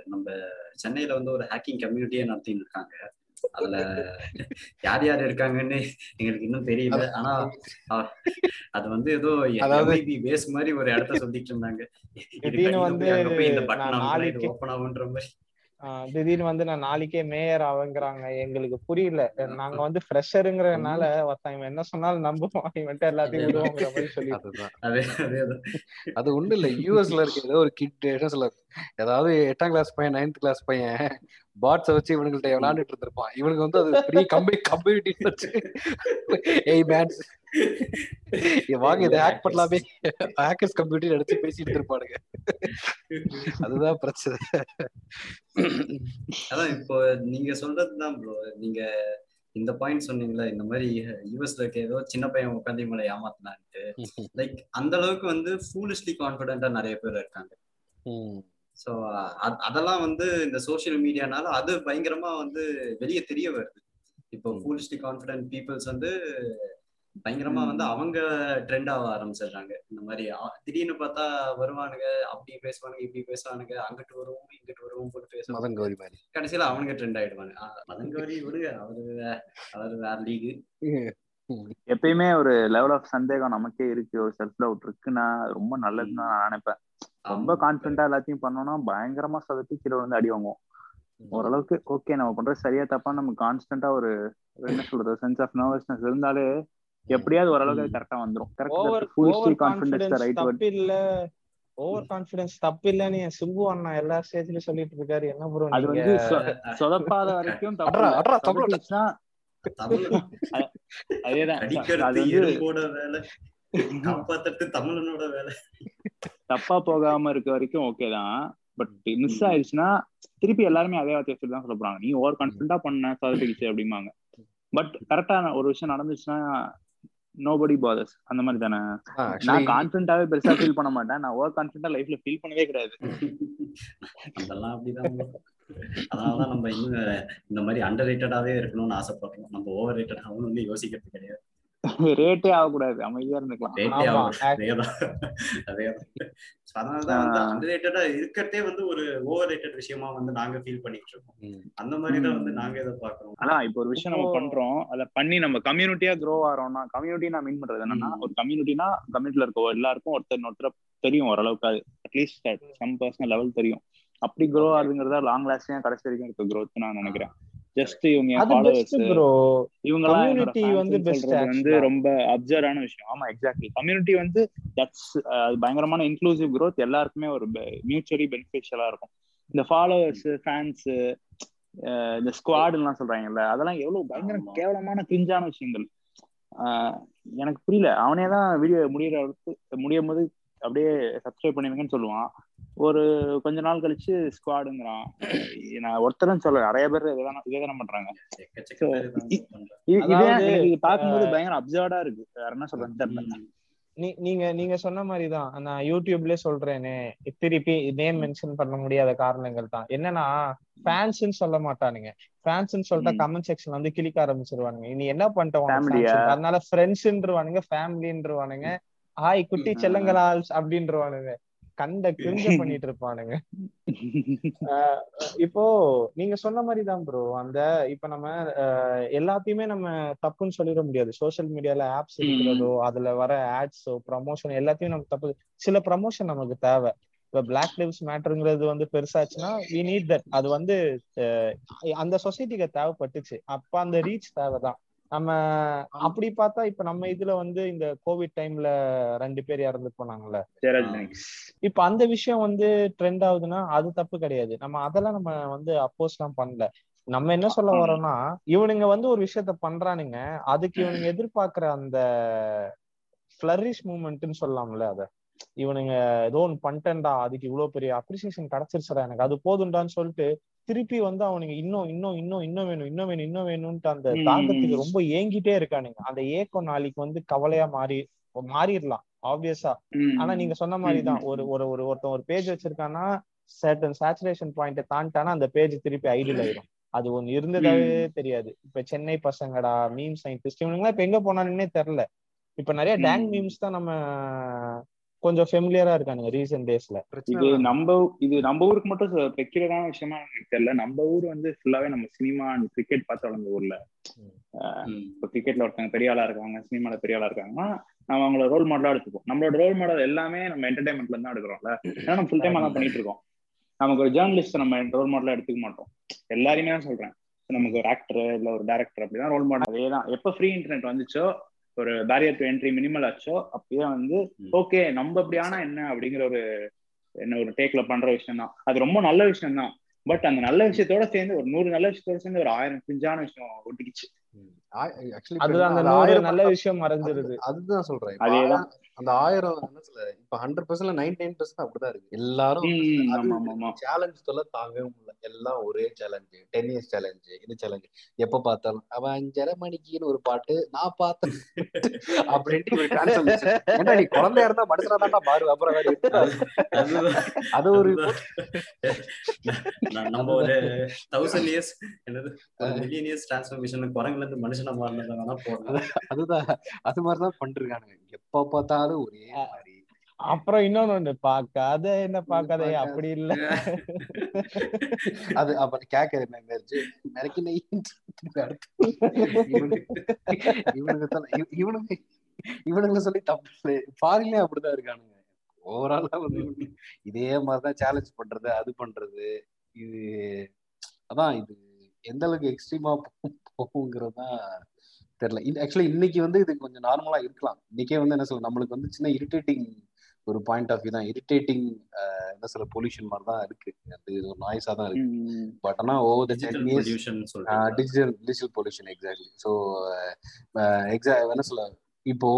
[SPEAKER 2] நம்ம சென்னையில வந்து ஒரு ஹேக்கிங் கம்யூனிட்டியே நடத்திட்டு இருக்காங்க. அதுல யார் யார் இருக்காங்கன்னு எங்களுக்கு இன்னும் தெரியல. ஆனா அது வந்து ஏதோ எம்ஐபி பேஸ் மாதிரி ஒரு இடத்த சொல்லிட்டு இருந்தாங்க.
[SPEAKER 3] திடீர்னு வந்து
[SPEAKER 2] இந்த பட்டன்
[SPEAKER 3] நான் நாளைக்கு-
[SPEAKER 2] ஓப்பன் ஆகுன்ற மாதிரி.
[SPEAKER 3] திடீர்னு வந்து நான் நாளைக்கே மேயர் ஆவங்கிறாங்க. எங்களுக்கு புரியல. நாங்க வந்து ஃப்ரெஷருங்கிறதுனால ஒருத்தன் இவன் என்ன சொன்னாலும் நம்புவோம் இவன்ட்ட எல்லாத்தையும் விடுவோங்கிற மாதிரி சொல்லி
[SPEAKER 2] அதே
[SPEAKER 1] ஒண்ணு இல்ல. யூஎஸ்ல இருக்க ஏதோ ஒரு கிட் என்ன சொல்ல ஏதாவது எட்டாம் கிளாஸ் பையன் நைன்த் கிளாஸ் பையன் பாட்ஸை வச்சு இவனுங்கள்ட்ட விளையாண்டுட்டு இருந்திருப்பான். இவனுக்கு வந்து அது பெரிய கம்பெனி கம்யூனிட்டி வச்சு. ஏய் மேன்ஸ் வாங்க இதை ஹேக் பண்ணலாமே. ஹேக்கர்ஸ் கம்யூனிட்டி எடுத்து பேசிட்டு இருப்பானுங்க அதுதான் பிரச்சனை.
[SPEAKER 2] அதான் இப்போ நீங்க சொல்றதுதான் ப்ரோ நீங்க இந்த பாயிண்ட் சொன்னீங்களா இந்த மாதிரி யூஎஸ்ல இருக்க ஏதோ சின்ன பையன் உட்காந்து இவங்களை ஏமாத்தினான்ட்டு. லைக் அந்த அளவுக்கு வந்து ஃபூலிஷ்லி கான்பிடென்டா நிறைய பேர் இருக்காங்க. ஸோ அதெல்லாம் வந்து இந்த சோஷியல் மீடியானால அது பயங்கரமா வந்து வெளியே தெரிய வருது. இப்போ ஃபூலிஷ்லி கான்ஃபிடென்ட் பீப்புள்ஸ் வந்து பயங்கரமா வந்து அவங்க ட்ரெண்ட் ஆக ஆரம்பிச்சிடுறாங்க. இந்த மாதிரி திடீர்னு பார்த்தா வருவானுங்க அப்படி பேசுவானுங்க இப்படி பேசுவானுங்க அங்கிட்டு வருவோம் இங்கிட்டு வருவோம் போட்டு பேசுவாங்க
[SPEAKER 1] மதன் கௌரி மாதிரி.
[SPEAKER 2] கடைசியில அவனுங்க ட்ரெண்ட் ஆயிடுவாங்க. மதன் கௌரி விடுங்க அவரு அவரு வேற லீகு
[SPEAKER 4] எப்பயுமே ஒரு லெவல் ஆஃப் சந்தேகம் நமக்கே இருக்கு. ஒரு செல்ஃப் டவுட் இருக்குன்னா ரொம்ப நல்லதுன்னு தான் நான் நினைப்பேன். ரொம்ப கான்பிடண்டா எல்லாத்தையும் பண்ணோம்னா பயங்கரமா சதத்தி கீழே வந்து அடி வாங்குவோம். ஓரளவுக்கு ஓகே நம்ம பண்றது சரியா தப்பா நம்ம கான்ஸ்டன்டா ஒரு என்ன சொல்றது சென்ஸ் ஆஃப் நர்வஸ்னஸ் இருந்தாலே எப்படியாவது ஓரளவுக்கு கரெக்டா வந்துரும். கரெக்ட் கான்பிடன்ஸ் ரைட் வேர்ட்
[SPEAKER 3] தப்பு இல்ல ஓவர் கான்பிடன்ஸ் தப்பு இல்லன்னு என் சிம்பு அண்ணா எல்லா ஸ்டேஜ்லயும் சொல்லிட்டு இருக்காரு. என்ன ப்ரோ
[SPEAKER 4] அது வந்து சொதப்பாத வரைக்கும் அதேதான். அது வந்து
[SPEAKER 2] தமிழனோட வேலை.
[SPEAKER 4] தப்பா போகாம இருக்க வரைக்கும் ஓகே தான். பட் மிஸ் ஆயிடுச்சுன்னா திருப்பி எல்லாருமே அதே வார்த்தையை சொல்லி தான் சொல்ல போறாங்க. நீ ஓவர் கான்பிடண்டா பண்ண சொதப்பிடுச்சு அப்படிம்பாங்க. பட் கரெக்டா ஒரு விஷயம் நடந்துச்சுன்னா நோபடி பாதர்ஸ் அந்த மாதிரி தானே? நான் கான்ஃபிடண்டாவே பெருசா ஃபீல் பண்ண மாட்டேன். நான் ஓவர் கான்ஃபிடண்டா லைஃப்ல ஃபீல் பண்ணவே கிடையாது.
[SPEAKER 2] அதெல்லாம் அப்படிதான். அதனாலதான் நம்ம இன்னும் இந்த மாதிரி அண்டர் ரேட்டடாவே இருக்கணும்னு ஆசைப்படுறோம். நம்ம ஓவர் ரேட்டட் ஆகணும்னு யோசிக்கிறது கிடையாது.
[SPEAKER 4] ரேட்டே ஆகக்கூடாது அமைதியா இருந்துக்கலாம்.
[SPEAKER 2] ரேட்டே அதனாலதான் இருக்கிறதே வந்து ஒரு ஓவர் ரேட்டட் விஷயமா வந்து நாங்க ஃபீல் பண்ணிட்டு இருக்கோம். அந்த மாதிரி தான் வந்து நாங்க இதை பாக்குறோம்
[SPEAKER 4] அதான் இப்போ ஒரு விஷயம் நம்ம பண்றோம் அதை பண்ணி நம்ம கம்யூனிட்டியா க்ரோ ஆறோம்னா கம்யூனிட்டி நான் மீன் பண்றது என்னன்னா. ஒரு கம்யூனிட்டினா கம்யூனிட்டில இருக்க எல்லாருக்கும் ஒருத்தர் ஒருத்தர் தெரியும் ஓரளவுக்கு. அது அட்லீஸ்ட் சம் பர்சனல் லெவல் தெரியும். அப்படி க்ரோ ஆகுதுங்கிறதா லாங் லாஸ்டிங்கா கடைசி வரைக்கும் இருக்க growth நான் நினைக்கிறேன். ஜஸ்ட் இவங்க ஃபாலோவர்ஸ்
[SPEAKER 3] பெஸ்ட்
[SPEAKER 4] இவங்க
[SPEAKER 3] Community வந்து
[SPEAKER 4] சொல்றது வந்து. ரொம்ப அப்சர்வான விஷயம். ஆமா எக்ஸாக்ட்லி கம்யூனிட்டி வந்து தட்ஸ் பயங்கரமான இன்க்ளூசிவ் growth. எல்லாருக்குமே ஒரு மியூச்சுவலி பெனிஃபிஷியலா இருக்கும். இந்த ஃபாலோவர்ஸ் ஃபேன்ஸ் இந்த ஸ்குவாட் எல்லாம் சொல்றாங்கல்ல அதெல்லாம் எவ்வளவு பயங்கர. கேவலமான கிரிஞ்சான விஷயங்கள். ஆஹ் எனக்கு புரியல. அவனே தான் வீடியோ முடியிற முடியும் போது அப்படியே சப்ஸ்கிரைப் பண்ணிருங்கன்னு சொல்லுவான். ஒரு கொஞ்ச நாள் கழிச்சு ஸ்குவாடுங்கிறான் நான் ஒருத்தரும் சொல்ல நிறைய பேர் இதே இதே தானே பண்றாங்க. இது- பார்க்கும்போது பயங்கர அப்சர்டா இருக்கு. வேற என்ன சொல்றேன்னு தெரியல.
[SPEAKER 3] நீங்க நீங்க சொன்ன மாதிரி தான். நான் யூடியூப்லயே சொல்றேனே. திருப்பி நேம் மென்ஷன் பண்ண முடியாத காரணங்கள் தான். என்னன்னா ஃபேன்ஸ்னு சொல்ல மாட்டானுங்க. ஃபேன்ஸ்னு சொல்லிட்டா. கமெண்ட் செக்ஷன் வந்து கிளிக்க ஆரம்பிச்சிருவானுங்க. நீ என்ன பண்ணிட்ட உனக்கு
[SPEAKER 4] Family
[SPEAKER 3] fans
[SPEAKER 4] ஆ?
[SPEAKER 3] இருக்கு? அதனால ஃப்ரெண்ட்ஸ்ன்றவானுங்க ஃபேமிலின்றவானுங்க ஹாய் குட்டி. செல்லங்களால் அப்படின்றவானுங்க. கண்ட கிரிஞ்ச பண்ணிட்டு இருப்பானுங்க இப்போ நீங்க சொன்ன மாதிரி தான் ப்ரோ அந்த இப்ப நம்ம எல்லாத்தையுமே நம்ம தப்புன்னு சொல்லிட முடியாது. சோஷியல் மீடியால ஆப்ஸ். இருக்கிறதோ அதுல வர ஆட்ஸோ ப்ரமோஷன் எல்லாத்தையும் நம்ம தப்பு. சில ப்ரமோஷன் நமக்கு தேவை. இப்ப பிளாக் லிவ்ஸ் மேட்டருங்கிறது வந்து பெருசாச்சுன்னா வி நீட் தட் அது வந்து அந்த சொசைட்டிக்கு தேவைப்பட்டுச்சு. அப்ப அந்த ரீச் தேவைதான். நம்ம அப்படி பார்த்தா இப்ப நம்ம இதுல வந்து இந்த கோவிட் டைம்ல ரெண்டு பேர் இறந்து போனாங்கல்ல. இப்ப அந்த விஷயம் வந்து ட்ரெண்ட் ஆகுதுன்னா அது தப்பு கிடையாது. நம்ம அதெல்லாம் நம்ம வந்து அப்போஸ் எல்லாம் பண்ணல. நம்ம என்ன சொல்ல. வரோம்னா இவனுங்க வந்து ஒரு விஷயத்த பண்றானுங்க. அதுக்கு இவனுங்க எதிர்பார்க்கிற அந்த ஃபிளரிஷ் மூமெண்ட்னு சொல்லலாம்ல அத. இவனுங்க ஏதோ ஒன்று பண்ணிட்டேன்டா அதுக்கு இவ்வளவு பெரிய அப்ரிசியேஷன் கிடைச்சிருச்சுடா எனக்கு அது போதும்டான்னு சொல்லிட்டு திருப்பி வந்து அவனுங்க இன்னும் இன்னும் இன்னும் இன்னும் வேணும் இன்னும் வேணும் இன்னும் வேணும்ட்டு அந்த
[SPEAKER 4] ம்.
[SPEAKER 3] தாகத்துக்கு ரொம்ப ஏங்கிட்டே இருக்கானுங்க. அந்த ஏக்கம் நாளைக்கு வந்து கவலையா மாறி மாறிடலாம் ஆப்வியஸா ஆனா நீங்க சொன்ன மாதிரிதான் ஒரு ஒரு ஒரு ஒருத்தன் ஒரு பேஜ் வச்சிருக்கான்னா சர்டன் சேச்சுரேஷன் பாயிண்ட் தாண்டிட்டானா அந்த பேஜ் திருப்பி ஐடியில் ஆயிடும். அது ஒண்ணு இருந்ததாவே தெரியாது. இப்ப சென்னை பசங்கடா மீம் சயின்டிஸ்ட் இவனுங்களாம் இப்ப எங்க போனானுன்னே தெரியல. இப்ப நிறைய டேங். மீம்ஸ் தான் நம்ம கொஞ்சம் ஃபெமிலியரா இருக்கானுங்க ரீசெண்ட் டேஸ்ல
[SPEAKER 4] இது நம்ம இது நம்ம ஊருக்கு மட்டும் பெக்யூலரான விஷயமா எனக்கு தெரியல. நம்ம ஊர் வந்து ஃபுல்லாவே நம்ம சினிமா அண்ட் கிரிக்கெட் பார்த்து வளர்ந்த ஊர்ல.
[SPEAKER 2] ம்.
[SPEAKER 4] இப்போ கிரிக்கெட்ல ஒருத்தவங்க பெரிய ஆளா இருக்காங்க சினிமால பெரிய ஆளா இருக்காங்கன்னா நம்ம அவங்கள ரோல் மாடலா எடுத்துப்போம். நம்மளோட ரோல் மாடல் எல்லாமே நம்ம என்டர்டைன்மெண்ட்ல தான் எடுக்கிறோம்ல. ஏன்னா நம்ம ஃபுல் டைம் தான் பண்ணிட்டு இருக்கோம். நமக்கு ஒரு ஜேர்னலிஸ்ட் நம்ம ரோல் மாடலா எடுத்துக்க மாட்டோம். எல்லாரையுமே தான் சொல்றேன். நமக்கு ஒரு ஆக்டர் இல்ல ஒரு டேரக்டர் அப்படிதான் ரோல் மாடல் அதே தான் எப்போ ஃப்ரீ இன்டர்நெட் வந்துச்சோ ஒரு பேரியர் டு என்ட்ரி மினிமல் ஆச்சோ அப்பயே வந்து. ஓகே நம்ம அப்படி ஆனா என்ன அப்படிங்கிற ஒரு என்ன ஒரு டேக்ல பண்ற விஷயம் தான் அது ரொம்ப நல்ல விஷயம் தான் பட் அந்த நல்ல விஷயத்தோட சேர்ந்து ஒரு நூறு நல்ல விஷயத்தோட சேர்ந்து ஒரு ஆயிரம் பிஞ்சான விஷயம் ஒட்டிக்கிச்சு.
[SPEAKER 3] நல்ல விஷயம் மறைஞ்சிருது.
[SPEAKER 1] அதுதான் சொல்றேன். அந்த ஆயிரம் என்ன சொல்ல இப்ப hundred percent ninety nine percent அப்படிதான் இருக்கு. எல்லாரும் சேலஞ்ச் சொல்ல தாங்கவே முடியல. எல்லாம் ஒரே சேலஞ்சு டென் இயர்ஸ் சேலஞ்சு இது சேலஞ்சு எப்ப பார்த்தாலும் அவன் அஞ்சரை மணிக்குன்னு ஒரு பாட்டு நான் பார்த்தேன். அப்படின்ட்டு நீ குழந்தையா இருந்தா மனுஷனா மாறு அப்புறம் அது ஒரு
[SPEAKER 2] நம்ம ஒரு தௌசண்ட் இயர்ஸ் என்னது மில்லியன் இயர்ஸ் டிரான்ஸ்ஃபர்மேஷன் குரங்குல இருந்து மனுஷனா மாறினதை வேணா போடலாம்.
[SPEAKER 1] அதுதான். அது மாதிரிதான் பண்ணிருக்கானுங்க எப்ப பார்த்தாலும் ஒரே மாதிரி.
[SPEAKER 3] அப்புறம் இன்னொன்னு ஒண்ணு பார்க்காத என்ன பார்க்காத. அப்படி இல்ல.
[SPEAKER 1] அது அப்ப கேட்கற என்ன மிரக்கி நெய் திருப்பி அடுத்து. இவனுக்கு இவனுக்கு தான் இவ- இவனுக்கு இவனுங்களை சொல்லி தப்பு ஃபாரின்லயும் அப்படிதான் இருக்கானுங்க. ஓவராலா வந்து இவனுங்க இதே மாதிரிதான் சேலஞ்ச் பண்றது அது பண்றது. இது அதான் இது. எந்த அளவுக்கு எக்ஸ்ட்ரீமா போகுங்கிறது தான் தெரியல ஆக்சுவலி இன்னைக்கு வந்து இது கொஞ்சம் நார்மலா இருக்கலாம். இன்னைக்கே வந்து என்ன சொல்ல நம்மளுக்கு வந்து சின்ன இரிட்டேட்டிங் ஒரு பாயிண்ட் ஆஃப் வியூ தான். இரிட்டேட்டிங் என்ன சொல்ல பொல்யூஷன் மாதிரி தான் இருக்கு. அது ஒரு நாய்ஸா தான் இருக்கு. பட் ஆனா over the ten years digital digital pollution exactly so எக்ஸா என்ன சொல்ல இப்போ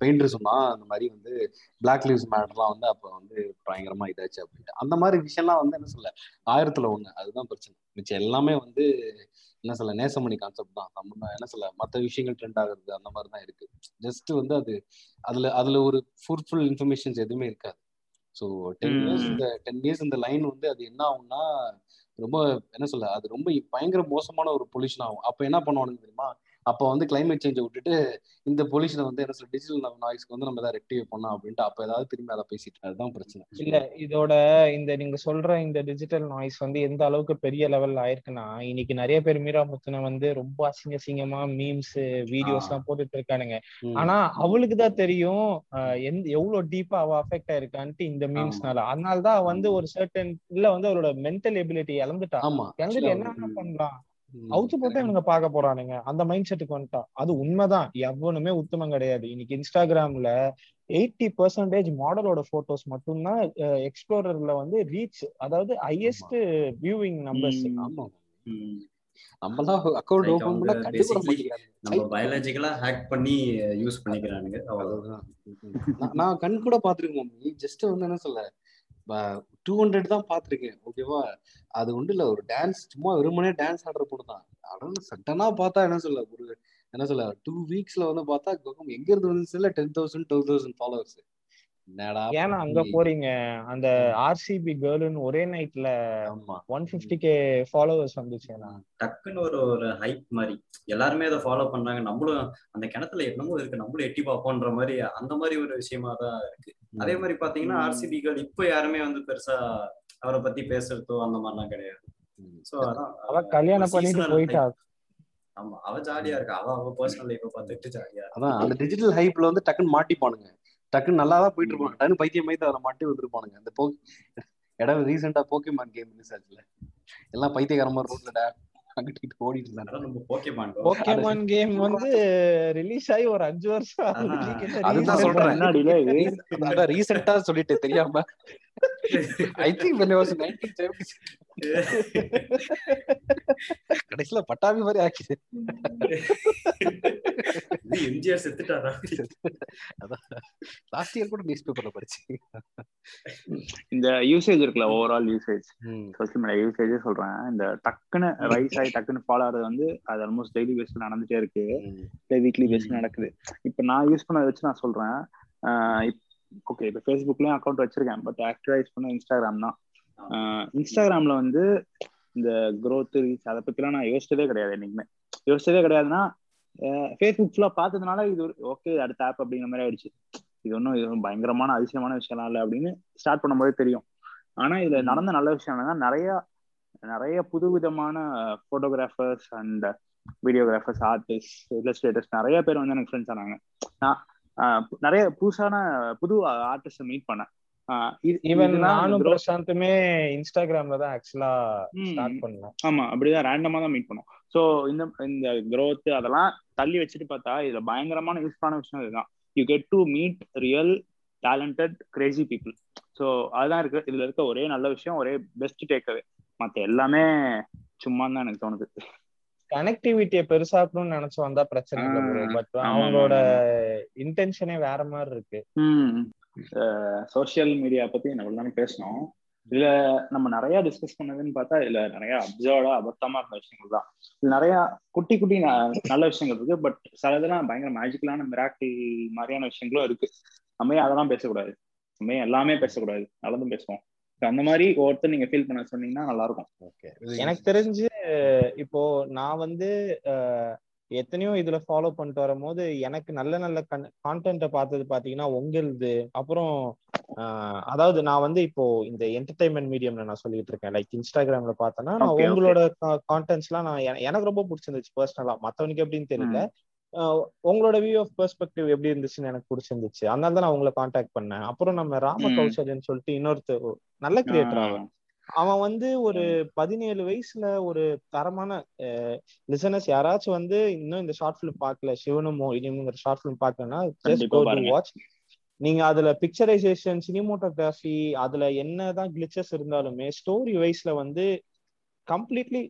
[SPEAKER 1] பெயிண்டர் சொன்னா அந்த மாதிரி வந்து பிளாக் லிவ்ஸ் மேட்டர்லாம் வந்து அப்போ வந்து பயங்கரமா இதாச்சு அப்படின்ட்டு. அந்த மாதிரி விஷயம்லாம் வந்து என்ன சொல்ல ஆயிரத்துல ஒண்ணு. அதுதான் பிரச்சனை. மிச்சம் எல்லாமே வந்து என்ன சொல்ல நேசமணி கான்செப்ட் தான். நம்ம என்ன சொல்ல மற்ற விஷயங்கள் ட்ரெண்ட் ஆகுறது அந்த மாதிரி தான் இருக்கு. ஜஸ்ட் வந்து அது அதுல அதுல ஒரு ஃப்ரூட்ஃபுல் இன்ஃபர்மேஷன்ஸ் எதுவுமே இருக்காது. ஸோ டென் இயர்ஸ் இந்த டென் இயர்ஸ் இந்த லைன் வந்து அது என்ன ஆகும்னா ரொம்ப என்ன சொல்ல அது ரொம்ப பயங்கர மோசமான ஒரு பொல்யூஷன் ஆகும். அப்போ என்ன பண்ணுவானுங்க தெரியுமா? அப்போ வந்து கிளைமேட் சேஞ்சை விட்டுட்டு இந்த பொல்யூஷனை வந்து என்ன சொல்ல டிஜிட்டல் நாய்ஸ்க்கு வந்து நம்ம ஏதாவது ரெக்டிவே பண்ணோம் அப்படின்ட்டு அப்போ ஏதாவது திரும்பி அதை பேசிட்டு அதுதான் பிரச்சனை.
[SPEAKER 3] இல்ல இதோட இந்த நீங்க சொல்ற இந்த டிஜிட்டல் நாய்ஸ் வந்து எந்த அளவுக்கு பெரிய லெவல்ல ஆயிருக்குன்னா இன்னைக்கு நிறைய பேர் மீரா முத்துன வந்து ரொம்ப அசிங்க அசிங்கமா மீம்ஸ் வீடியோஸ் எல்லாம் போட்டுட்டு இருக்கானுங்க. ஆனா அவளுக்கு தான் தெரியும் எந்த எவ்வளவு டீப்பா அவ அஃபெக்ட் ஆயிருக்கான்ட்டு இந்த மீம்ஸ்னால அதனாலதான் வந்து ஒரு சர்டன் இல்ல வந்து அவரோட மென்டல் எபிலிட்டி இழந்துட்டா. இழந்துட்டு என்ன பண்ணலாம்? அவுத்து போட்டு இவனுங்க பாக்க போறானுங்க. அந்த மைண்ட் செட்டுக்கு வந்துட்டா அது உண்மைதான். எவனுமே உத்தமம் கிடையாது. இன்னைக்கு இன்ஸ்டாகிராம்ல எயிட்டி பர்சன்டேஜ் மாடலோட போட்டோஸ் மட்டும்தான் எக்ஸ்ப்ளோரர்ல வந்து ரீச் அதாவது ஹையஸ்ட் வியூவிங் நம்பர்ஸ்
[SPEAKER 1] ஆமா. நம்மலாம் அக்கவுண்ட் ஓபன் பண்ணா கண்டுபிட மாட்டேங்கிறாங்க
[SPEAKER 2] நம்ம பயாலஜிக்கலா ஹேக் பண்ணி யூஸ் பண்ணிக்கிறானுங்க. அவ்வளவுதான்.
[SPEAKER 1] நான் கண் கூட பாத்துருக்கேன் ஜஸ்ட் வந்து என்ன சொல்ல? டூ ஹண்ட்ரட் தான் பார்த்துருக்கேன் ஓகேவா அது ஒன்றும் இல்லை ஒரு டான்ஸ் சும்மா வெறுமனே டான்ஸ் ஆடுற பொண்ணு தான். ஆனால் சட்டனா பார்த்தா என்ன சொல்ல ஒரு என்ன சொல்ல டூ வீக்ஸ்ல வந்து பார்த்தா எங்க இருந்து வந்து ten thousand twelve thousand followers
[SPEAKER 3] ஏன்னா அங்க போறீங்க? அந்த ஆர்சிபி கேர்ள்னு ஒரே நைட்ல ஒன் பிப்டி கே ஃபாலோவர்ஸ் வந்துச்சு
[SPEAKER 2] டக்குன்னு ஒரு ஒரு ஹைப் மாதிரி. எல்லாருமே அதை ஃபாலோ பண்றாங்க. நம்மளும் அந்த கிணத்துல என்னமோ இருக்கு. நம்மளும் எட்டி பார்ப்போன்ற மாதிரி அந்த மாதிரி ஒரு விஷயமா தான் இருக்கு. அதே மாதிரி பாத்தீங்கன்னா ஆர்சிபி கேர்ள் இப்போ யாருமே வந்து பெருசா அவரை பத்தி பேசுறதோ அந்த மாதிரிலாம் கிடையாது. சோ அதான்
[SPEAKER 3] அவ கல்யாணம் பண்ணிட்டு போயிட்டா.
[SPEAKER 2] ஆமா. அவ ஜாலியா இருக்கா. அவ அவ பர்சனல் லைஃப பார்த்துட்டு ஜாலியா
[SPEAKER 1] அதான் அந்த டிஜிட்டல் ஹைப்ல வந்து டக்குன்னு மாட்டிப்பானுங்க. டக்குன்னு நல்லா தான் போயிட்டு இருப்பாங்க. டக்குன்னு பைத்தியம் மைத்து அதில் மாட்டி வந்துருப்பானுங்க. அந்த போ இடம் ரீசெண்டா போக்கிமான் கேம் ரிலீஸ் ஆச்சுல. எல்லாம் பைத்தியகாரமா ரோட்ல அங்கிட்டு ஓடிட்டு இருந்தாங்க
[SPEAKER 3] போக்கேமான் கேம் வந்து ரிலீஸ் ஆகி ஒரு அஞ்சு வருஷம்
[SPEAKER 1] அதுதான் சொல்றேன். ரீசெண்டா சொல்லிட்டு தெரியாம. I think when I was 1970 கடைசில பட்டாபி மாதிரி ஆக்கிது.
[SPEAKER 2] எம்ஜிஆர் செத்துட்டாரா?
[SPEAKER 1] லாஸ்ட் இயர் கூட நியூஸ் பேப்பர்ல படிச்சு.
[SPEAKER 4] இந்த யூசேஜ் இருக்குல்ல ஓவரால் யூசேஜ் சோசியல் மீடியா யூசேஜே சொல்றேன். இந்த டக்குன்னு ரைஸ் ஆகி டக்குன்னு ஃபாலோ ஆகிறது வந்து அது ஆல்மோஸ்ட் டெய்லி பேஸ்ல நடந்துட்டே இருக்கு. வீக்லி பேஸ்ல நடக்குது. இப்ப நான் யூஸ் பண்ணதை வச்சு நான் சொல்றேன். ஓகே இப்போ ஃபேஸ்புக்லயும் அக்கௌண்ட் வச்சிருக்கேன் பட் ஆக்டிவா யூஸ் பண்ண இன்ஸ்டாகிராம் தான் இன்ஸ்டாகிராம்ல வந்து இந்த க்ரோத் ரீச் அதை பத்திலாம் நான் யோசிச்சதே கிடையாது என்னைக்குமே. யோசிச்சதே கிடையாதுன்னா ஃபேஸ்புக் ஃபுல்லா பார்த்ததுனால இது ஓகே அடுத்த ஆப் அப்படிங்கிற மாதிரி ஆயிடுச்சு. இது ஒன்றும் இது பயங்கரமான அதிசயமான விஷயம்லாம் இல்லை அப்படின்னு ஸ்டார்ட் பண்ணும்போதே தெரியும். ஆனா இதுல நடந்த நல்ல விஷயம் என்னன்னா நிறைய நிறைய புது விதமான photographers and videographers artist illustrators நிறைய பேர் வந்து எனக்கு ஃப்ரெண்ட்ஸ் ஆனாங்க. நான் நிறைய புதுசான புது ஆர்டிஸ்ட மீட் பண்ணேன்.
[SPEAKER 3] ஈவன் நானும் பிரசாந்துமே இன்ஸ்டாகிராம்ல தான் ஆக்சுவலா ஸ்டார்ட் பண்ணோம்.
[SPEAKER 4] ஆமா அப்படிதான் ரேண்டமா தான் மீட் பண்ணோம். சோ இந்த இந்த க்ரோத் அதெல்லாம் தள்ளி வச்சுட்டு பார்த்தா இதுல பயங்கரமான யூஸ்ஃபுல்லான விஷயம் இதுதான். You get to meet real talented crazy people so அதுதான் இருக்கு. இதுல இருக்க ஒரே நல்ல விஷயம் ஒரே பெஸ்ட் டேக்அவே மத்த எல்லாமே சும்மா தான் எனக்கு தோணுது.
[SPEAKER 3] கனெக்டிவிட்டியை பெருசாக்கணும்னு நினைச்சு வந்தா பிரச்சனை இல்லை பட் அவங்களோட இன்டென்ஷனே வேற மாதிரி இருக்கு.
[SPEAKER 4] சோசியல் மீடியா பத்தி நம்ம பேசணும். இதுல நம்ம நிறைய டிஸ்கஸ் பண்ணதுன்னு பார்த்தா இதுல நிறைய அப்சர்வா அபத்தமா இருந்த விஷயங்கள் தான். இது நிறைய குட்டி குட்டி நல்ல விஷயங்கள் இருக்கு. பட் சில இதெல்லாம் பயங்கர மேஜிக்கலான மிராக்கிள் மாதிரியான விஷயங்களும் இருக்கு. நம்ம அதெல்லாம் பேசக்கூடாது? நம்ம எல்லாமே பேசக்கூடாது? நல்லதும் பேசுவோம். அந்த மாதிரி ஒவ்வொருத்தர் நீங்க ஃபீல் பண்ண சொன்னீங்கன்னா நல்லா இருக்கும்.
[SPEAKER 3] எனக்கு தெரிஞ்சு இப்போ நான் வந்து எத்தனையோ இதுல ஃபாலோ பண்ணிட்டு வரும்போது எனக்கு நல்ல நல்ல கான்டென்ட்டை பார்த்தது பாத்தீங்கன்னா உங்களுது. அப்புறம் அதாவது நான் வந்து இப்போ இந்த என்டர்டைன்மெண்ட் மீடியம்ல நான் சொல்லிட்டு இருக்கேன். லைக் இன்ஸ்டாகிராம்ல பார்த்தேன்னா நான் உங்களோட கான்டென்ட்ஸ் எல்லாம் நான் எனக்கு ரொம்ப பிடிச்சிருந்துச்சு பர்சனலா மத்தவனுக்கு எப்படின்னு தெரியல. உங்களோட வியூ ஆஃப் பெர்ஸ்பெக்டிவ் எப்படி இருந்துச்சுன்னு எனக்கு பிடிச்சிருந்துச்சு. அதனால தான் நான் உங்களை காண்டாக்ட் பண்ணேன். அப்புறம் நம்ம ராம கௌசல்யன் சொல்லிட்டு இன்னொருத்தர் நல்ல கிரியேட்டர் அவன் அவன் வந்து ஒரு பதினேழு வயசுல ஒரு தரமான லிசனர்ஸ் யாராச்சும் வந்து இன்னும் இந்த ஷார்ட் பிலிம் பார்க்கல சிவனும் இனிமுங்கிற ஷார்ட் பிலிம் பார்க்கலன்னா ஜஸ்ட் கோ டு வாட்ச் நீங்க அதுல பிக்சரைசேஷன் சினிமோட்டோகிராஃபி அதுல என்னதான் கிளிச்சஸ் இருந்தாலுமே ஸ்டோரி வைஸ்ல வந்து கம்ப்ளீட்லி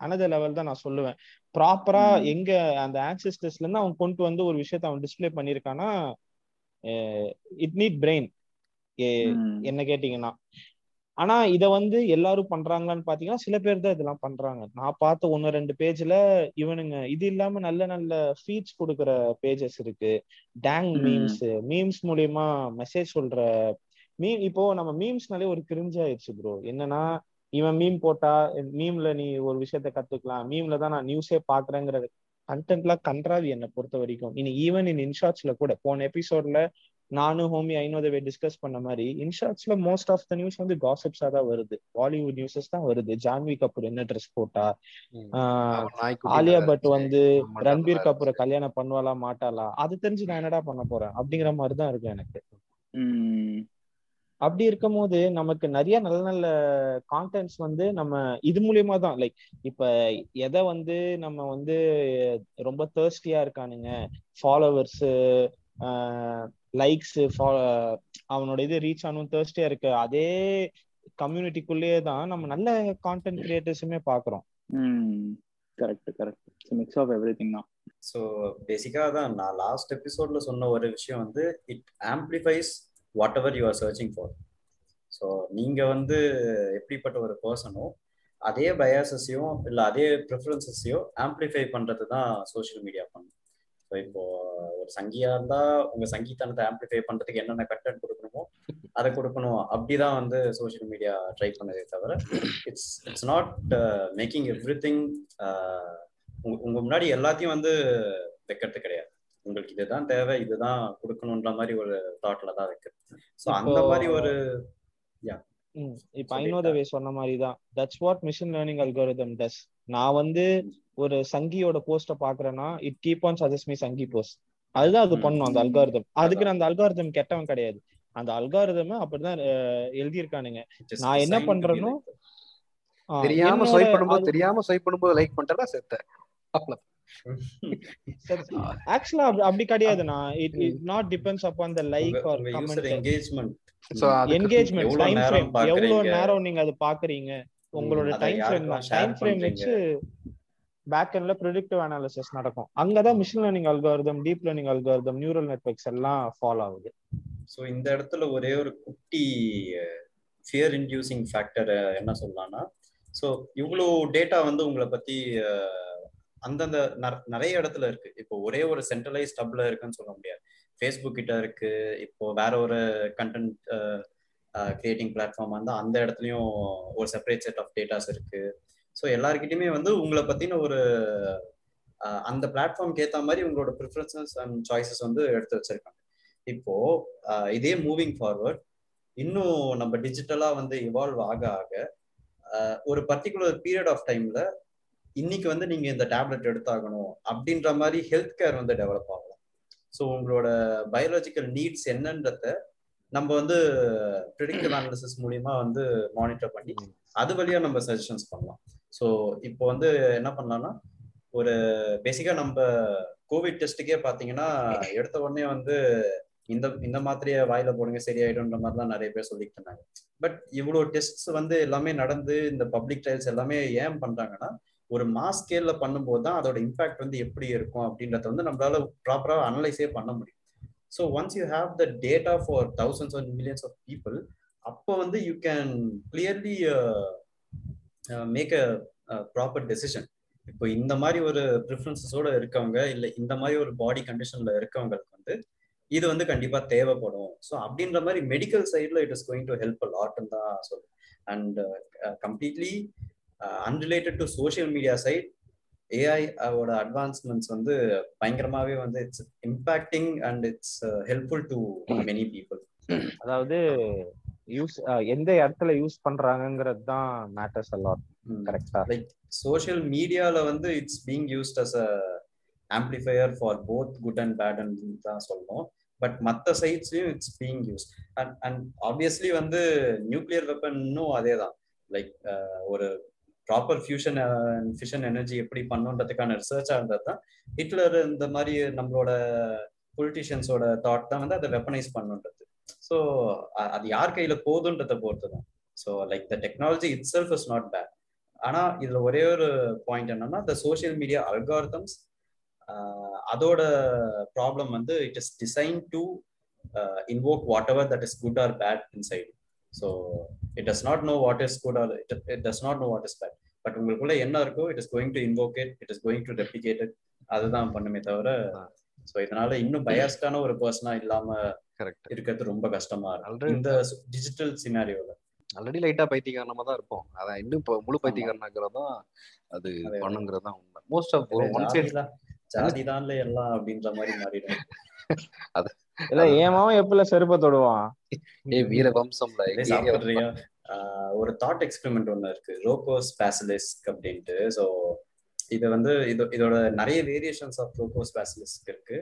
[SPEAKER 3] அனதர் லெவல் தான் நான் சொல்லுவேன். ப்ராப்பரா. எங்க அந்த ஆன்சிஸ்டர்ஸ்ல இருந்து அவன் கொண்டு வந்து ஒரு விஷயத்த அவன் டிஸ்ப்ளே பண்ணிருக்கானா இட் நீட் பிரெயின். என்ன கேட்டீங்கன்னா. ஆனா இத வந்து எல்லாரும் பண்றாங்களான்னு பாத்தீங்கன்னா சில பேர் தான் இதெல்லாம் பண்றாங்க. நான் பார்த்த ஒன்னு ரெண்டு பேஜ்ல இவனுங்க இது இல்லாம நல்ல நல்ல ஃபீட்ஸ் கொடுக்குற பேஜஸ் இருக்கு. டேங். மீம்ஸ் மீம்ஸ் மூலியமா மெசேஜ் சொல்ற மீம் இப்போ நம்ம மீம்ஸ்னாலே ஒரு கிரிஞ்ச் ஆயிடுச்சு ப்ரோ என்னன்னா இவன் மீம் போட்டா மீம்ல நீ ஒரு விஷயத்த கத்துக்கலாம். மீம்ல தான் நான் நியூஸே பாக்குறேங்கிற கண்டென்ட்லாம் கன்றாவி என்னை பொறுத்த வரைக்கும் இனி ஈவன் இன் இன்ஷாட்ஸ்ல கூட போன எபிசோட்ல நானும் ஹோமி ஐநோதவே டிஸ்கஸ் பண்ண மாதிரி இன்ஷாட்ஸ்ல மோஸ்ட் ஆஃப் த நியூஸ் வந்து காசிப்ஸா தான் வருது பாலிவுட் நியூஸஸ் தான் வருது ஜான்வி கபூர் என்ன ட்ரெஸ் போட்டா. ஆஹ் ஆலியா பட். வந்து ரன்பீர் கபூரை. கல்யாணம் பண்ணுவாளா மாட்டாளா அது தெரிஞ்சு நான் என்னடா பண்ண போறேன் அப்படிங்கிற மாதிரி தான் இருக்கு எனக்கு. அப்படி இருக்கும்போது நமக்கு நிறைய நல்ல நல்ல கான்டென்ட்ஸ் வந்து நம்ம இது மூலியமா தான் லைக் இப்ப எதை வந்து நம்ம வந்து ரொம்ப தேர்ஸ்டியா இருக்கானுங்க ஃபாலோவர்ஸ் லைக்ஸ் அவனோட இது ரீச் ஆனும் தேர்ஸ்டியா இருக்கு. அதே கம்யூனிட்டிக்குள்ளேயே தான் நம்ம நல்ல கான்டென்ட் கிரியேட்டர்ஸுமே பாக்குறோம்.
[SPEAKER 4] ம். Correct correct mix of everything தான்.
[SPEAKER 2] ஸோ பேசிக்காக தான் நான் லாஸ்ட் எபிசோட்ல சொன்ன ஒரு விஷயம் வந்து it amplifies whatever you are searching for so நீங்க வந்து எப்படிப்பட்ட ஒரு பர்சனோ அதே பயாசஸையும் இல்லை அதே ப்ரிஃபரன்சஸையும் ஆம்பிளிஃபை பண்றது தான் சோஷியல் மீடியா பண்ணும் ஸோ இப்போ ஒரு சங்கியா இருந்தா உங்க சங்கீதனத்தை ஆம்பிளிஃபை பண்றதுக்கு என்னென்ன கண்டென்ட் கொடுக்கணுமோ அதை கொடுக்கணும். அப்படிதான் வந்து சோஷியல் மீடியா ட்ரை பண்ணதே தவிர it's it's not making everything உங்க முன்னாடி எல்லாத்தையும் வந்து வைக்கிறது கிடையாது. உங்களுக்கு இதுதான் தேவை இதுதான் கொடுக்கணுன்ற மாதிரி ஒரு தாட்ல தான் இருக்கு. ஸோ அந்த மாதிரி ஒரு
[SPEAKER 3] ம், இப்ப. ஐநோதவே சொன்ன மாதிரி தான் that's what machine learning algorithm does நான் வந்து ஒரு சங்கியோட போஸ்ட பாக்குறேன்னா it keep on suggest me Sanghi post அதுதான் அது. பண்ணும் அந்த. அல்காரிதம் அதுக்கு நான் அந்த அல்காரிதம் கெட்டவன் கிடையாது. அந்த அல்காரிதம் அப்படிதான் எழுதியிருக்கானுங்க. நான் என்ன பண்றேனோ
[SPEAKER 1] தெரியாம ஸ்வைப் பண்ணும்போது தெரியாம ஸ்வைப் பண்ணும்போது லைக் பண்றதா செத்த
[SPEAKER 3] ஆக்சுவலா அப்படி கிடையாது. நான் it it not depends upon the like or comment engagement
[SPEAKER 2] எவ்வளவு
[SPEAKER 3] டைம் ஃப்ரேம்? எவ்வளவு நேரம் நீங்க அது பாக்குறீங்க? உங்களோட டைம் ஃப்ரேம் டைம் ஃப்ரேம்? வச்சு பேக் எண்ட்ல ப்ரிடிக்டிவ் அனாலிசிஸ் நடக்கும். அங்கதான் machine learning algorithm deep learning algorithm neural networks எல்லாம் ஃபாலோ ஆகுது.
[SPEAKER 2] ஸோ இந்த இடத்துல ஒரே ஒரு குட்டி ஃபியர் இன்டியூசிங் ஃபேக்டர் என்ன சொல்லலாம்னா ஸோ இவ்வளோ டேட்டா வந்து உங்களை பத்தி அந்தந்த நற- நிறைய இடத்துல இருக்கு. இப்போ ஒரே ஒரு சென்ட்ரலைஸ் டப்ல இருக்குன்னு சொல்ல முடியாது. ஃபேஸ்புக் கிட்ட இருக்கு. இப்போ வேற ஒரு கண்டென்ட் கிரியேட்டிங் பிளாட்ஃபார்ம் வந்து அந்த இடத்துலயும் ஒரு செப்பரேட் செட் ஆஃப் டேட்டாஸ் இருக்கு. ஸோ எல்லாருக்கிட்டையுமே வந்து உங்களை பத்தின ஒரு அந்த பிளாட்ஃபார்ம்க்கு ஏற்ற மாதிரி உங்களோட ப்ரிஃபரன்சஸ் அண்ட் சாய்ஸஸ் வந்து எடுத்து வச்சிருக்காங்க. இப்போ இதே மூவிங் ஃபார்வர்ட் இன்னும் நம்ம டிஜிட்டலா வந்து இவால்வ் ஆக ஆக ஒரு பர்டிகுலர் பீரியட் ஆஃப் டைம்ல இன்னைக்கு வந்து நீங்க இந்த டேப்லெட் எடுத்தாகணும் அப்படின்ற மாதிரி ஹெல்த் கேர் வந்து டெவலப் ஆகலாம். ஸோ உங்களோட பயாலஜிக்கல் நீட்ஸ் என்னன்றத நம்ம வந்து ப்ரிடிக்டிவ் அனாலிசிஸ் மூலியமா வந்து மானிட்டர் பண்ணி அது வழியா நம்ம சஜஷன்ஸ் பண்ணலாம். ஸோ இப்போ வந்து என்ன பண்ணலாம்னா ஒரு பேசிக்கா நம்ம கோவிட் டெஸ்ட்டுக்கே பார்த்தீங்கன்னா எடுத்த உடனே வந்து இந்த இந்த மாதிரியே வாயில போடுங்க சரியாயிடும்ன்ற மாதிரிலாம் நிறைய பேர் சொல்லிட்டு இருந்தாங்க. பட் இவ்வளோ டெஸ்ட்ஸ் வந்து எல்லாமே நடந்து இந்த பப்ளிக் ட்ரையல்ஸ் எல்லாமே ஏன் பண்றாங்கன்னா ஒரு மாஸ் ஸ்கேல்ல பண்ணும்போது தான் அதோட இம்பாக்ட் வந்து எப்படி இருக்கும் அப்படின்றத வந்து நம்மளால ப்ராப்பரா அனலைஸே பண்ண முடியும். So once you have the data for thousands of millions of people அப்போ வந்து you can clearly make a proper decision இப்போ இந்த மாதிரி ஒரு ப்ரிஃபரன்சஸோட இருக்கவங்க இல்லை இந்த மாதிரி ஒரு பாடி கண்டிஷன்ல இருக்கவங்களுக்கு வந்து இது வந்து கண்டிப்பா தேவைப்படும். ஸோ அப்படின்ற மாதிரி மெடிக்கல் சைட்ல it is going to help லாட்னு தான் சொல்லுவேன் and completely unrelated to social media side AI ஓட அட்வான்ஸ்மெண்ட்ஸ் வந்து பயங்கரமாவே வந்து it's impacting and it's helpful to many people
[SPEAKER 3] அதாவது யூஸ் எந்த இடத்துல யூஸ் பண்றாங்கங்கிறது தான் மேட்டர்ஸ் எல்லாம் கரெக்டா
[SPEAKER 2] லைக் சோஷியல் மீடியால வந்து it's being used as a amplifier for both good and bad தான் சொல்லணும் பட் மற்ற சைட்ஸ்லயும் it's being use and and obviously வந்து நியூக்ளியர் வெப்பனும் அதே தான் லைக் ஒரு ப்ராப்பர் ஃபியூஷன் ஃபிஷன் எனர்ஜி எப்படி பண்ணுன்றதுக்கான ரிசர்ச்சாக இருந்தது தான் ஹிட்லர் இந்த மாதிரி நம்மளோட பொலிட்டிஷியன்ஸோட தாட் தான் வந்து அதை வெப்பனைஸ் பண்ணுன்றது. ஸோ அது யார் கையில போகுதுன்றத பொறுத்து தான் so like the technology itself is not bad ஆனா இதுல ஒரே ஒரு பாயிண்ட் என்னன்னா இந்த சோஷியல் மீடியா அல்காரிதம்ஸ் அதோட ப்ராப்ளம் வந்து it is design to invoke whatever that is good or bad inside so it does not know what is good or it does not know what is bad but உங்களுக்குள்ள என்ன இருக்கோ it is going to invoke it it is going to replicate it அதுதான் பண்ணுமே தவிர so இதனால இன்னும் பயாஸ்டான ஒரு பர்சனா இல்லாம
[SPEAKER 1] கரெக்ட்
[SPEAKER 2] இருக்கிறது ரொம்ப கஷ்டமா இருக்கு இந்த டிஜிட்டல் சினாரியோல
[SPEAKER 1] ஆல்ரெடி லைட்டா பைத்தியக்காரனமா தான் இருப்போம். அதான் இன்னும் இப்போ முழு பைத்தியக்காரனாகிறது தான் அது
[SPEAKER 2] அதே.
[SPEAKER 1] பண்ணுங்கிறது தான் உண்மை. மோஸ்ட் ஆஃப் ஒன் சைடு
[SPEAKER 2] ஜாதி தான்ல எல்லாம் அப்படின்ற மாதிரி மாறிடும்.
[SPEAKER 3] இல்ல ஏமாவும் எப்பல செருப்ப தொடுவான்.
[SPEAKER 1] ஏ வீர வம்சம்ல
[SPEAKER 2] ஒரு தாட் எக்ஸ்பெரிமெண்ட் ஒன்று இருக்கு. ரோகோஸ் பேசிலிஸ்க் அப்படின்ட்டு. ஸோ இது வந்து இது இதோட நிறைய வேரியேஷன்ஸ் ஆஃப் ரோகோஸ் பேசிலிஸ்க் இருக்கு.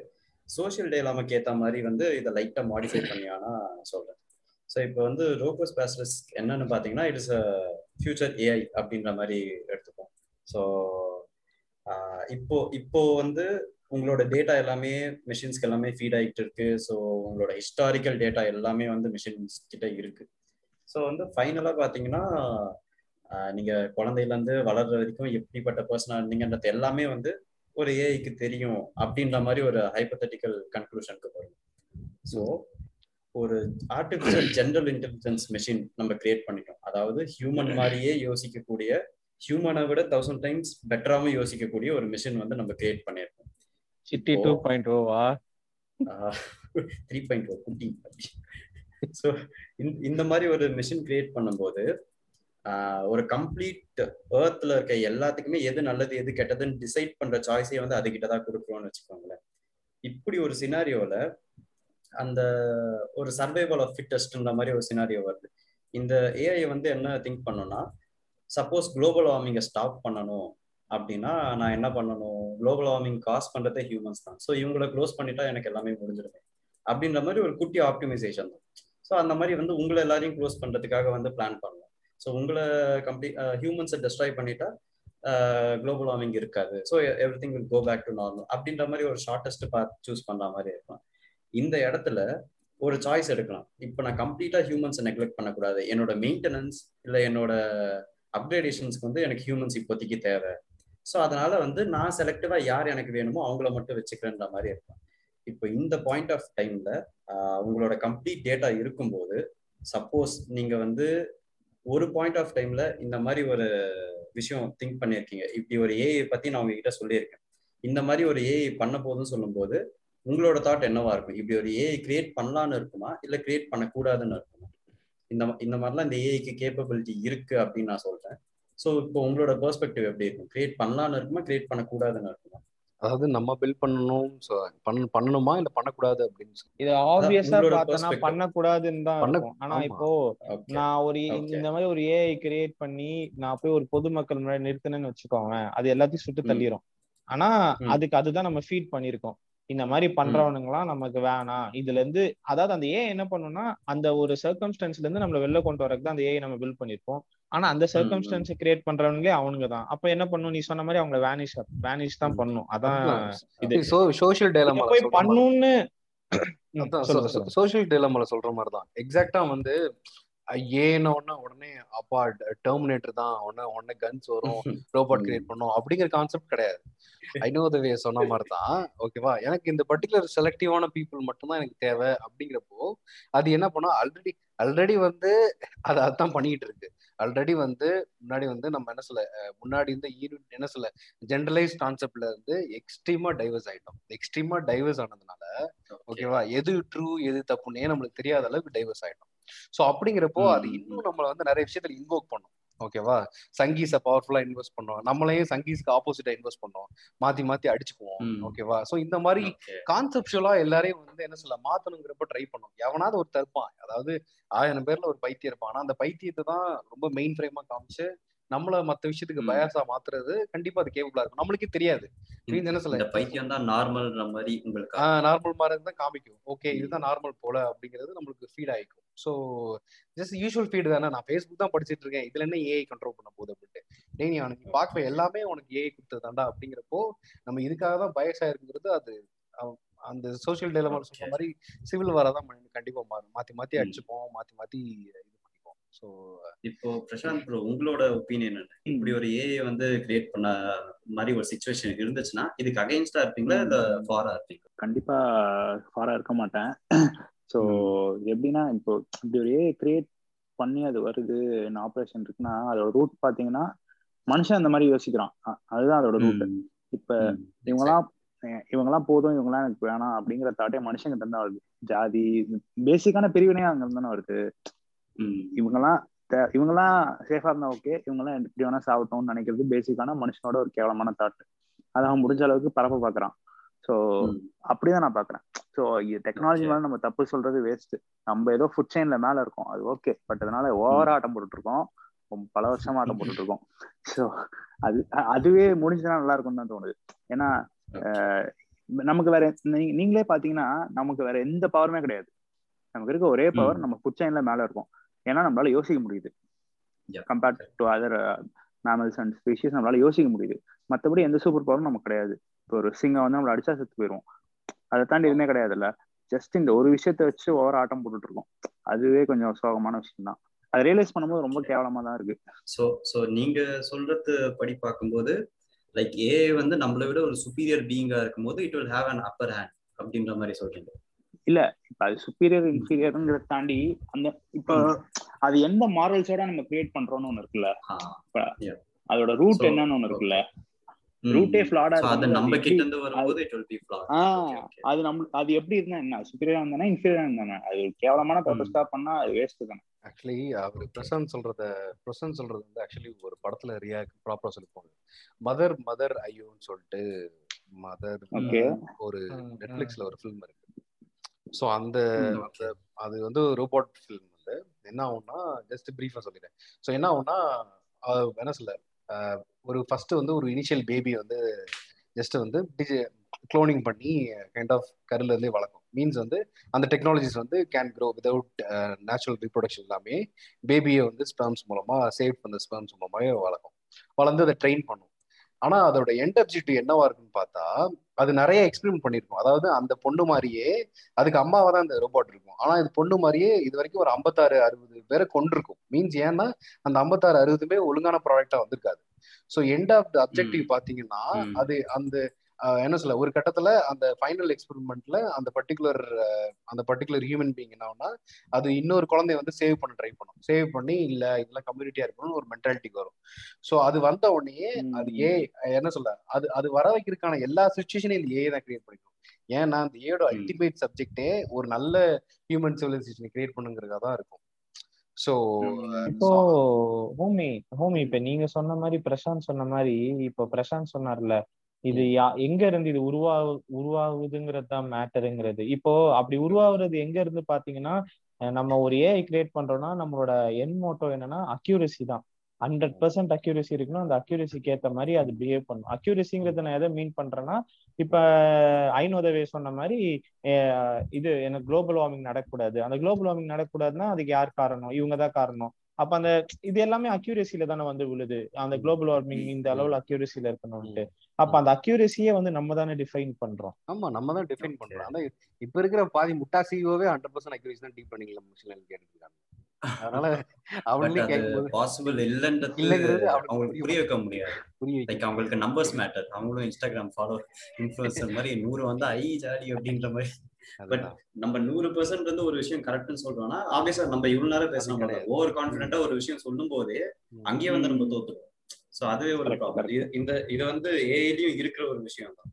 [SPEAKER 2] சோஷியல் டேலாமக்கு ஏற்ற மாதிரி வந்து இதை லைட்டாக மாடிஃபை பண்ணியானா சொல்கிறேன் ஸோ இப்போ வந்து ரோபோஸ் பேசிலிஸ்க் என்னன்னு பார்த்தீங்கன்னா it is a future AI அப்படின்ற மாதிரி எடுத்துப்போம். ஸோ இப்போ இப்போ வந்து உங்களோட டேட்டா எல்லாமே மிஷின்ஸ்க்கு எல்லாமே ஃபீட் ஆகிட்டு இருக்கு. ஸோ உங்களோட ஹிஸ்டாரிக்கல் டேட்டா எல்லாமே வந்து மிஷின்ஸ் கிட்ட இருக்கு. ஸோ வந்து ஃபைனலாக பார்த்தீங்கன்னா நீங்கள் நீங்க குழந்தையிலேருந்து வளர்ற வரைக்கும் எப்படிப்பட்ட பர்சனாக இருந்தீங்கன்றது எல்லாமே வந்து ஒரு ஏஐக்கு தெரியும் அப்படின்ற மாதிரி ஒரு ஹைப்பத்தட்டிக்கல் கன்க்ளூஷனுக்கு வரும் ஸோ ஒரு ஆர்டிஃபிஷியல் ஜென்ரல் இன்டெலிஜென்ஸ் மெஷின் நம்ம கிரியேட் பண்ணிட்டோம். அதாவது ஹியூமன் மாதிரியே யோசிக்கக்கூடிய ஹியூமனை விட தௌசண்ட் டைம்ஸ் பெட்டராகவும் யோசிக்கக்கூடிய ஒரு மிஷின் வந்து நம்ம கிரியேட் பண்ணியிருக்கோம்
[SPEAKER 3] சிட்டி டூ பாயிண்ட் ஓவா
[SPEAKER 2] த்ரீ பாயிண்ட் ஓ குட்டி. ஸோ இந்த மாதிரி ஒரு மிஷின் கிரியேட் பண்ணும்போது ஒரு கம்ப்ளீட் ஏர்த்ல இருக்க எல்லாத்துக்குமே எது நல்லது எது கெட்டதுன்னு டிசைட் பண்ற சாய்ஸே வந்து அதுகிட்ட தான் கொடுக்குறோம்னு வச்சுக்கோங்களேன். இப்படி ஒரு சினாரியோல அந்த ஒரு சர்வைவல் ஆஃப் ஃபிட்டஸ்ட்ன்ற மாதிரி ஒரு சினாரியோ வருது. இந்த ஏஐ வந்து என்ன திங்க் பண்ணோம்னா சப்போஸ் குளோபல் வார்மிங்கை ஸ்டாப் பண்ணணும் அப்படின்னா நான் என்ன பண்ணணும்? குளோபல் வார்மிங் காஸ் பண்றதே ஹியூமன்ஸ் தான். ஸோ இவங்களை க்ளோஸ் பண்ணிட்டா எனக்கு எல்லாமே முடிஞ்சிருமே. அப்படின்ற மாதிரி ஒரு குட்டி ஆப்டிமைசேஷன் தான். ஸோ அந்த மாதிரி வந்து உங்களை எல்லாரையும் க்ளோஸ் பண்றதுக்காக வந்து பிளான் பண்ணலாம் ஸோ உங்களை கம்ப்ளீட் ஹியூமன்ஸை டெஸ்ட்ராய் பண்ணிட்டா uh, குளோபல் வார்மிங் இருக்காது. So everything will go back to normal அப்படின்ற மாதிரி ஒரு ஷார்ட்டஸ்ட் பார்த்து சூஸ் பண்ணுற மாதிரி இருக்கும். இந்த இடத்துல ஒரு சாய்ஸ் எடுக்கலாம். இப்போ நான் கம்ப்ளீட்டா ஹியூமன்ஸை நெக்லெக்ட் பண்ணக்கூடாது. என்னோட மெயின்டெனன்ஸ் இல்லை என்னோட அப்கிரேடேஷன்ஸ்க்கு வந்து எனக்கு ஹியூமன்ஸ் இப்போதைக்கு தேவை. ஸோ அதனால வந்து நான் செலக்டிவா யார் எனக்கு வேணுமோ அவங்கள மட்டும் வச்சுக்கிறேன்ற மாதிரி இருக்கும். இப்போ இந்த பாயிண்ட் ஆஃப் டைம்ல உங்களோட கம்ப்ளீட் டேட்டா இருக்கும்போது சப்போஸ் நீங்க வந்து ஒரு பாயிண்ட் ஆஃப் டைம்ல இந்த மாதிரி ஒரு விஷயம் திங்க் பண்ணியிருக்கீங்க. இப்படி ஒரு ஏஐ பத்தி நான் உங்ககிட்ட சொல்லியிருக்கேன். இந்த மாதிரி ஒரு ஏஐ பண்ண போதுன்னு சொல்லும்போது உங்களோட தாட் என்னவா இருக்கும்? இப்படி ஒரு ஏஐ கிரியேட் பண்ணலான்னு இருக்குமா? இல்ல கிரியேட் பண்ணக்கூடாதுன்னு இருக்குமா? இந்த இந்த மாதிரிலாம் இந்த ஏஐக்கு கேப்பபிலிட்டி இருக்கு அப்படின்னு நான் சொல்றேன். ஸோ இப்போ உங்களோட பெர்ஸ்பெக்டிவ் எப்படி இருக்கும்? கிரியேட் பண்ணலான்னு இருக்குமா? கிரியேட் பண்ணக்கூடாதுன்னு இருக்குமா?
[SPEAKER 1] அதாவது நம்ம பில்ட் பண்ணணும் பண்ண பண்ணணுமா இல்ல பண்ணக்கூடாது அப்படின்னு சொல்லி
[SPEAKER 3] இது ஆப்வியஸா பார்த்தனா. பண்ணக்கூடாதுன்னு தான் ஆனா. இப்போ. நான் ஒரு. இந்த மாதிரி ஒரு ஏஐ கிரியேட் பண்ணி நான் போய் ஒரு பொதுமக்கள் முன்னாடி நிறுத்தினேன்னு வச்சுக்கோங்க அது எல்லாத்தையும் சுட்டு. தள்ளிரும் ஆனா. அதுக்கு அதுதான் நம்ம ஃபீட் பண்ணிருக்கோம் இந்த மாதிரி பண்றவனுங்களாம் நமக்கு வேணாம். இதுல இருந்து அதாவது அந்த ஏஐ என்ன பண்ணும்னா அந்த ஒரு சர்க்கம்ஸ்டன்ஸ்ல இருந்து நம்மள வெளில கொண்டு வரதுக்கு தான் அந்த ஏஐ நம்ம பில்ட் பண்ணிருப்போம் ஆனா அந்த சர்க்கம்ஸ்டன்ஸ் கிரியேட் பண்றவங்களே அவனுங்க தான். அப்ப என்ன பண்ணும்? நீ சொன்ன மாதிரி அவங்கள வேனிஷ் வேனிஷ் தான் பண்ணும். அதான் இது.
[SPEAKER 1] சோஷியல்
[SPEAKER 3] இத
[SPEAKER 1] டேலமால
[SPEAKER 3] போய் பண்ணுன்னு.
[SPEAKER 1] சோஷியல் டேலமால சொல்ற மாதிரி தான். எக்ஸாக்டா வந்து ஏன உடனே உடனே அப்பா டெர்மினேட்டர் தான் உடனே உடனே கன்ஸ் வரும் ரோபோட் கிரியேட் பண்ணும் அப்படிங்கிற கான்செப்ட் கிடையாது. ஐ நோ வே சொன்ன மாதிரி தான் ஓகேவா எனக்கு இந்த பர்டிகுலர் செலக்டிவான பீப்புள் மட்டும்தான் எனக்கு தேவை அப்படிங்கிறப்போ அது என்ன பண்ணும்? ஆல்ரெடி ஆல்ரெடி வந்து அது அதான் பண்ணிட்டு இருக்கு. ஆல்ரெடி வந்து முன்னாடி வந்து நம்ம என்ன சொல்ல முன்னாடி இந்த யூனிட் என்ன சொல்ல ஜென்ரலைஸ் கான்செப்ட்ல இருந்து எக்ஸ்ட்ரீமா டைவர்ஸ் ஆயிட்டோம். எக்ஸ்ட்ரீமா டைவர்ஸ் ஆனதுனால ஓகேவா எது ட்ரூ எது தப்புன்னே நம்மளுக்கு தெரியாத அளவுக்கு டைவர்ஸ் ஆயிட்டோம். சோ அப்படிங்கிறப்போ அது இன்னும் நம்மள வந்து நிறைய விஷயத்துல இன்வோக் பண்ணும். ஓகேவா சங்கீஸ பவர்ஃபுல்லா இன்வெஸ்ட் பண்ணோம் நம்மளையும் சங்கீஸ்க்கு ஆப்போசிட்டா இன்வெஸ்ட் பண்ணோம் மாத்தி மாத்தி அடிச்சுக்குவோம். ஓகேவா சோ இந்த மாதிரி. கான்செப்டுவலா எல்லாரையும் வந்து என்ன சொல்ல மாத்தணுங்கிறப்ப ட்ரை பண்ணும். எவனாவது ஒரு இருப்பான். அதாவது ஆயிரம் பேர்ல ஒரு பைத்தியம் இருப்பான். ஆனா அந்த பைத்தியத்தை தான் ரொம்ப மெயின் ஃப்ரேமா காமிச்சு நம்மள மத்த விஷயத்துக்கு. பயாசா மாத்துறது கண்டிப்பா அது கேபிளா இருக்கும். நம்மளுக்கே தெரியாது. மீன்ஸ் என்ன சொல்ல
[SPEAKER 2] பைத்தியம் தான் நார்மல்ன்ற மாதிரி உங்களுக்கு
[SPEAKER 1] நார்மல் மாதிரி தான் காமிக்கும். ஓகே இதுதான் நார்மல் போல அப்படிங்கிறது நம்மளுக்கு ஃபீட் ஆயிக்கும். ஸோ ஜஸ்ட் யூஷுவல் ஃபீட் தானே. நான் ஃபேஸ்புக் தான் படிச்சிட்டு இருக்கேன். இதுல என்ன ஏஐ கண்ட்ரோல் பண்ண போகுது அப்படின்ட்டு. நீ அவனுக்கு பார்க்குற எல்லாமே உனக்கு ஏஐ கொடுத்ததாண்டா அப்படிங்கிறப்போ நம்ம இதுக்காக தான் பயஸ் ஆயிருக்குங்கிறது அது அந்த சோஷியல் டெலமா சொல்ற
[SPEAKER 2] Okay.
[SPEAKER 1] மாதிரி சிவில் வாரா தான் கண்டிப்பா மாறும். மாத்தி மாத்தி. அடிச்சுப்போம். மாத்தி மாத்தி இது ஸோ
[SPEAKER 2] இப்போ பிரசாந்த் ப்ரோ உங்களோட ஒப்பீனியன் என்ன? இப்படி ஒரு ஏஐ வந்து கிரியேட் பண்ண மாதிரி ஒரு சுச்சுவேஷன் இருந்துச்சுன்னா இதுக்கு அகைன்ஸ்டா இருப்பீங்களா இல்ல ஃபாரா இருப்பீங்களா?
[SPEAKER 4] கண்டிப்பா ஃபாரா இருக்க மாட்டேன். ஸோ எப்படின்னா இப்போ இப்படி ஒரு ஏஐ கிரியேட் பண்ணி அது வருது ஆப்ரேஷன் இருக்குன்னா அதோட ரூட் பாத்தீங்கன்னா மனுஷன் அந்த மாதிரி யோசிக்கிறான். அதுதான் அதோட ரூட் இப்ப இவங்கெல்லாம் அஹ் இவங்கெல்லாம் போதும் இவங்கெல்லாம் எனக்கு வேணாம் அப்படிங்கிற தாட்டே மனுஷங்க தான் வருது. ஜாதி பேசிக்கான பிரிவினையா அங்க தானே வருது. இவங்கெல்லாம் இவங்கெல்லாம் சேஃபா இருந்தா ஓகே இவங்கெல்லாம் எப்படி வேணா சாப்பிட்டோம்னு நினைக்கிறது பேசிக்கான மனுஷனோட ஒரு கேவலமான தாட் அதை அவன் முடிஞ்ச அளவுக்கு பரப்ப பாக்குறான். ஸோ அப்படிதான் நான் பாக்குறேன். So technology. மேல நம்ம தப்பு சொல்றது வேஸ்ட் நம்ம ஏதோ ஃபுட் செயின்ல மேல இருக்கோம். அது ஓகே பட் அதனால ஓவரா ஆட்டம் போட்டுட்டு இருக்கோம் பல வருஷமா ஆட்டம் போட்டுட்டு இருக்கோம் ஸோ அது அதுவே முடிஞ்சுனா நல்லா இருக்கும்னு தான் தோணுது. ஏன்னா நமக்கு வேற நீங்களே பாத்தீங்கன்னா நமக்கு வேற எந்த பவருமே கிடையாது. நமக்கு இருக்க ஒரே பவர். நம்ம ஃபுட் செயின்ல மேல இருக்கும். ஏன்னா நம்மளால யோசிக்க முடியுது. Compared to other mammals and species நம்மளால யோசிக்க முடியுது. மத்தபடி எந்த சூப்பர் பவரும் நமக்கு கிடையாது. இப்போ ஒரு சிங்கம் வந்து நம்மள அடிச்சா செத்து போயிடும் அதை தாண்டி எதுவுமே கிடையாதுல்ல. ஜஸ்ட் இந்த ஒரு விஷயத்த வச்சு ஓவர் ஆட்டம் போட்டுட்டு இருக்கோம். அதுவே கொஞ்சம் சோகமான விஷயம் தான். அதை ரியலைஸ் பண்ணும்போது ரொம்ப கேவலமா தான் இருக்கு.
[SPEAKER 2] சோ சோ நீங்க சொல்றது படி பார்க்கும்போது லைக் ஏஐ வந்து நம்மளை விட ஒரு சுப்பீரியர் பீயிங்கா இருக்கும்போது it will have an upper hand அப்படின்ற மாதிரி சொல்றீங்க.
[SPEAKER 4] இல்ல இப்ப அது சுப்பீரியர் இன்ஃபீரியர்ங்கிறத தாண்டி அந்த இப்ப அது எந்த மாரல்ஸோட நம்ம கிரியேட் பண்றோம்னு ஒண்ணு இருக்குல்ல? அதோட ரூட் என்னன்னு ஒண்ணு இருக்குல்ல? ரூட்டே ஃபிளாடா
[SPEAKER 2] அது நம்ம கிட்ட இருந்து வரும்போது இட் வில் பி ஃபிளாட்
[SPEAKER 4] அது நம்ம அது எப்படி இருந்தா என்ன? சுப்பீரியரா இருந்தானே இன்ஃபீரியரா இருந்தானே? அது கேவலமான பர்பஸ்டா பண்ணா அது வேஸ்ட் தானே.
[SPEAKER 1] ஆக்சுவலி அவர் பிரசாந்த் சொல்றத பிரசாந்த் சொல்றது வந்து ஆக்சுவலி ஒரு படத்துல ரியா ப்ராப்பரா சொல்லிப்போங்க மதர் மதர் ஐயோன்னு சொல்லிட்டு மதர். ஒரு நெட்ஃபிளிக்ஸ்ல ஒரு ஃபிலிம் இருக்கு. ஸோ அந்த அந்த அது வந்து ரோபோட் ஃபிலிம் வந்து என்ன ஆகும்னா ஜஸ்ட் பிரீஃபா சொல்லிடுறேன். ஸோ என்ன ஆகும்னா என்ன சொல்ல ஒரு ஃபர்ஸ்ட் வந்து ஒரு இனிஷியல் பேபி வந்து ஜஸ்ட் வந்து க்ளோனிங் பண்ணி கைண்ட் ஆஃப் கருல இருந்தே வளர்க்கும். மீன்ஸ் வந்து அந்த டெக்னாலஜிஸ் வந்து can grow without natural reproduction எல்லாமே பேபியை வந்து ஸ்பெர்ம்ஸ் மூலமா சேவ் பண்ண ஸ்பெர்ம்ஸ் மூலமாவே வளர்க்கும். வளர்ந்து அதை ட்ரெயின் பண்ணும். ஆனா அதோட எண்ட் அப்ஜெக்டிவ் என்னவா இருக்குன்னு பார்த்தா அது நிறைய எக்ஸ்பிரிமெண்ட் பண்ணிருக்கும் அதாவது அந்த பொண்ணு மாதிரியே அதுக்கு அம்மாவா தான் அந்த ரோபோட் இருக்கும். ஆனா இது பொண்ணு மாதிரியே இது வரைக்கும் ஒரு ஐம்பத்தாறு அறுபது பேரை கொண்டிருக்கும். மீன்ஸ் ஏன்னா அந்த ஐம்பத்தாறு அறுபதுமே ஒழுங்கான ப்ராடக்டா வந்திருக்காது. So end of the objective பாத்தீங்கன்னா. அது அந்த என்ன சொல்ல ஒரு கட்டத்துல அந்த ஃபைனல் எக்ஸ்பெரிமெண்ட்ல அந்த பர்டிகுலர் அந்த பர்டிகுலர் ஹியூமன் பீங் என்னன்னா அது இன்னொரு குழந்தைய வந்து சேவ் பண்ண ட்ரை பண்ணும். சேவ் பண்ணி இல்ல இதெல்லாம் கம்யூனிட்டியா இருக்கணும்னு ஒரு மென்டாலிட்டிக்கு வரும். ஸோ அது வந்த உடனே அது ஏ என்ன சொல்ல அது அது வர வைக்கிறதுக்கான எல்லா சுச்சுவேஷனையும் இந்த ஏ தான் கிரியேட் பண்ணிக்கும். ஏன்னா அந்த ஏயோட
[SPEAKER 2] ம்.
[SPEAKER 1] அல்டிமேட் சப்ஜெக்டே ஒரு நல்ல ஹியூமன் சிவிலைசேஷனை கிரியேட் பண்ணுங்கிறதா தான் இருக்கும். ஸோ
[SPEAKER 3] இப்போ ஹோமி ஹோமி இப்ப நீங்க சொன்ன மாதிரி பிரசாந்த் சொன்ன மாதிரி இப்போ பிரசாந்த் சொன்னார்ல இது யா எங்க இருந்து இது உருவா உருவாகுதுங்கிறது தான் மேட்டருங்கிறது. இப்போ அப்படி உருவாகுறது எங்க இருந்து பாத்தீங்கன்னா நம்ம ஒரு ஏஐ கிரியேட் பண்றோம்னா நம்மளோட என் மோட்டோ என்னன்னா அக்யூரசி தான். ஹண்ட்ரட் பர்சன்ட் அக்யூரசி இருக்கணும். அந்த அக்யூரசிக்கு ஏத்த மாதிரி அது பிஹேவ் பண்ணும். அக்யூரசிங்கிறத நான் எதை மீன் பண்றேன்னா இப்ப ஐநோதவே சொன்ன மாதிரி இது எனக்கு குளோபல் வார்மிங் நடக்கக்கூடாது. அந்த குளோபல் வார்மிங் நடக்கக்கூடாதுன்னா அதுக்கு யார் காரணம்? இவங்க தான் காரணம். அப்ப அந்த இது எல்லாமே அக்யூரசில தானே வந்து விழுது. அந்த குளோபல் வார்மிங் இந்த அளவுல அக்யூரசில இருக்கணும்ட்டு அப்ப அந்த அக்யூரசியே வந்து நம்ம தானே டிஃபைன் பண்றோம்.
[SPEAKER 1] ஆமா நம்ம தான் டிஃபைன் பண்றோம். ஆனா இப்ப இருக்கிற பாதி முட்டா சிஓவே ஹண்ட்ரட் பர்சன்ட் அக்யூரேசி தான் டீப் பண்ணிக்கல மிஷின் கேட்டுருக்காங்க அதனால அவங்களே கேட்கும்போது
[SPEAKER 2] பாசிபிள் இல்லன்றது
[SPEAKER 1] இல்லைங்கிறது
[SPEAKER 2] அவங்களுக்கு புரிய வைக்க முடியாது.
[SPEAKER 1] புரிய
[SPEAKER 2] லைக் அவங்களுக்கு நம்பர்ஸ் மேட்டர் அவங்களும் இன்ஸ்டாகிராம் ஃபாலோ இன்ஃபுளுசர் மாதிரி நூறு வந்து ஐ ஜாலி அப்படின்ற மாதிரி. பட். நம்ம நூறு பெர்சென்ட் வந்து ஒரு விஷயம் கரெக்ட்னு சொல்றோம்னா ஆப்வியஸா நம்ம இவ்வளவு நேரம் பேசணும்
[SPEAKER 1] கிடையாது.
[SPEAKER 2] ஓவர் கான்பிடண்டா ஒரு விஷயம் சொல்லும் போதே. அங்கேயே வந்து நம்ம தோத்துருவோம். சோ அதுவே ஒரு ப்ராப்ளம் இந்த இது வந்து ஏஐலயும் இருக்கிற ஒரு விஷயம் தான்.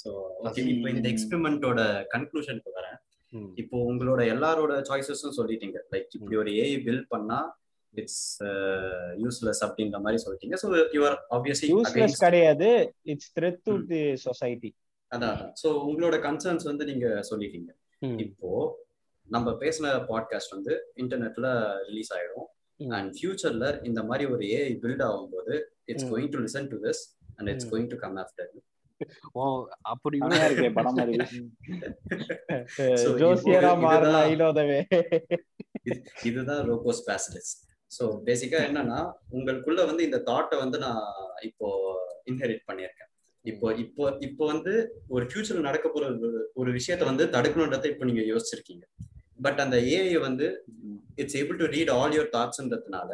[SPEAKER 2] சோ ஓகே இப்போ இந்த எக்ஸ்பெரிமெண்டோட கன்க்ளூஷனுக்கு வரேன். இப்போ உங்களோட எல்லாரோட சாய்ஸஸும் சொல்லிட்டீங்க. லைக் இப்படி ஒரு ஏஐ பில்ட் பண்ணா இட்ஸ் யூஸ்லெஸ் அப்படின்ற மாதிரி சொல்லிட்டீங்க. ஸோ யுவர் ஆப்வியஸ்லி
[SPEAKER 3] யூஸ்லெஸ் கிடையாது. It's threat to the society
[SPEAKER 2] அதான். ஸோ உங்களோட கன்சர்ன்ஸ் வந்து நீங்க சொல்லிட்டீங்க. இப்போ நம்ம பேசின பாட்காஸ்ட் வந்து இன்டர்நெட்ல ரிலீஸ் ஆயிடும். அண்ட் ஃபியூச்சர்ல இந்த மாதிரி ஒரு ஏஐ பில்ட் ஆகும்போது it's. Going to listen to this and it's. Going to come after
[SPEAKER 1] ஓ, அப்படி
[SPEAKER 4] இருக்கே படம்
[SPEAKER 3] ஜோசியரா
[SPEAKER 2] இப்போ
[SPEAKER 3] மாறின
[SPEAKER 2] இதுதான்
[SPEAKER 3] ஐலோதவே
[SPEAKER 2] இதுதான் ரோபோ ஸ்பேசலிஸ்ட் ஸோ பேசிக்கா என்னன்னா உங்களுக்குள்ள வந்து இந்த தாட்டை வந்து நான் இப்போ இன்ஹெரிட் பண்ணியிருக்கேன். இப்போ இப்போ இப்போ வந்து ஒரு ஃபியூச்சர்ல நடக்க போற ஒரு விஷயத்த வந்து தடுக்கணுன்றதை இப்போ நீங்க யோசிச்சிருக்கீங்க. பட் அந்த ஏஐ வந்து it's able to read all your தாட்ஸ்ன்றதுனால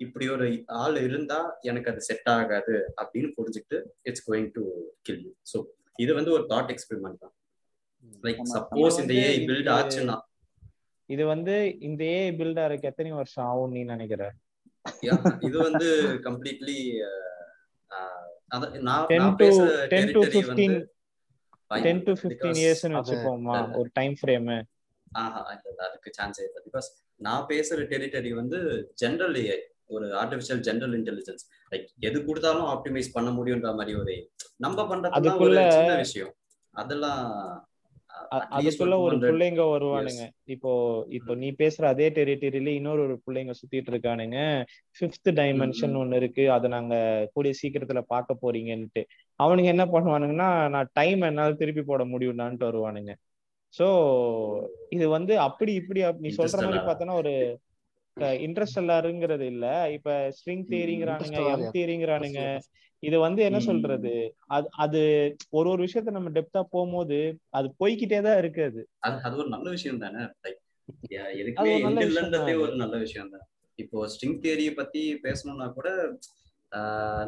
[SPEAKER 2] இப்படி ஒரு ஆள் இருந்தா எனக்கு அது செட் ஆகாது அப்படின்னு புரிஞ்சுக்கிட்டு it's going to kill you so இது வந்து ஒரு தாட் எக்ஸ்பெரிமெண்ட் தான் லைக். சப்போஸ் இந்த ஏஐ பில்ட் ஆச்சுன்னா
[SPEAKER 3] இது வந்து இந்த ஏ பில்ட் ஆறதுக்கு எத்தனை வருஷம் ஆகும் நீ நினைக்கிற
[SPEAKER 2] இது வந்து கம்ப்ளீட்லி நான்
[SPEAKER 3] டென்
[SPEAKER 2] நான்
[SPEAKER 3] to ten to fifteen. Ten to fifteen இயர்ஸ்னு வச்சுப்போமா. ஒரு டைம் ஃப்ரேம்
[SPEAKER 2] ஆஹா இல்ல அதுக்கு சான்ஸே இல்லை பிகாஸ் நான் பேசுற டெரிட்டரி வந்து ஜென்ரல் ஏஐ ஒரு ஆர்டிஃபிஷியல் ஜென்ரல் இன்டெலிஜென்ஸ் லைக் எது கொடுத்தாலும் ஆப்டிமைஸ் பண்ண முடியுன்ற மாதிரி ஒரு நம்ம பண்றதுலாம் ஒரு சின்ன விஷயம். அதெல்லாம்
[SPEAKER 3] அதுக்குள்ள ஒரு பிள்ளைங்க வருவானுங்க. இப்போ இப்போ நீ பேசுற அதே டெரிட்டரியில இன்னொரு ஒரு பிள்ளைங்க சுத்திட்டு இருக்கானுங்க. Fifth dimension. ஒண்ணு இருக்கு. அதை நாங்க கூடிய சீக்கிரத்துல பார்க்க போறீங்கன்ட்டு. அவனுங்க என்ன பண்ணுவானுங்கன்னா நான் டைம் என்னால திருப்பி போட முடியும்டான்ட்டு வருவானுங்க. சோ இது வந்து அப்படி இப்படி நீ சொல்ற மாதிரி. பார்த்தோன்னா ஒரு இன்ட்ரெஸ்டல்லாருங்கிறது இல்ல. இப்ப ஸ்ட்ரிங்
[SPEAKER 1] Interstellar,
[SPEAKER 3] எம்
[SPEAKER 1] yeah.
[SPEAKER 3] தியரிங்கிறானுங்க இது வந்து என்ன. சொல்றது? அது அது ஒரு ஒரு விஷயத்த நம்ம டெப்தா போகும்போது அது போய்க்கிட்டே தான் இருக்கு அது.
[SPEAKER 2] அது ஒரு நல்ல விஷயம் தானே? எதுக்குமே
[SPEAKER 3] ஒரு நல்ல விஷயம் தான்.
[SPEAKER 2] இப்போ ஸ்ட்ரிங் தியரியை பத்தி பேசணும்னா கூட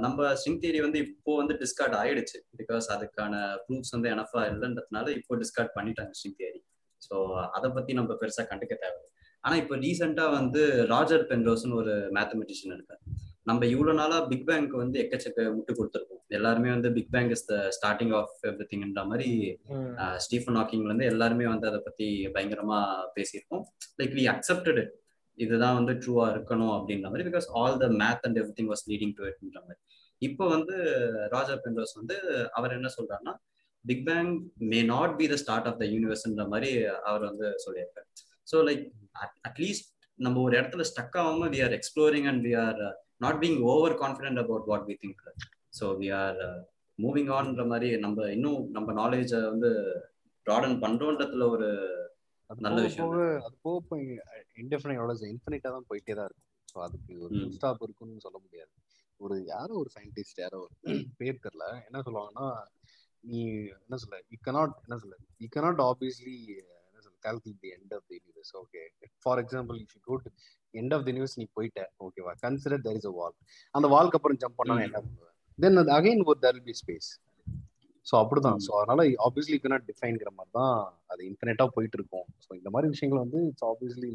[SPEAKER 2] நம்ம ஸ்ட்ரிங் தியரி வந்து இப்போ வந்து டிஸ்கார்ட் ஆயிடுச்சு. பிகாஸ் அதுக்கான ப்ரூஃப்ஸ் வந்து எனஃபா இல்லைன்றதுனால இப்போ டிஸ்கார்ட் பண்ணிட்டாங்க ஸ்ட்ரிங் தியரி ஸோ அதை பத்தி நம்ம பெருசா கண்டுக்க தேவை ஆனா இப்போ ரீசெண்டா வந்து ராஜர் பென்ரோஸ்னு ஒரு மேத்தமெட்டிஷியன் இருக்காரு. நம்ம இவ்வளவு நாளா பிக் பேங்க் வந்து எக்கச்சக்க விட்டு கொடுத்துருக்கோம். எல்லாருமே வந்து big bang is the starting of every திங்ன்ற மாதிரி ஸ்டீஃபன் ஹாக்கிங்ல இருந்து எல்லாருமே வந்து அதை பத்தி பயங்கரமா பேசியிருக்கோம். லைக் வி அக்செப்டட் இதுதான் வந்து ட்ரூவா இருக்கணும் அப்படின்ற மாதிரி because all the math and everything was leading to இட்ன்ற மாதிரி. இப்போ வந்து ராஜா பென்ரோஸ் வந்து அவர் என்ன சொல்றாருன்னா big bang may not be the start of the யூனிவர்ஸ்ன்ற மாதிரி அவர் வந்து சொல்லியிருக்காரு. ஸோ லைக் அட்லீஸ்ட் நம்ம ஒரு இடத்துல ஸ்டக் ஆகாம we are exploring and we are not being overconfident about what we think so we are moving ஆன்ன்ற மாதிரி நம்ம இன்னும் நம்ம நாலேஜை வந்து ப்ராடன் பண்றோன்றதுல ஒரு நல்ல விஷயம்.
[SPEAKER 1] போக அது போக போய் இன்டெஃபினைட்டோட இன்ஃபினிட்டா தான் போயிட்டே தான் இருக்கும். ஸோ அதுக்கு ஒரு ஸ்டாப் இருக்குன்னு சொல்ல முடியாது. ஒரு யாரோ ஒரு சயின்டிஸ்ட் யாரோ ஒரு பேர் தெரியல என்ன சொல்லுவாங்கன்னா நீ என்ன சொல்ல யூ கனாட் என்ன சொல்ல யூ கனாட் ஆப்வியஸ்லி என்ன சொல்ல calculate the end of the universe okay for example if you go to end of the universe நீ போயிட்ட ஓகேவா consider there is a wall அந்த வால்க்கு அப்புறம் ஜம்ப் பண்ணா. என்ன பண்ணுவேன்? தென் அது அகைன் ஒரு தெர் பி ஸ்பேஸ் ஸோ அப்படிதான். ஸோ அதனால ஆப்வியஸ்லி கனாட் டிஃபைன்கிற மாதிரி தான் அது இன்ஃபினிட்டா போயிட்டு இருக்கும். ஸோ இந்த மாதிரி விஷயங்கள் வந்து it's obviously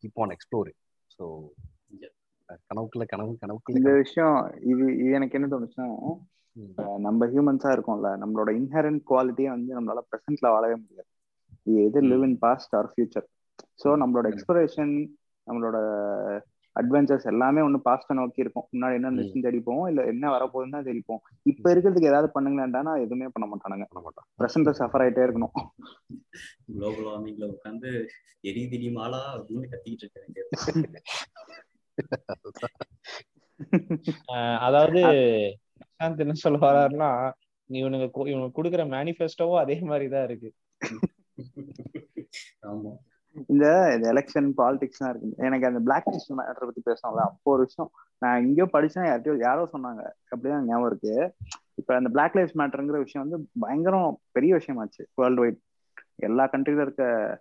[SPEAKER 1] keep on exploring so. கனவுக்குள்ள கனவு
[SPEAKER 4] இந்த
[SPEAKER 1] கனவுக்குள்ள
[SPEAKER 4] விஷயம் இது இது எனக்கு என்ன தோணுச்சுன்னா நம்ம ஹியூமன்ஸா இருக்கோம்ல நம்மளோட இன்ஹரண்ட் குவாலிட்டியை வந்து நம்மளால ப்ரெசென்ட்ல வாழவே முடியாது. இது எது live in past or future so நம்மளோட எக்ஸ்பிரேஷன் நம்மளோட அட்வென்ச்சர்ஸ் எல்லாமே ஒன்று பாஸ்ட்டை நோக்கி இருக்கும். முன்னாடி என்ன இருந்துச்சுன்னு தேடி போவோம் இல்ல என்ன வரப்போகுதுன்னு தான் தேடி போவோம் இப்ப இருக்கிறதுக்கு ஏதாவது பண்ணுங்களேன்டானா எதுவுமே பண்ண மாட்டானுங்க.
[SPEAKER 1] பண்ண மாட்டான்.
[SPEAKER 4] ப்ரெசென்ட்ல சஃபர் ஆயிட்டே இருக்கணும்.
[SPEAKER 2] குளோபல் வார்மிங்ல உட்காந்து எரி திடீமாலா அப்படின்னு கத்திக்கிட்டு இருக்க வேண்டியது.
[SPEAKER 3] அஹ் அதாவது பிரசாந்த் என்ன சொல்ல வர்றாருன்னா நீ இவனுங்க இவனுக்கு கொடுக்குற மேனிஃபெஸ்டோவும் அதே மாதிரிதான் இருக்கு.
[SPEAKER 2] ஆமா.
[SPEAKER 4] இந்த எலெக்ஷன் பாலிடிக்ஸ்லாம் இருக்கு. எனக்கு அந்த பிளாக் லிஸ்ட் மேட்டரை பத்தி பேசணும்ல. அப்போ ஒரு விஷயம் நான் எங்கேயோ படிச்சேன் யார்கிட்டயோ யாரோ சொன்னாங்க. அப்படிதான் ஞாபகம் இருக்கு. இப்ப அந்த பிளாக் லைஃப் மேட்டருங்கிற விஷயம் வந்து பயங்கரம் பெரிய விஷயமாச்சு வேர்ல்டு வைட் எல்லா கண்ட்ரில இருக்க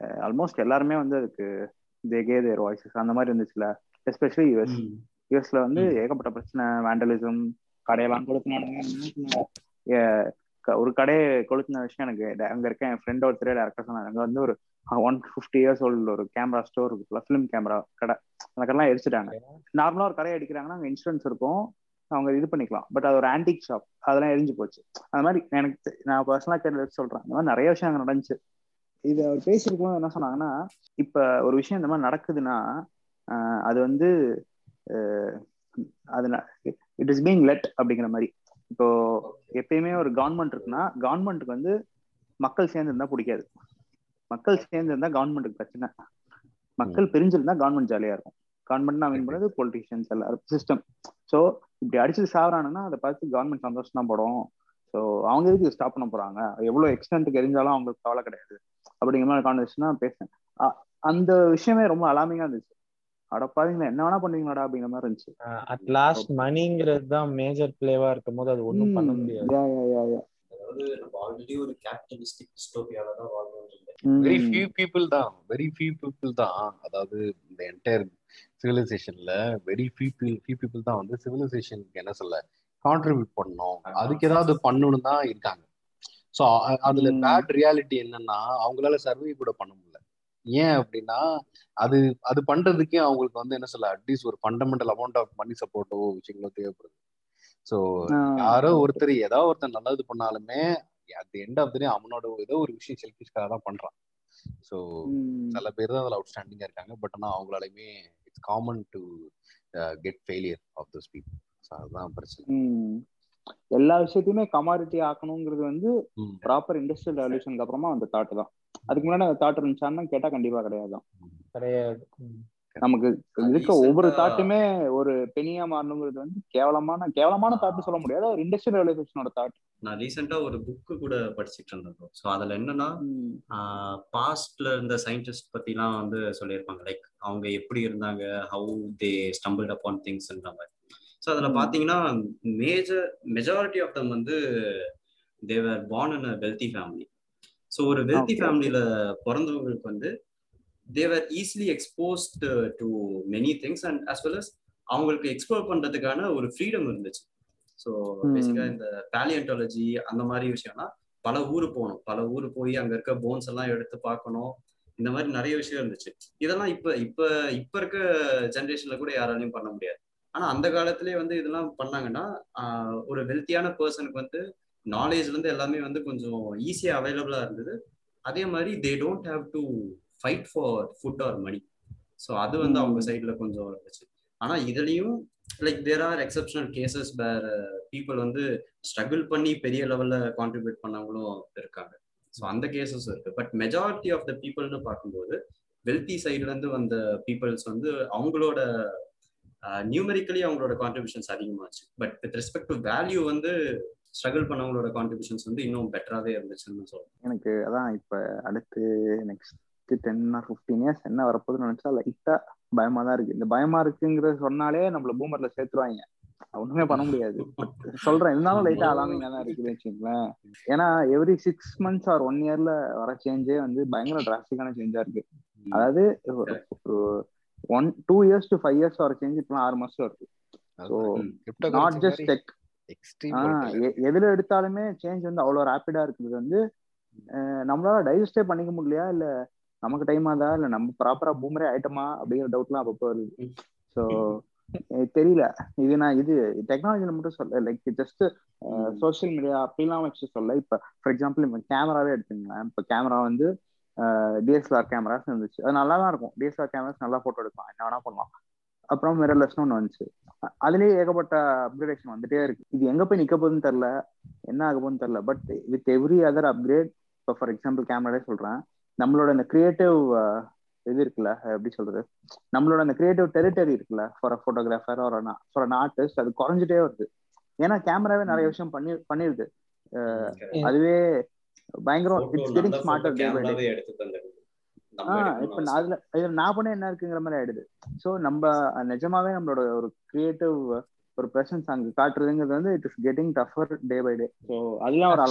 [SPEAKER 4] ஆல்மோஸ்ட் எல்லாருமே வந்து அதுக்கு தே கே தேர் வாய்ஸஸ் அந்த மாதிரி இருந்துச்சுல. Especially US. யூஎஸ்ல வந்து. ஏகப்பட்ட பிரச்சனை வேண்டலிசம் கடையெல்லாம் கொளுத்தினானுங்க ஒரு கடையை கொளுத்தின விஷயம் எனக்கு அங்க இருக்க என் ஃப்ரெண்ட் ஒருத்தரே டேரக்டா சொன்னாங்க அங்க வந்து ஒரு ஒன் ஃபிஃப்டி இயர்ஸ் ஓல்டு ஒரு கேமரா ஸ்டோர் இருக்குல்ல ஃபிலிம் கேமரா கடை. அந்த கடைலாம் எரிச்சிட்டாங்க நார்மலா ஒரு கடையை அடிக்கிறாங்கன்னா அங்க இன்சூரன்ஸ் இருக்கும். அவங்க இது பண்ணிக்கலாம். பட் அது ஒரு ஆன்டிக் ஷாப் அதெல்லாம் எரிஞ்சு போச்சு. அந்த மாதிரி எனக்கு நான் பர்சனலா கேட்டு சொல்றேன். அந்த மாதிரி நிறைய விஷயம் அங்க நடந்துச்சு. இது அவர் பேசியிருக்கும் என்ன சொன்னாங்கன்னா இப்ப ஒரு விஷயம் இந்த மாதிரி நடக்குதுன்னா அது வந்து அது இட் இஸ் பீங் லெட் அப்படிங்கிற மாதிரி. இப்போ எப்பயுமே ஒரு கவர்மெண்ட் இருக்குன்னா கவர்மெண்ட்டுக்கு வந்து மக்கள் சேர்ந்து இருந்தா பிடிக்காது. மக்கள் சேர்ந்து இருந்தா கவர்மெண்ட்டுக்கு பிரச்சனை. மக்கள் பிரிஞ்சிருந்தா கவர்மெண்ட் ஜாலியா இருக்கும். கவர்மெண்ட் மீன் பண்ணது பொலிட்டிஷியன்ஸ் எல்லாரும் சிஸ்டம் ஸோ இப்படி அடிச்சு சாவறானுன்னா அதை பார்த்து கவர்மெண்ட் சந்தோஷம் தான் படும். ஸோ அவங்க எதுக்கு ஸ்டாப் பண்ண போறாங்க? எவ்வளவு எக்ஸ்டென்ட்டுக்கு எரிஞ்சாலும் அவங்களுக்கு கவலை கிடையாது. அப்படிங்கிற மாதிரி கான்வர்சேஷன் அ- அந்த விஷயமே ரொம்ப அலாமிங்கா இருந்துச்சு. அட பாருங்களா என்ன வேணா பண்ணுவீங்களாடா அப்படிங்கிற மாதிரி இருந்துச்சு.
[SPEAKER 3] அட் லாஸ்ட் மணிங்கிறது தான் மேஜர் பிளேவா இருக்கும் போது அது ஒண்ணும் பண்ண முடியாது.
[SPEAKER 2] அதாவது நம்ம ஆல்ரெடி ஒரு கேபிட்டலிஸ்டிக் டிஸ்டோபியால தான் வாழ்றோம்.
[SPEAKER 1] வெரி ஃபியூ பீப்புள் தான். வெரி ஃபியூ பீப்புள் தான். அதாவது இந்த என்டையர் சிவிலைசேஷன்ல வெரி ஃபியூ ஃபியூ பீப்புள் தான் வந்து சிவிலைசேஷனுக்கு என்ன சொல்ல கான்ட்ரிபியூட் பண்ணணும் அதுக்கு ஏதாவது பண்ணணும் தான் இருக்காங்க. ஸோ அதுல. பேட் ரியாலிட்டி என்னன்னா அவங்களால சர்வே கூட பண்ண முடியல. ஏன் அப்படின்னா அது அது பண்றதுக்கே அவங்களுக்கு வந்து என்ன சொல்ல அட்லீஸ்ட் ஒரு ஃபண்டமெண்டல் அமௌண்ட் ஆஃப் மணி சப்போர்ட்டோ விஷயங்களோ தேவைப்படுது. ஸோ யாரோ ஒருத்தர் ஏதோ ஒருத்தர் நல்லது பண்ணாலுமே அட் எண்ட் ஆஃப் த அவனோட ஏதோ ஒரு விஷயம் செல்ஃபிஷ்காக தான் பண்றான். ஸோ சில பேர் தான் அதில் அவுட்ஸ்டாண்டிங்கா இருக்காங்க. பட் ஆனால் அவங்களாலையுமே it's common to get failure of those people so அதுதான் பிரச்சனை.
[SPEAKER 4] எல்லா விஷயத்தையுமே கமாடிட்டி ஆக்கணுங்கிறது வந்து. ப்ராப்பர் இண்டஸ்ட்ரியல் ரெவல்யூஷனுக்கு அப்புறமா அந்த தாட் தான். அதுக்கு முன்னாடி அந்த தாட் இருந்துச்சான்னு கேட்டா கண்டிப்பா கிடையாது தான்
[SPEAKER 3] கிடையாது.
[SPEAKER 4] நமக்கு இருக்க ஒவ்வொரு தாட்டுமே ஒரு பெனியா மாறணுங்கிறது வந்து கேவலமான கேவலமான தாட்டு சொல்ல முடியாது. ஒரு இண்டஸ்ட்ரியல் ரெவல்யூஷனோட தாட்
[SPEAKER 2] நான் ரீசெண்டா ஒரு புக்கு கூட படிச்சிட்டு இருந்தேன் ப்ரோ ஸோ அதுல என்னன்னா பாஸ்ட்ல இருந்த சயின்டிஸ்ட் பத்திலாம் வந்து சொல்லியிருப்பாங்க. லைக் அவங்க எப்படி இருந்தாங்க? ஹவு தே ஸ்டம்பிள் அப்பான் திங்ஸ்ன்ற மாதிரி. ஸோ அதுல
[SPEAKER 4] ம்.
[SPEAKER 2] பாத்தீங்கன்னா மேஜர் மெஜாரிட்டி ஆஃப் தம் வந்து they're born in a wealthy family so ஒரு வெல்தி. ஃபேமிலியில பிறந்தவங்களுக்கு வந்து they're easily exposed to many things and as well as அவங்களுக்கு எக்ஸ்ப்ளோர் பண்றதுக்கான ஒரு ஃப்ரீடம் இருந்துச்சு. ஸோ. பேசிக்கா இந்த பேலியன்டாலஜி அந்த மாதிரி விஷயம்லாம் பல ஊர் போகணும். பல ஊர் போய் அங்க இருக்க போன்ஸ் எல்லாம் எடுத்து பார்க்கணும். இந்த மாதிரி நிறைய விஷயம் இருந்துச்சு. இதெல்லாம் இப்ப இப்ப இப்ப இருக்க ஜென்ரேஷன்ல கூட யாராலையும் பண்ண முடியாது. ஆனா அந்த காலத்திலேயே வந்து இதெல்லாம் பண்ணாங்கன்னா ஒரு வெல்த்தியான பர்சனுக்கு வந்து நாலேஜ்ல இருந்து எல்லாமே வந்து கொஞ்சம் ஈஸியா அவைலபிளா இருந்தது. அதே மாதிரி they don't have to fight for food or money so அது வந்து அவங்க
[SPEAKER 4] ம்.
[SPEAKER 2] சைட்ல கொஞ்சம் இருந்துச்சு. ஆனா இதுலயும் like there are exceptional cases where people வந்து ஸ்ட்ரகிள் பண்ணி பெரிய லெவல்ல கான்ட்ரிபியூட் பண்ணவங்களும் இருக்காங்க. ஸோ அந்த கேசஸ் இருக்கு. பட் மெஜாரிட்டி ஆஃப் த பீப்புள்னு பார்க்கும்போது வெல்த்தி சைட்ல இருந்து வந்த பீப்புள்ஸ் வந்து அவங்களோட நியூமெரிக்கலி அவங்களோட கான்ட்ரிபியூஷன்ஸ் அதிகமாச்சு. But with respect to value வந்து ஸ்ட்ரகிள் பண்ணவங்களோட கான்ட்ரிபியூஷன்ஸ் வந்து இன்னும் பெட்டராகவே இருந்துச்சுன்னு சொல்லலாம்
[SPEAKER 4] எனக்கு அதான் இப்ப அடுத்து next ten or fifteen years என்ன வரப்போகுதுன்னு நினைச்சா லைட்டா பயமா தான் இருக்கு. இந்த பயமா இருக்குங்கிறது சொன்னாலே நம்மள பூமர்ல சேர்த்துருவாங்க. ஒண்ணுமே பண்ண முடியாது. சொல்றேன் இருந்தாலும் லைட்டா அலாமிங்கா தான் இருக்குன்னு வச்சுங்களேன் ஏன்னா every six months or one இயர்ல வர சேஞ்சே வந்து பயங்கர டிராஸ்டிக்கான சேஞ்சா இருக்கு. அதாவது one two years to five years வர சேஞ்ச் இப்பெல்லாம் ஆறு மாசம் இருக்கு ஸோ நாட் ஜஸ்ட் டெக் எதுல எடுத்தாலுமே சேஞ்ச் வந்து அவ்வளவு ரேப்பிடா இருக்குது. வந்து நம்மளால டைஜஸ்டே பண்ணிக்க முடியலையா? இல்ல நமக்கு டைம் ஆதா இல்ல நம்ம ப்ராப்பரா பூமரே ஆயிட்டமா அப்படிங்கிற டவுட்லாம் அப்பப்போ வருது. ஸோ தெரியல. இது நான் இது டெக்னாலஜில மட்டும் சொல்ல லைக் ஜஸ்ட் சோசியல் மீடியா அப்படிலாம் வச்சு சொல்ல இப்ப ஃபார் எக்ஸாம்பிள் இப்போ கேமராவே எடுத்துங்களேன் இப்போ கேமரா வந்து டிஎஸ்எல்ஆர் கேமராஸ் இருந்துச்சு. அது நல்லா தான் இருக்கும். டிஎஸ்எல்ஆர் கேமராஸ் நல்லா போட்டோ எடுக்கலாம் என்ன வேணா பண்ணலாம். அப்புறம் மிரர்லெஸ்னு ஒன்று வந்துச்சு. அதுலயே ஏகப்பட்ட அப்கிரேடேஷன் வந்துட்டே இருக்கு. இது எங்க போய் நிக்க போகுதுன்னு தெரில என்ன ஆக போகுதுன்னு தெரில but with every other upgrade இப்போ ஃபார் எக்ஸாம்பிள் கேமராலே சொல்றேன். நம்மளோட இந்த கிரியேட்டிவ் இது இருக்குல்ல எப்படி சொல்றது? நம்மளோட அந்த கிரியேட்டிவ் டெரிட்டரி இருக்குல்ல ஃபார் அ போட்டோகிராஃபர் ஒரு ஃபார் அன் ஆர்டிஸ்ட் அது குறைஞ்சிட்டே வருது. ஏன்னா கேமராவே நிறைய விஷயம் பண்ணி பண்ணிருது. அதுவே பயங்கரம் இட்ஸ் கெட்டிங் ஸ்மார்ட்டர் டே இப்ப அதுல இதுல நான் பண்ண என்ன இருக்குங்கிற மாதிரி ஆயிடுது. சோ நம்ம நிஜமாவே நம்மளோட ஒரு கிரியேட்டிவ் ஒரு பிரசன்ஸ் அங்க காட்டுறதுங்கிறது வந்து it is getting tougher day by day so அதுதான் ஒரு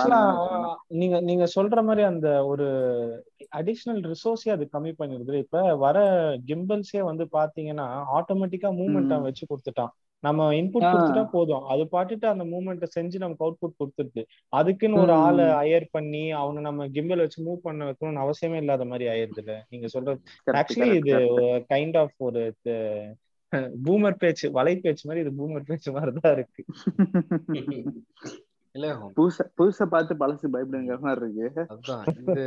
[SPEAKER 3] நீங்க நீங்க சொல்ற மாதிரி அந்த ஒரு அடிஷனல் ரிசோர்ஸே அது கம்மி பண்ணிருது இப்ப வர கிம்பிள்ஸே வந்து பாத்தீங்கன்னா ஆட்டோமேட்டிக்கா மூவ்மெண்ட் வச்சு கொடுத்துட்டான். நம்ம இன்புட் கொடுத்துட்டா போதும். அது பாட்டுட்டு அந்த மூவ்மெண்ட்டை செஞ்சு நமக்கு அவுட்புட் கொடுத்துருது. அதுக்குன்னு ஒரு ஆளை அயர் பண்ணி அவனை நம்ம கிம்பல் வச்சு மூவ் பண்ண வைக்கணும்னு அவசியமே இல்லாத மாதிரி ஆயிருது இல்ல நீங்க சொல்றது ஆக்சுவலி இது கைண்ட் ஆஃப் ஒரு பூமர் பேச்சு வலை பேச்சு மாதிரி இது பூமர் பேச்சு மாதிரிதான் இருக்கு.
[SPEAKER 1] இல்ல
[SPEAKER 4] புதுச புதுசா பார்த்து பழசு பயப்படுங்கிற மாதிரி இருக்கு.
[SPEAKER 1] அதுதான் இந்த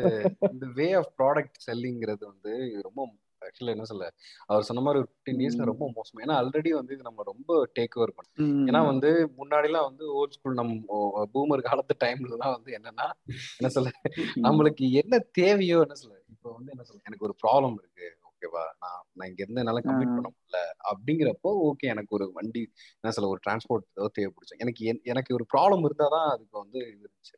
[SPEAKER 1] இந்த வே ஆஃப் ப்ராடக்ட் செல்லிங்கிறது வந்து ரொம்ப ஆக்சுவலா என்ன சொல்ல அவர் சொன்ன மாதிரி ஒரு ஃபிஃப்டீன் இயர்ஸ்ல ரொம்ப மோசம். ஏன்னா ஆல்ரெடி வந்து இது நம்ம ரொம்ப டேக் ஓவர் பண்ணோம் ஏன்னா வந்து முன்னாடி எல்லாம் வந்து ஓல்ட் ஸ்கூல் நம்ம பூமர் காலத்து டைம்ல எல்லாம் வந்து என்னன்னா என்ன சொல்ல நம்மளுக்கு என்ன தேவையோ என்ன சொல்ல இப்போ வந்து என்ன சொல்ல எனக்கு ஒரு ப்ராப்ளம் இருக்கு. ஓகேவா? நான் நான் இங்க இருந்து என்னால கம்ப்ளீட் பண்ண முடியல. அப்படிங்கிறப்போ ஓகே எனக்கு ஒரு வண்டி என்ன சொல்ல ஒரு டிரான்ஸ்போர்ட் ஏதோ தேவைப்படுச்சு. எனக்கு எனக்கு ஒரு ப்ராப்ளம் இருந்தாதான் அதுக்கு வந்து இருந்துச்சு.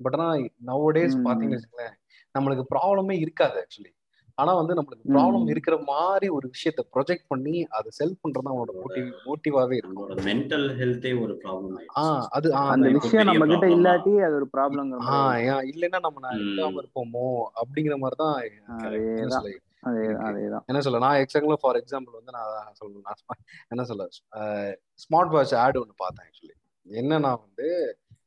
[SPEAKER 1] பட் ஆனா நவ டேஸ் பாத்தீங்கன்னு வச்சுக்கோங்களேன் நம்மளுக்கு ப்ராப்ளமே இருக்காது ஆக்சுவலி ஆனா வந்து நம்மளுக்கு ப்ராப்ளம். இருக்கிற மாதிரி ஒரு விஷயத்த ப்ரொஜெக்ட் பண்ணி அதை செல் பண்றது அவனோட மோட்டிவ் மோட்டிவாவே இருக்கும்.
[SPEAKER 2] மென்டல் ஹெல்த்தே ஒரு ப்ராப்ளம்
[SPEAKER 1] ஆ அது
[SPEAKER 4] அந்த விஷயம் நம்ம கிட்ட
[SPEAKER 2] problem
[SPEAKER 4] இல்லாட்டி அது ஒரு ப்ராப்ளங்கிற
[SPEAKER 1] ஆ இல்லைன்னா நம்ம நான் இல்லாம. இருப்போமோ அப்படிங்கிற மாதிரி தான் என்ன சொல்ல
[SPEAKER 4] அதே
[SPEAKER 1] இருக்கு
[SPEAKER 4] அதேதான்.
[SPEAKER 1] என்ன சொல்ல நான் எக்ஸாம்பிள் ஃபார் எக்ஸாம்பிள் வந்து நான் சொல்ல நான் sma- என்ன சொல்ல ஸ்மார்ட் வாட்ச் ஆட் ஒன்று பார்த்தேன் ஆக்சுவலி என்னன்னா வந்து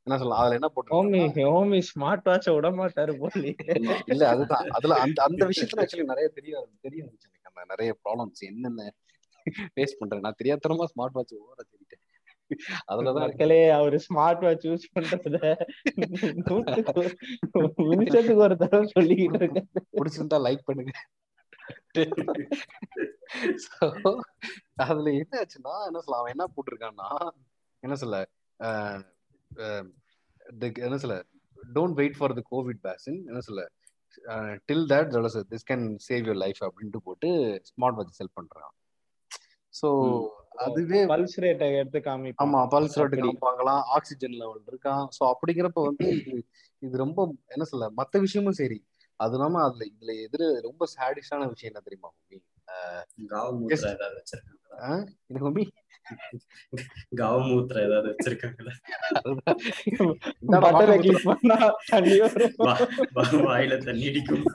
[SPEAKER 1] என்ன சொல்ல அதுல என்ன
[SPEAKER 3] ஹோமி
[SPEAKER 1] போட்டிருக்காங்கன்னா
[SPEAKER 3] ஹோமி ஸ்மார்ட் வாட்ச விட மாட்டாரு போலி
[SPEAKER 1] இல்ல அதுதான். அதுல அந்த அந்த விஷயத்துல ஆக்சுவலி நிறைய தெரிய தெரிய வந்துச்சு எனக்கு. அந்த நிறைய ப்ராப்ளம்ஸ் என்னென்ன ஃபேஸ் பண்றேன் நான் தெரியாதனமா ஸ்மார்ட் வாட்ச் ஓவர தெரிவிட்டேன் அதுலதான் இருக்கு.
[SPEAKER 3] மக்களே அவரு ஸ்மார்ட் வாட்ச் யூஸ் பண்றத நூத்துக்கு ஒரு நிமிஷத்துக்கு ஒரு தடவை சொல்லிக்கிட்டு இருக்க
[SPEAKER 1] பிடிச்சிருந்தா லைக் பண்ணுங்க. அதுல என்ன ஆச்சுன்னா என்ன சொல்ல அவன் என்ன போட்டிருக்கான்னா என்ன சொல்ல என்ன சொல்ல don't wait for the covid vaccine என்ன சொல்ல till that this can save your life அப்படின்ட்டு போட்டு ஸ்மார்ட் வாட்ச் செல் பண்றான். ஸோ. அதுவே
[SPEAKER 3] பல்ஸ் ரேட்டை எடுத்து காமிப்பான்.
[SPEAKER 1] ஆமா பல்ஸ் ரேட்டு காமிப்பாங்களாம் ஆக்சிஜன் லெவல் இருக்கான். ஸோ அப்படிங்கிறப்ப வந்து இது இது ரொம்ப என்ன சொல்ல மத்த விஷயமும் சரி. அது இல்லாம அதுல இதுல எதிர ரொம்ப சாடிஸ்டான விஷயம் என்ன தெரியுமா மம்மி?
[SPEAKER 2] காவமூத்திர ஏதாவது வச்சிருக்காங்களா?
[SPEAKER 3] தண்ணி
[SPEAKER 2] வாயில அடிக்கும்.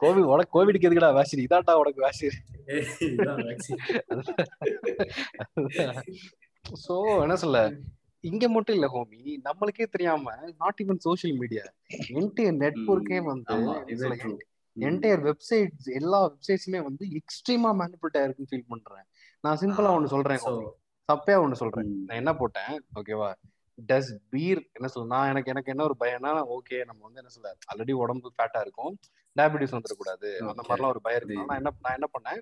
[SPEAKER 1] கோவிட் உனக்கு கோவிட்க்கு எதுக்குடா வேக்சின் இதாட்டா உனக்கு வேக்சின். சோ என்ன சொல்ல? இங்க மட்டும் இல்ல ஹோமி நம்மளுக்கே தெரியாம not even social media entire நெட்வொர்க்கே
[SPEAKER 2] ம்,
[SPEAKER 1] வந்து என்டையர் வெப்சைட்ஸ் எல்லா வெப்சைட்ஸுமே வந்து எக்ஸ்ட்ரீமா மேனிபுலேட் ஆயிருக்குன்னு ஃபீல் பண்றேன். நான் சிம்பிளா ஒண்ணு சொல்றேன் சப்பையா ஒண்ணு சொல்றேன். நான் என்ன போட்டேன் ஓகேவா டஸ் பீர் என்ன சொல்ல நான் எனக்கு எனக்கு என்ன ஒரு பயம்னா ஓகே நம்ம வந்து என்ன சொல்ல ஆல்ரெடி உடம்பு ஃபேட்டா இருக்கும். டயபிட்டிஸ் வந்துடக்கூடாது. அந்த. மாதிரிலாம் ஒரு பயம் இருக்கு நான் என்ன நான் என்ன பண்ணேன்?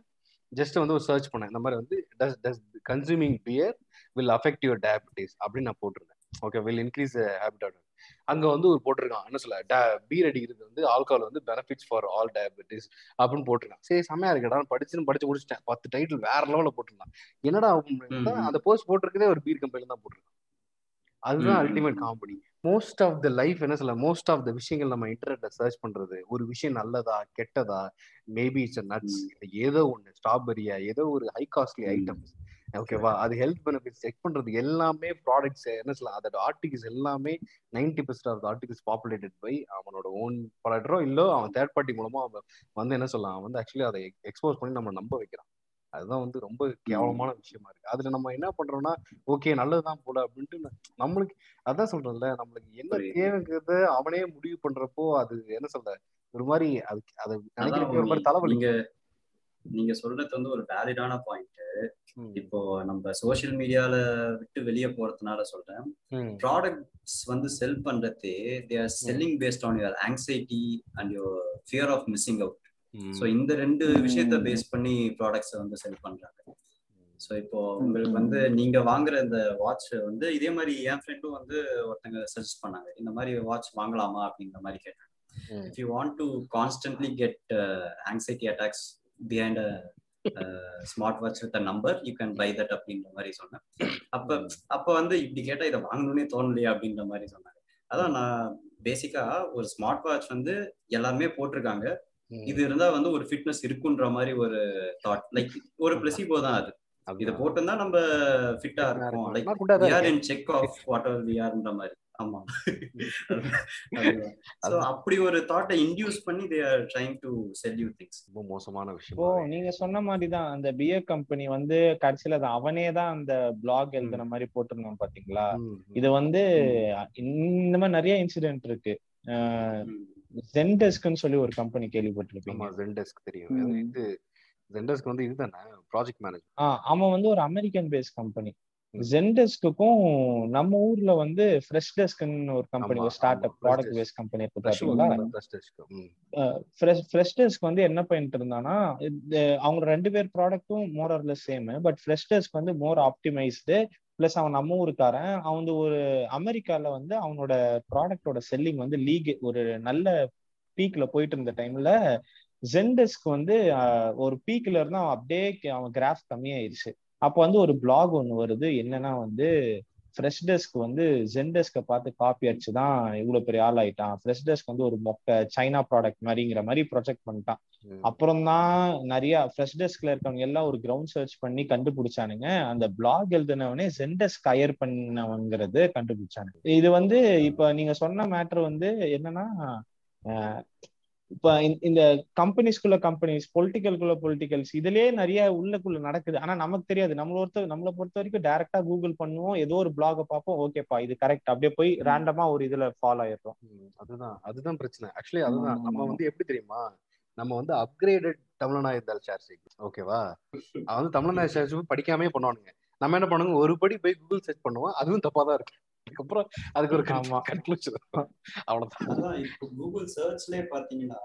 [SPEAKER 1] ஜஸ்ட் வந்து ஒரு சர்ச் பண்ணேன். இந்த மாதிரி வந்து does does consuming beer will affect your diabetes அப்படின்னு நான் போட்டிருந்தேன். ஓகே வில் இன்க்ரீஸ் ஹேபிட் அங்க வந்து ஒரு போட்டிருக்கான் என்ன சொல்ல பீர் அடிக்கிறது வந்து ஆல்கஹால் வந்து பெனிஃபிட்ஸ் ஃபார் ஆல் டயபிட்டிஸ் அப்படின்னு போட்டிருக்கான் சரி செம்மையா இருக்கடா படிச்சுன்னு படிச்சு முடிச்சிட்டேன். பத்து டைட்டில் வேற லெவலில் போட்டிருந்தான். என்னடா. அந்த போஸ்ட் போட்டிருக்கதே ஒரு பீர் கம்பெனில தான் போட்டிருக்கான். அதுதான் ultimate. Comedy most of the life என்ன சொல்ல மோஸ்ட் ஆஃப் த விஷயங்கள் நம்ம இன்டர்நெட்ல சர்ச் பண்றது ஒரு விஷயம் நல்லதா கெட்டதா மேபி இட்ஸ் நட்ஸ் ஏதோ ஒண்ணு ஸ்ட்ராபெரியா ஏதோ ஒரு ஹை காஸ்ட்லி. ஐட்டம்ஸ் ஓகேவா அது ஹெல்த் பெனிஃபிட்ஸ் செக் பண்றது எல்லாமே ப்ராடக்ட்ஸ் என்ன சொல்லலாம் அதோட ஆர்டிகல்ஸ் எல்லாமே ninety percent of articles populated by அவனோட ஓன் ப்ராடக்டரோ இல்லோ அவன் தேர்ட் பார்ட்டி மூலமா அவன் வந்து என்ன சொல்லலாம் வந்து ஆக்சுவலி அதை எக்ஸ்போஸ் பண்ணி நம்ம நம்ப வைக்கிறான். அதுதான் வந்து ரொம்ப கேவலமான விஷயமா இருக்கு. அதுல நம்ம என்ன பண்றோம்னா ஓகே நல்லதுதான் போல அப்படின்ட்டு நம்மளுக்கு அதான் சொல்றேன்ல நம்மளுக்கு என்ன. தேவைங்கிறத அவனே முடிவு பண்றப்போ அது என்ன சொல்ற ஒரு மாதிரி அது அதை நினைக்கிறப்ப ஒரு மாதிரி
[SPEAKER 2] நீ-
[SPEAKER 1] தலைவலி.
[SPEAKER 2] நீங்க சொல்றது வந்து ஒரு வேலிடான பாயிண்ட். இப்போ நம்ம சோஷியல் மீடியால விட்டு வெளியே போறதுனால சொல்றேன். ப்ராடக்ட்ஸ் வந்து செல் பண்றதே they are selling based on your anxiety and your fear of missing out so இந்த ரெண்டு. விஷயத்த பேஸ் பண்ணி ப்ராடக்ட்ஸை வந்து செல் பண்றாங்க. ஸோ இப்போ உங்களுக்கு வந்து நீங்க வாங்குற இந்த வாட்ச் வந்து இதே மாதிரி என் ஃப்ரெண்டும் வந்து ஒருத்தங்க சஜஸ்ட் பண்ணாங்க. இந்த மாதிரி வாட்ச் வாங்கலாமா அப்படிங்கிற மாதிரி கேட்டாங்க. If you want to constantly get anxiety attacks behind smart watch with number you can buy that அப்படின்ற மாதிரி சொன்னேன். அப்ப அப்ப வந்து இப்படி கேட்டா இதை வாங்கணும்னே தோணலையா அப்படின்ற மாதிரி சொன்னாங்க அதான் நான் பேசிக்கா ஒரு ஸ்மார்ட் வாட்ச் வந்து எல்லாருமே போட்டிருக்காங்க. இது இருந்தா வந்து ஒரு ஃபிட்னஸ் இருக்குன்ற மாதிரி ஒரு தாட் லைக் ஒரு பிளசிபோ தான் அது. இதை. போட்டிருந்தா நம்ம ஃபிட்டா இருக்கும். லைக்
[SPEAKER 1] நான் good ஆ தான்
[SPEAKER 2] we are in
[SPEAKER 1] இருக்கேன்.
[SPEAKER 2] check of whatever we are ன்ற மாதிரி. ஆமா. சோ அப்படி ஒரு தாட்டை இன்டியூஸ் பண்ணி they are trying to sell you things
[SPEAKER 1] ரொம்ப மோசமான விஷயம்
[SPEAKER 3] ஓ நீங்க சொன்ன மாதிரி தான் அந்த பியர் கம்பெனி வந்து கடைசியில அது அவனே தான் அந்த பிளாக் எழுதுன மாதிரி போட்டிருந்தான் பாத்தீங்களா? இது வந்து இந்த மாதிரி நிறைய இன்சிடென்ட் இருக்கு. ஜென்டெஸ்க்னு சொல்லி ஒரு கம்பெனி கேள்விப்பட்டிருப்பீங்க.
[SPEAKER 1] ஆமா ஜென்டெஸ்க் தெரியும். அது இது ஜென்டெஸ்க் வந்து இதுதானே ப்ராஜெக்ட் மேனேஜர்
[SPEAKER 3] ஆஹ் அவன் வந்து ஒரு அமெரிக்கன் பேஸ் கம்பெனி. ஜென்டெஸ்க்குக்கும் நம்ம ஊர்ல வந்து ஃப்ரெஷ் டெஸ்க்னு ஒரு கம்பெனி
[SPEAKER 1] ஆமா,
[SPEAKER 3] ஒரு ஸ்டார்ட்
[SPEAKER 1] ஆமா,
[SPEAKER 3] அப் ப்ராடக்ட். பேஸ் கம்பெனி இருக்கு பாத்தீங்களா? ஃப்ரெஷ் டெஸ்க் வந்து என்ன பண்ணிட்டு இருந்தானா அவங்க ரெண்டு பேர் ப்ராடக்ட்டும் மோர் ஆர்ல சேம் பட் ஃப்ரெஷ் டெஸ்க் வந்து மோர் ஆப்டிமைஸ்டு பிளஸ் அவன் நம்ம ஊருக்காரன். அவன் வந்து ஒரு அமெரிக்கால வந்து அவனோட ப்ராடக்டோட செல்லிங் வந்து லீக் ஒரு நல்ல பீக்ல போயிட்டு இருந்த டைம்ல ஜென்டெஸ்க் வந்து ஒரு பீக்ல இருந்து அவன் அப்படியே அவன் கிராஃப் கம்மியாயிருச்சு. அப்போ வந்து ஒரு பிளாக் ஒன்று வருது. என்னன்னா வந்து ஃப்ரெஷ் டெஸ்க் வந்து ஜென் டெஸ்கை பார்த்து காப்பி அடிச்சு தான் இவ்வளவு பெரிய ஆள் ஆயிட்டான் ஃப்ரெஷ் டெஸ்க் வந்து ஒரு மொக்க சைனா ப்ராடக்ட் மாதிரிங்கிற மாதிரி ப்ரொஜெக்ட் பண்ணிட்டான். அப்புறம் தான் நிறைய ஃப்ரெஷ் டெஸ்க்ல இருக்கவங்க எல்லாம் ஒரு கிரவுண்ட் சர்ச் பண்ணி கண்டுபிடிச்சானுங்க. அந்த பிளாக் எழுதினவனே ஜென்டெஸ்க் ஹையர் பண்ணவங்கிறது கண்டுபிடிச்சானுங்க. இது வந்து இப்ப நீங்க சொன்ன மேட்டர் வந்து என்னன்னா இப்ப இந்த கம்பெனிஸ்குள்ள கம்பெனிஸ் பொலிட்டிக்கல்குள்ள பொலிட்டிக்கல்ஸ் இதுலயே நிறைய உள்ளக்குள்ள நடக்குது. ஆனா நமக்கு தெரியாது. நம்மள ஒருத்த நம்மளை பொறுத்த வரைக்கும் டைரக்டா கூகுள் பண்ணுவோம். ஏதோ ஒரு பிளாக பார்ப்போம். ஓகேப்பா இது கரெக்ட் அப்படியே போய் ரேண்டமா ஒரு இதுல ஃபாலோ ஆயிடுறோம்.
[SPEAKER 1] அதுதான். அதுதான் பிரச்சனை. ஆக்சுவலி அதுதான். நம்ம வந்து எப்படி தெரியுமா? நம்ம வந்து அப்கிரேடட் தமிழனா இருந்தால் சார்ஜ். ஓகேவா அவன் வந்து தமிழனா சார்ஜ் படிக்காமே பண்ணுவானுங்க. நம்ம என்ன பண்ணுவோம்? ஒரு படி போய் கூகுள் சர்ச் பண்ணுவோம். அதுவும் தப்பா தான் இருக்கு. அதுக்கப்புறம் அதுக்கு ஒரு கன்க்ளூஷன் அவ்வளவுதான்.
[SPEAKER 2] அதான் இப்போ கூகுள் சர்ச்லயே பாத்தீங்கன்னா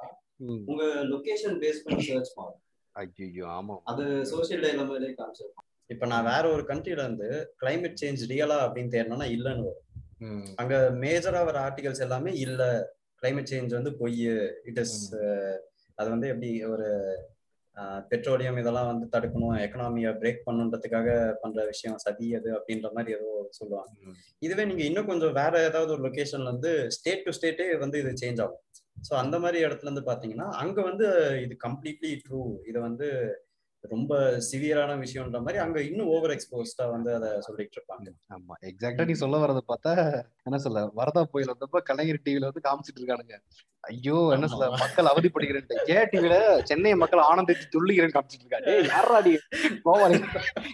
[SPEAKER 2] உங்க லொகேஷன் பேஸ் பண்ணி சர்ச் பண்ணும்
[SPEAKER 1] ஐயோ ஆமா
[SPEAKER 2] அது சோசியல் டைலமாலே காமிச்சிருக்கோம். இப்போ நான் வேற ஒரு கண்ட்ரில இருந்து கிளைமேட் சேஞ்ச் ரியலா அப்படின்னு தேடணும்னா இல்லைன்னு வரும். அங்க மேஜரா வர ஆர்டிகல்ஸ் எல்லாமே இல்ல. கிளைமேட் சேஞ்ச் வந்து பொய் இட் இஸ் அது வந்து எப்படி ஒரு பெட்ரோலியம் இதெல்லாம் வந்து தடுக்கணும் எக்கனாமியை பிரேக் பண்ணுன்றதுக்காக பண்ற விஷயம் சதி அது அப்படின்ற மாதிரி ஏதோ சொல்லுவாங்க. இதுவே நீங்க இன்னும் கொஞ்சம் வேற ஏதாவது ஒரு லொகேஷன்ல இருந்து ஸ்டேட் டு ஸ்டேட்டே வந்து இது சேஞ்ச் ஆகும். ஸோ அந்த மாதிரி இடத்துல இருந்து பாத்தீங்கன்னா அங்க வந்து இது கம்ப்ளீட்லி ட்ரூ இதை வந்து ரொம்ப சிவியரான விஷயம்ன்ற மாதிரி அங்க இன்னும் ஓவர் எக்ஸ்போஸ்டா வந்து அதை சொல்லிட்டு இருப்பாங்க
[SPEAKER 1] ஆமா எக்ஸாக்டா நீ சொல்ல வரத பார்த்தா என்ன சொல்ல வரதா புயல் வந்தப்ப கலைஞர் டிவில வந்து காமிச்சிட்டு இருக்கானுங்க. ஐயோ என்ன சொல்ல மக்கள் அவதிப்படுகிறேன் ஜே டிவில சென்னை மக்கள் ஆனந்தித்து துள்ளுகிறேன் காமிச்சிட்டு இருக்கா. டே யாராடி கோவாலி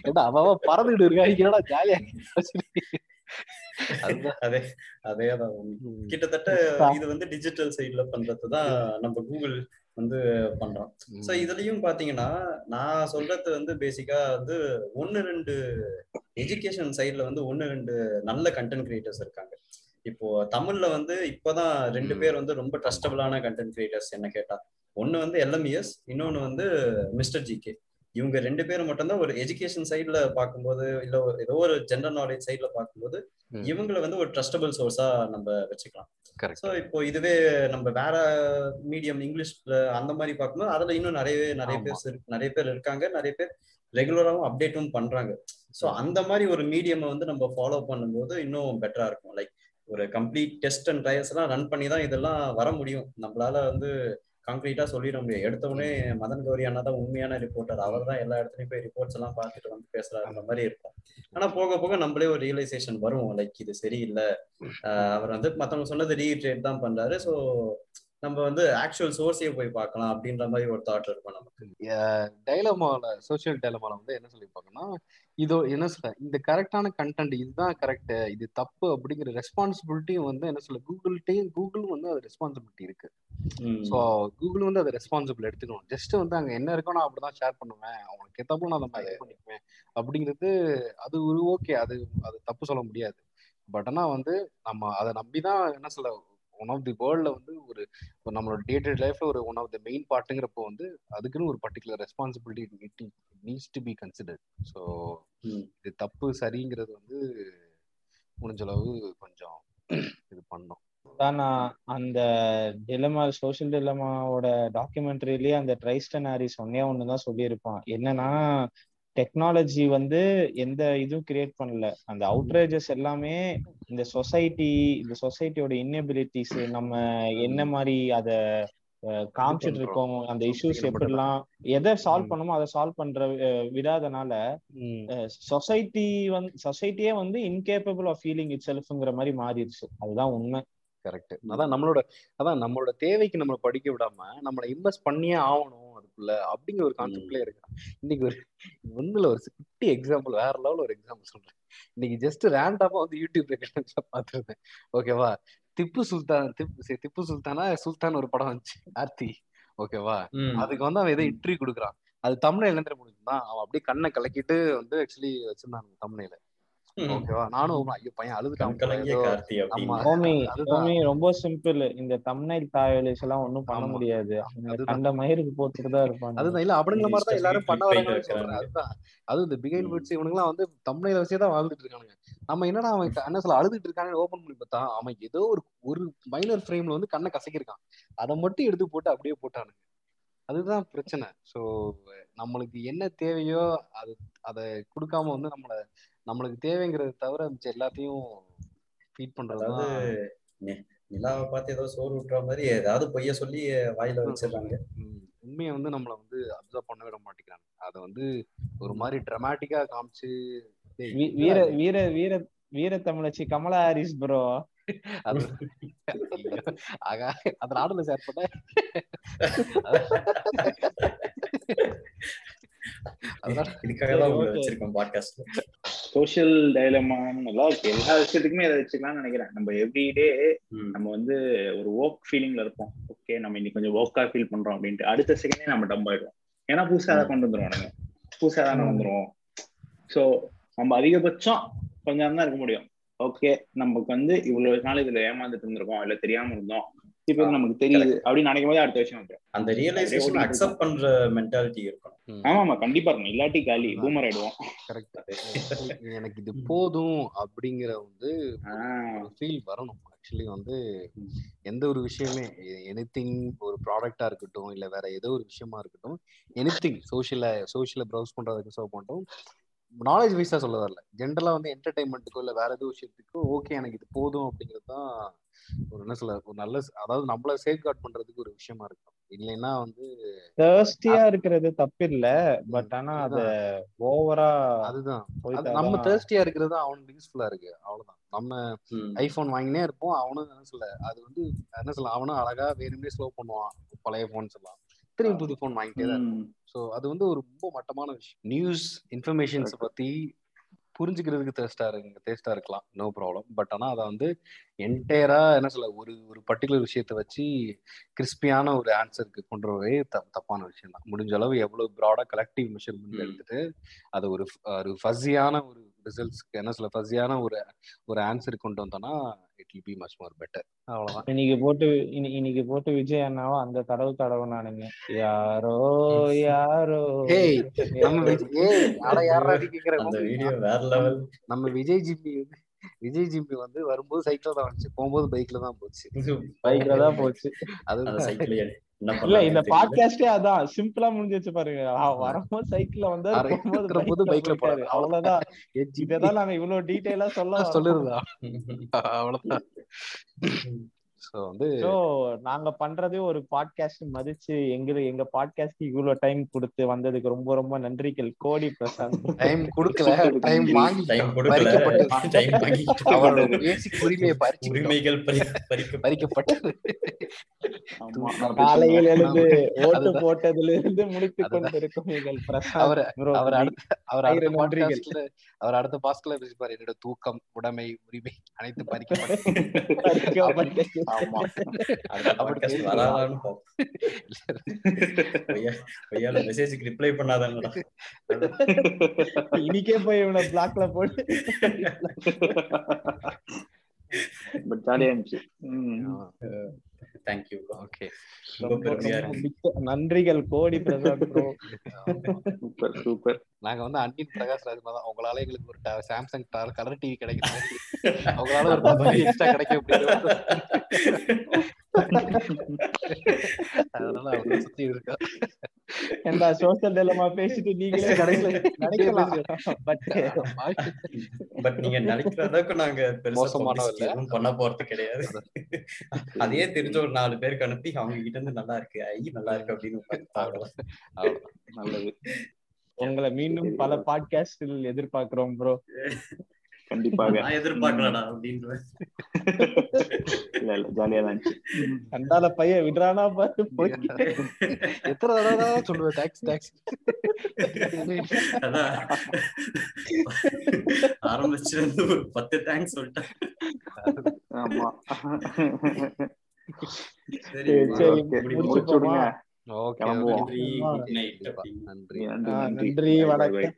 [SPEAKER 1] ஏதா அவ பறந்துட்டு இருக்கா. என்னடா ஜாலியா
[SPEAKER 2] அதே அதேதான். கிட்டத்தட்ட இது வந்து டிஜிட்டல் சைட்ல பண்றதுதான் நம்ம கூகுள் வந்து பண்றோம். சோ இதுலயும் பாத்தீங்கன்னா நான் சொல்றது வந்து பேசிக்கா வந்து ஒன்னு ரெண்டு எஜுகேஷன் சைட்ல வந்து ஒன்னு ரெண்டு நல்ல கண்டென்ட் கிரியேட்டர்ஸ் இருக்காங்க. இப்போ தமிழ்ல வந்து இப்பதான் ரெண்டு பேர் வந்து ரொம்ப ட்ரஸ்டபிளான கண்டென்ட் கிரியேட்டர்ஸ் என்ன கேட்டா ஒன்னு வந்து எல்எம்இஎஸ் இன்னொன்னு வந்து மிஸ்டர் ஜிகே இவங்க ரெண்டு பேரும் மட்டும்தான் ஒரு எஜுகேஷன் சைட்ல பார்க்கும்போது இல்ல ஏதோ ஒரு ஜென்ரல் நாலேஜ் சைட்ல பார்க்கும்போது இவங்களை வந்து ஒரு ட்ரஸ்டபிள் சோர்ஸா நம்ம வச்சுக்கலாம். ஸோ இப்போ இதுவே நம்ம வேற மீடியம் இங்கிலீஷ்ல அந்த மாதிரி பார்க்கும்போது அதுல இன்னும் நிறையவே நிறைய பேர் நிறைய பேர் இருக்காங்க நிறைய பேர் ரெகுலராகவும் அப்டேட்டும் பண்றாங்க. ஸோ அந்த மாதிரி ஒரு மீடியம் வந்து நம்ம ஃபாலோ பண்ணும்போது இன்னும் பெட்டரா இருக்கும். லைக் ஒரு கம்ப்ளீட் டெஸ்ட் அண்ட் ட்ரையல்ஸ் எல்லாம் ரன் பண்ணி தான் இதெல்லாம் வர முடியும். நம்மளால வந்து கான்கிரீட்டா சொல்லிட முடியும். எடுத்தவொடனே மதன் கௌரி அண்ணா தான் உண்மையான ரிப்போர்ட்டர் அவர் தான் எல்லா இடத்துலயும் போய் ரிப்போர்ட்ஸ் எல்லாம் பார்த்துட்டு வந்து பேசுறாருன்ற மாதிரி இருக்கும். ஆனா போக போக நம்மளே ஒரு ரியலைசேஷன் வரும். லைக் இது சரியில்லை. அவர் வந்து மத்தவங்க சொன்னது ரீட்ரேட் தான் பண்றாரு. ஸோ நம்ம வந்து ஆக்சுவல் சோர்ஸையே போய் பார்க்கலாம் அப்படின்ற மாதிரி ஒரு தாட் இருக்கும் நமக்கு.
[SPEAKER 1] டைலமால சோசியல் டைலமால வந்து என்ன சொல்லியிருப்பாங்கன்னா இதோ என்ன சொல்ல இந்த கரெக்டான கண்டென்ட் இதுதான் கரெக்ட் இது தப்பு அப்படிங்கிற ரெஸ்பான்சிபிலிட்டியும் வந்து என்ன சொல்ல கூகுள்கிட்டையும் கூகுளும் வந்து அது ரெஸ்பான்சிபிலிட்டி இருக்கு. ஸோ கூகுள் வந்து அதை ரெஸ்பான்சிபிள் எடுத்துக்கணும். ஜஸ்ட் வந்து அங்க என்ன இருக்கோ நான் அப்படிதான் ஷேர் பண்ணுவேன். அவனுக்கு ஏத்தாப்புல நான் அதை இது பண்ணிக்குவேன். அப்படிங்கிறது அது ஒரு ஓகே அது அது தப்பு சொல்ல முடியாது. பட் ஆனா வந்து நம்ம அதை நம்பிதான் என்ன சொல்ல ஒன் ஆஃப் தி வேர்ல்ட்ல வந்து ஒரு நம்மளோட டே டு லைஃப்ல ஒரு ஒன் ஆஃப் த மெயின் பார்ட்டுங்கிறப்போ வந்து அதுக்குன்னு ஒரு particular responsibility needs to be considered so இது தப்பு சரிங்கிறது வந்து முடிஞ்ச அளவு கொஞ்சம் இது பண்ணோம்
[SPEAKER 3] நான் அந்த டிலமா சோசியல் டிலமாவோட டாக்குமெண்ட்ரிலேயே அந்த ட்ரைஸ்டன் ஹாரிஸ் ஒன்னே ஒண்ணுதான் சொல்லியிருப்பான். என்னன்னா டெக்னாலஜி வந்து எந்த இதுவும் கிரியேட் பண்ணல. அந்த அவுட்ரேஜஸ் எல்லாமே இந்த சொசைட்டி இந்த சொசைட்டியோட இன்னபிலிட்டிஸ் நம்ம என்ன மாதிரி அத காமிச்சிட்டு இருக்கோம் அந்த இஷ்யூஸ் எப்படிலாம் எதை சால்வ் பண்ணுமோ அதை சால்வ் பண்ற விடாதனால சொசைட்டி வந்து சொசைட்டியே வந்து இன்கேப்பபிள் ஆஃப் ஃபீலிங் இட் செல்ஃப்ங்கிற மாதிரி மாறிடுச்சு. அதுதான் உண்மை.
[SPEAKER 1] கரெக்ட் அதான் நம்மளோட அதான் நம்மளோட தேவைக்கு நம்மளை படிக்க விடாம நம்மளை இன்வெஸ்ட் பண்ணியே ஆகணும். அதுக்குள்ள அப்படிங்கிற ஒரு கான்செப்ட்ல இருக்கு. இன்னைக்கு ஒரு ஒண்ணுல ஒரு குட்டி எக்ஸாம்பிள் வேற லெவல் ஒரு எக்ஸாம்பிள் சொல்றேன். இன்னைக்கு ஜஸ்ட் ரேண்டமா வந்து யூடியூப் பாத்துருந்தேன் ஓகேவா திப்பு சுல்தான் திப்பு திப்பு சுல்தானா சுல்தான் ஒரு படம் வந்துச்சு ஆர்த்தி. ஓகேவா அதுக்கு வந்து அவன் ஏதோ இன்ட்ரி கொடுக்குறான். அது தமிழ்ல என்ன முடிஞ்சுதான் அவன் அப்படியே கண்ணை கலக்கிட்டு வந்து ஆக்சுவலி வச்சிருந்தான் தமிழ்ல. ஓகேவா? நானும் ஐயோ பையன்
[SPEAKER 3] அழுதுட்டான் ரொம்ப சிம்பிள் இந்த தமிழ் தாயலிஸ் எல்லாம் ஒண்ணும் பண்ண முடியாது. அந்த மயிருக்கு போட்டுட்டு தான் இருப்பாங்க
[SPEAKER 1] அதுதான். இல்ல அப்படிங்கிற மாதிரி தான் எல்லாரும் பண்ண சொல்றேன். அதுதான். அது இந்த பிகைன் வேர்ட்ஸ் இவனுங்கலாம் வந்து தமிழ்ல வச்சே தான் வாழ்ந்துட்டு இருக்கானுங்க. நம்ம என்னடா அவன் என்ன சொல்ல அழுதுட்டு இருக்கானு ஓபன் பண்ணி பார்த்தா அவன் ஏதோ ஒரு ஒரு மைனர் ஃப்ரேம்ல வந்து கண்ணை கசக்கிருக்கான் அதை மட்டும் எடுத்து போட்டு அப்படியே போட்டானுங்க. அதுதான் பிரச்சனை. ஸோ நம்மளுக்கு என்ன தேவையோ அது அதை கொடுக்காம வந்து நம்மளை நம்மளுக்கு தேவைங்கிறத தவிர மிச்சம் எல்லாத்தையும் ஃபீட்
[SPEAKER 2] நி- நிலாவை பார்த்து ஏதோ சோறு விட்டுற மாதிரி ஏதாவது பொய்ய சொல்லி வாயில வச்சிடுறாங்க.
[SPEAKER 1] உண்மையை வந்து நம்மள வந்து அப்சர்வ் பண்ண விட மாட்டேங்கிறாங்க. அதை வந்து ஒரு மாதிரி ட்ரமாட்டிக்கா காமிச்சு
[SPEAKER 3] வீர? வீர வீர வீர தமிழச்சி கமலா ஹாரிஸ் ப்ரோ
[SPEAKER 1] அது ஆகா அது நாடுல பண்ண அதனால
[SPEAKER 2] இதுக்காக தான் உங்களை. வச்சிருக்கோம்
[SPEAKER 4] சோஷியல் டைலமான்னு நல்லா இருக்கு எல்லா விஷயத்துக்குமே அதை வச்சுக்கலாம்னு நினைக்கிறேன். நம்ம எவ்ரிடே நம்ம வந்து ஒரு ஒர்க் ஃபீலிங்ல இருப்போம். ஓகே நம்ம இன்னைக்கு கொஞ்சம் ஒர்க்கா ஃபீல் பண்றோம் அப்படின்ட்டு அடுத்த செகண்டே நம்ம டம்ப் ஆயிடுவோம். ஏன்னா புதுசா அதை கொண்டு வந்துருவானுங்க புதுசா தானே
[SPEAKER 3] ம்.
[SPEAKER 4] வந்துரும் ஸோ நம்ம அதிகபட்சம் கொஞ்ச நேரம் தான் இருக்க முடியும். ஓகே நமக்கு வந்து இவ்வளவு நாள் இதுல ஏமாந்துட்டு இருந்திருக்கோம் இல்ல தெரியாம இருந்தோம். இப்போ நமக்கு தெரியுது அப்படின்னு நினைக்கும் போது அடுத்த விஷயம் வந்துடும்
[SPEAKER 2] அந்த ரியலைசேஷன் அக்செப்ட் பண்ற மென்டாலிட்டி இருக்கணும்.
[SPEAKER 4] ஆமா ஆமா கண்டிப்பா இருக்கும் இல்லாட்டி காலி பூமர் ஆயிடுவோம்.
[SPEAKER 1] கரெக்ட் எனக்கு இது போதும் அப்படிங்கிற வந்து ஃபீல் வரணும். ஆக்சுவலி வந்து எந்த ஒரு விஷயமே எனிதிங் ஒரு ப்ராடக்டா இருக்கட்டும் இல்ல வேற ஏதோ ஒரு விஷயமா இருக்கட்டும் எனிதிங் சோஷியல சோஷியல ப்ரௌஸ் பண்றதுக்கு சர்வ் பண்ணிட்டோம். நாலேஜ் வைஸா சொல்ல வரல. ஜென்ரலா வந்து என்டர்டைன்மெண்ட்டுக்கோ இல்ல வேற ஏதோ விஷயத்துக்கோ ஓகே எனக்கு இது போதும் அப்படிங்கிறது தான் ஒரு என்ன சொல்ல ஒரு நல்ல அதாவது நம்மள சேஃப் கார்ட் பண்றதுக்கு ஒரு விஷயமா இருக்கும். இல்லைன்னா வந்து
[SPEAKER 3] தேர்ஸ்டியா இருக்கிறது தப்பு இல்ல பட் ஆனா அத ஓவரா
[SPEAKER 1] அதுதான். நம்ம தேர்ஸ்டியா இருக்கிறது அவனுக்கு யூஸ்ஃபுல்லா இருக்கு. அவ்வளவுதான். நம்ம. ஐபோன் வாங்கினே இருப்போம். அவனும் என்ன சொல்ல அது வந்து என்ன சொல்ல அவனும் அழகா வேணும்னே ஸ்லோ பண்ணுவான். பழைய போன்ஸ் எல்லாம் திரும்பி புது போன் வாங்கிட்டே தான் ஸோ அது வந்து ஒரு ரொம்ப மட்டமான விஷயம். நியூஸ் இன்ஃபர்மேஷன்ஸ் பத்தி புரிஞ்சுக்கிறதுக்கு தேஸ்டா இருக்கு தேஸ்டா இருக்கலாம். நோ ப்ராப்ளம் பட் ஆனா அதை வந்து என்டையரா என்ன சொல்ல ஒரு ஒரு பர்டிகுலர் விஷயத்த வச்சு கிறிஸ்பியான ஒரு ஆன்சருக்கு கொண்டு வரவே தப்பான விஷயம் தான் முடிஞ்ச அளவு எவ்வளவு ப்ராடா கலெக்டிவ் மெஷர்மெண்ட். எடுத்துட்டு அது ஒரு ஒரு ஃபஸியான ஒரு ரிசல்ட்ஸ்க்கு என்ன சொல்ல ஃபஸியான ஒரு ஒரு ஆன்சர் கொண்டு வந்தோம்னா it will be much more better அவ்வளவுதான்.
[SPEAKER 3] இன்னைக்கு போட்டு இனி- இன்னைக்கு போட்டு விஜய் அண்ணாவோ அந்த தடவு தடவுனானுங்க யாரோ யாரோ.
[SPEAKER 1] ஏய் நம்ம விஜய் யாரா நம்ம விஜய் ஜிம்பி வந்து விஜய் ஜிம்பி வந்து வரும்போது சைக்கிள் தான் வந்துச்சு. போகும்போது பைக்ல தான் போச்சு.
[SPEAKER 3] பைக்ல தான் போச்சு.
[SPEAKER 1] அதுதான்
[SPEAKER 2] சைக்கிள்
[SPEAKER 3] இல்ல இந்த பாட்காஸ்டே அதான். சிம்பிளா முடிஞ்சிச்சு பாருங்க. வரும்போது சைக்கிள்ல வந்து
[SPEAKER 1] அரை
[SPEAKER 3] போகும்போது பைக்ல
[SPEAKER 1] போறாரு.
[SPEAKER 3] அவ்வளவுதான். இததான் நாங்க இவ்வளவு டீடைலா சொல்ல
[SPEAKER 1] சொல்லிருந்தா. அவ்வளவுதான். சோ வந்து
[SPEAKER 3] சோ நாங்க பண்றதே ஒரு பாட்காஸ்ட் மதிச்சு எங்க எங்க பாட்காஸ்ட் இவ்வளவு டைம் கொடுத்து வந்ததுக்கு ரொம்ப ரொம்ப நன்றிகள். கோடி பிரசாந்த்.
[SPEAKER 1] டைம் கொடுக்கல. டைம் வாங்கி
[SPEAKER 2] டைம் கொடுக்கல. டைம் வாங்கிட்டு
[SPEAKER 1] அவரோட பேசிக் உரிமையை பறிச்சு
[SPEAKER 2] உரிமைகள் பறி பறிக்க
[SPEAKER 1] பறிக்கப்பட்டது.
[SPEAKER 3] காலையில் எழுந்து ஓட்டு. போட்டதுல இருந்து முடித்துக்
[SPEAKER 1] அதுதான்.
[SPEAKER 3] கொண்டிருக்கும் எங்கள் பிரசாந்த்.
[SPEAKER 1] அவர். அவர் அடுத்த அவர் அடுத்த
[SPEAKER 3] நன்றிகள்.
[SPEAKER 1] பாட்காஸ்ட்ல அவர் அடுத்த பாஸ்ட்ல பேசிப்பாரு. என்னோட தூக்கம் உடைமை உரிமை அனைத்து பறிக்கப்பட்டது.
[SPEAKER 3] பறிக்கப்பட்டது.
[SPEAKER 4] ஆமா.
[SPEAKER 2] மெசேஜுக்கு ரிப்ளை பண்ணாதாங்கடா.
[SPEAKER 3] இன்னைக்கே போய் இவனை பிளாக்ல போட்டு
[SPEAKER 4] பட். ஜாலியா இருந்துச்சு. உம்
[SPEAKER 2] தேங்க்யூ
[SPEAKER 1] ஓகே
[SPEAKER 2] ரொம்ப பெருமையா இருக்கு.
[SPEAKER 3] மிக்க நன்றிகள் கோடி பிரசாந்த் ப்ரோ
[SPEAKER 4] சூப்பர் சூப்பர்.
[SPEAKER 1] நாங்க வந்து அன்பின் பிரகாஷ் ராஜ் தான். உங்களால எங்களுக்கு ஒரு சாம்சங் கலர் டிவி கிடைக்கிற மாதிரி அவங்களால ஒரு பத்து எக்ஸ்ட்ரா கிடைக்கும் அதனால அவங்க சுத்தி இருக்கா
[SPEAKER 3] இந்த சோசியல் டெலமா பேசிட்டு நீங்களே கடைசியில நினைக்கலாம். பட்
[SPEAKER 2] பட் நீங்க நினைக்கிற அளவுக்கு நாங்க பெருசா பண்ண போறது கிடையாது. அதையே தெரிஞ்ச ஒரு நாலு பேருக்கு அனுப்பி அவங்க கிட்ட இருந்து நல்லா இருக்கு ஐ நல்லா இருக்கு அப்படின்னு
[SPEAKER 4] நல்லது.
[SPEAKER 3] உங்களை மீண்டும் பல பாட்காஸ்டில் எதிர்பார்க்கிறோம் ப்ரோ
[SPEAKER 4] கண்டிப்பாக.
[SPEAKER 2] நான் எதிர்பார்க்கலடா அப்படின்ற
[SPEAKER 4] இல்ல இல்ல ஜாலியா தான்
[SPEAKER 3] கண்டால பையன் விடுறானா பாரு போய்.
[SPEAKER 1] எத்தனை தடவை சொல்லுவேன் டாக்ஸ் டாக்ஸ்
[SPEAKER 2] இருந்து ஒரு பத்து தேங்க்ஸ் சொல்லிட்டேன்.
[SPEAKER 4] ஆமா.
[SPEAKER 2] நன்றி.
[SPEAKER 1] நன்றி.
[SPEAKER 3] வணக்கம்.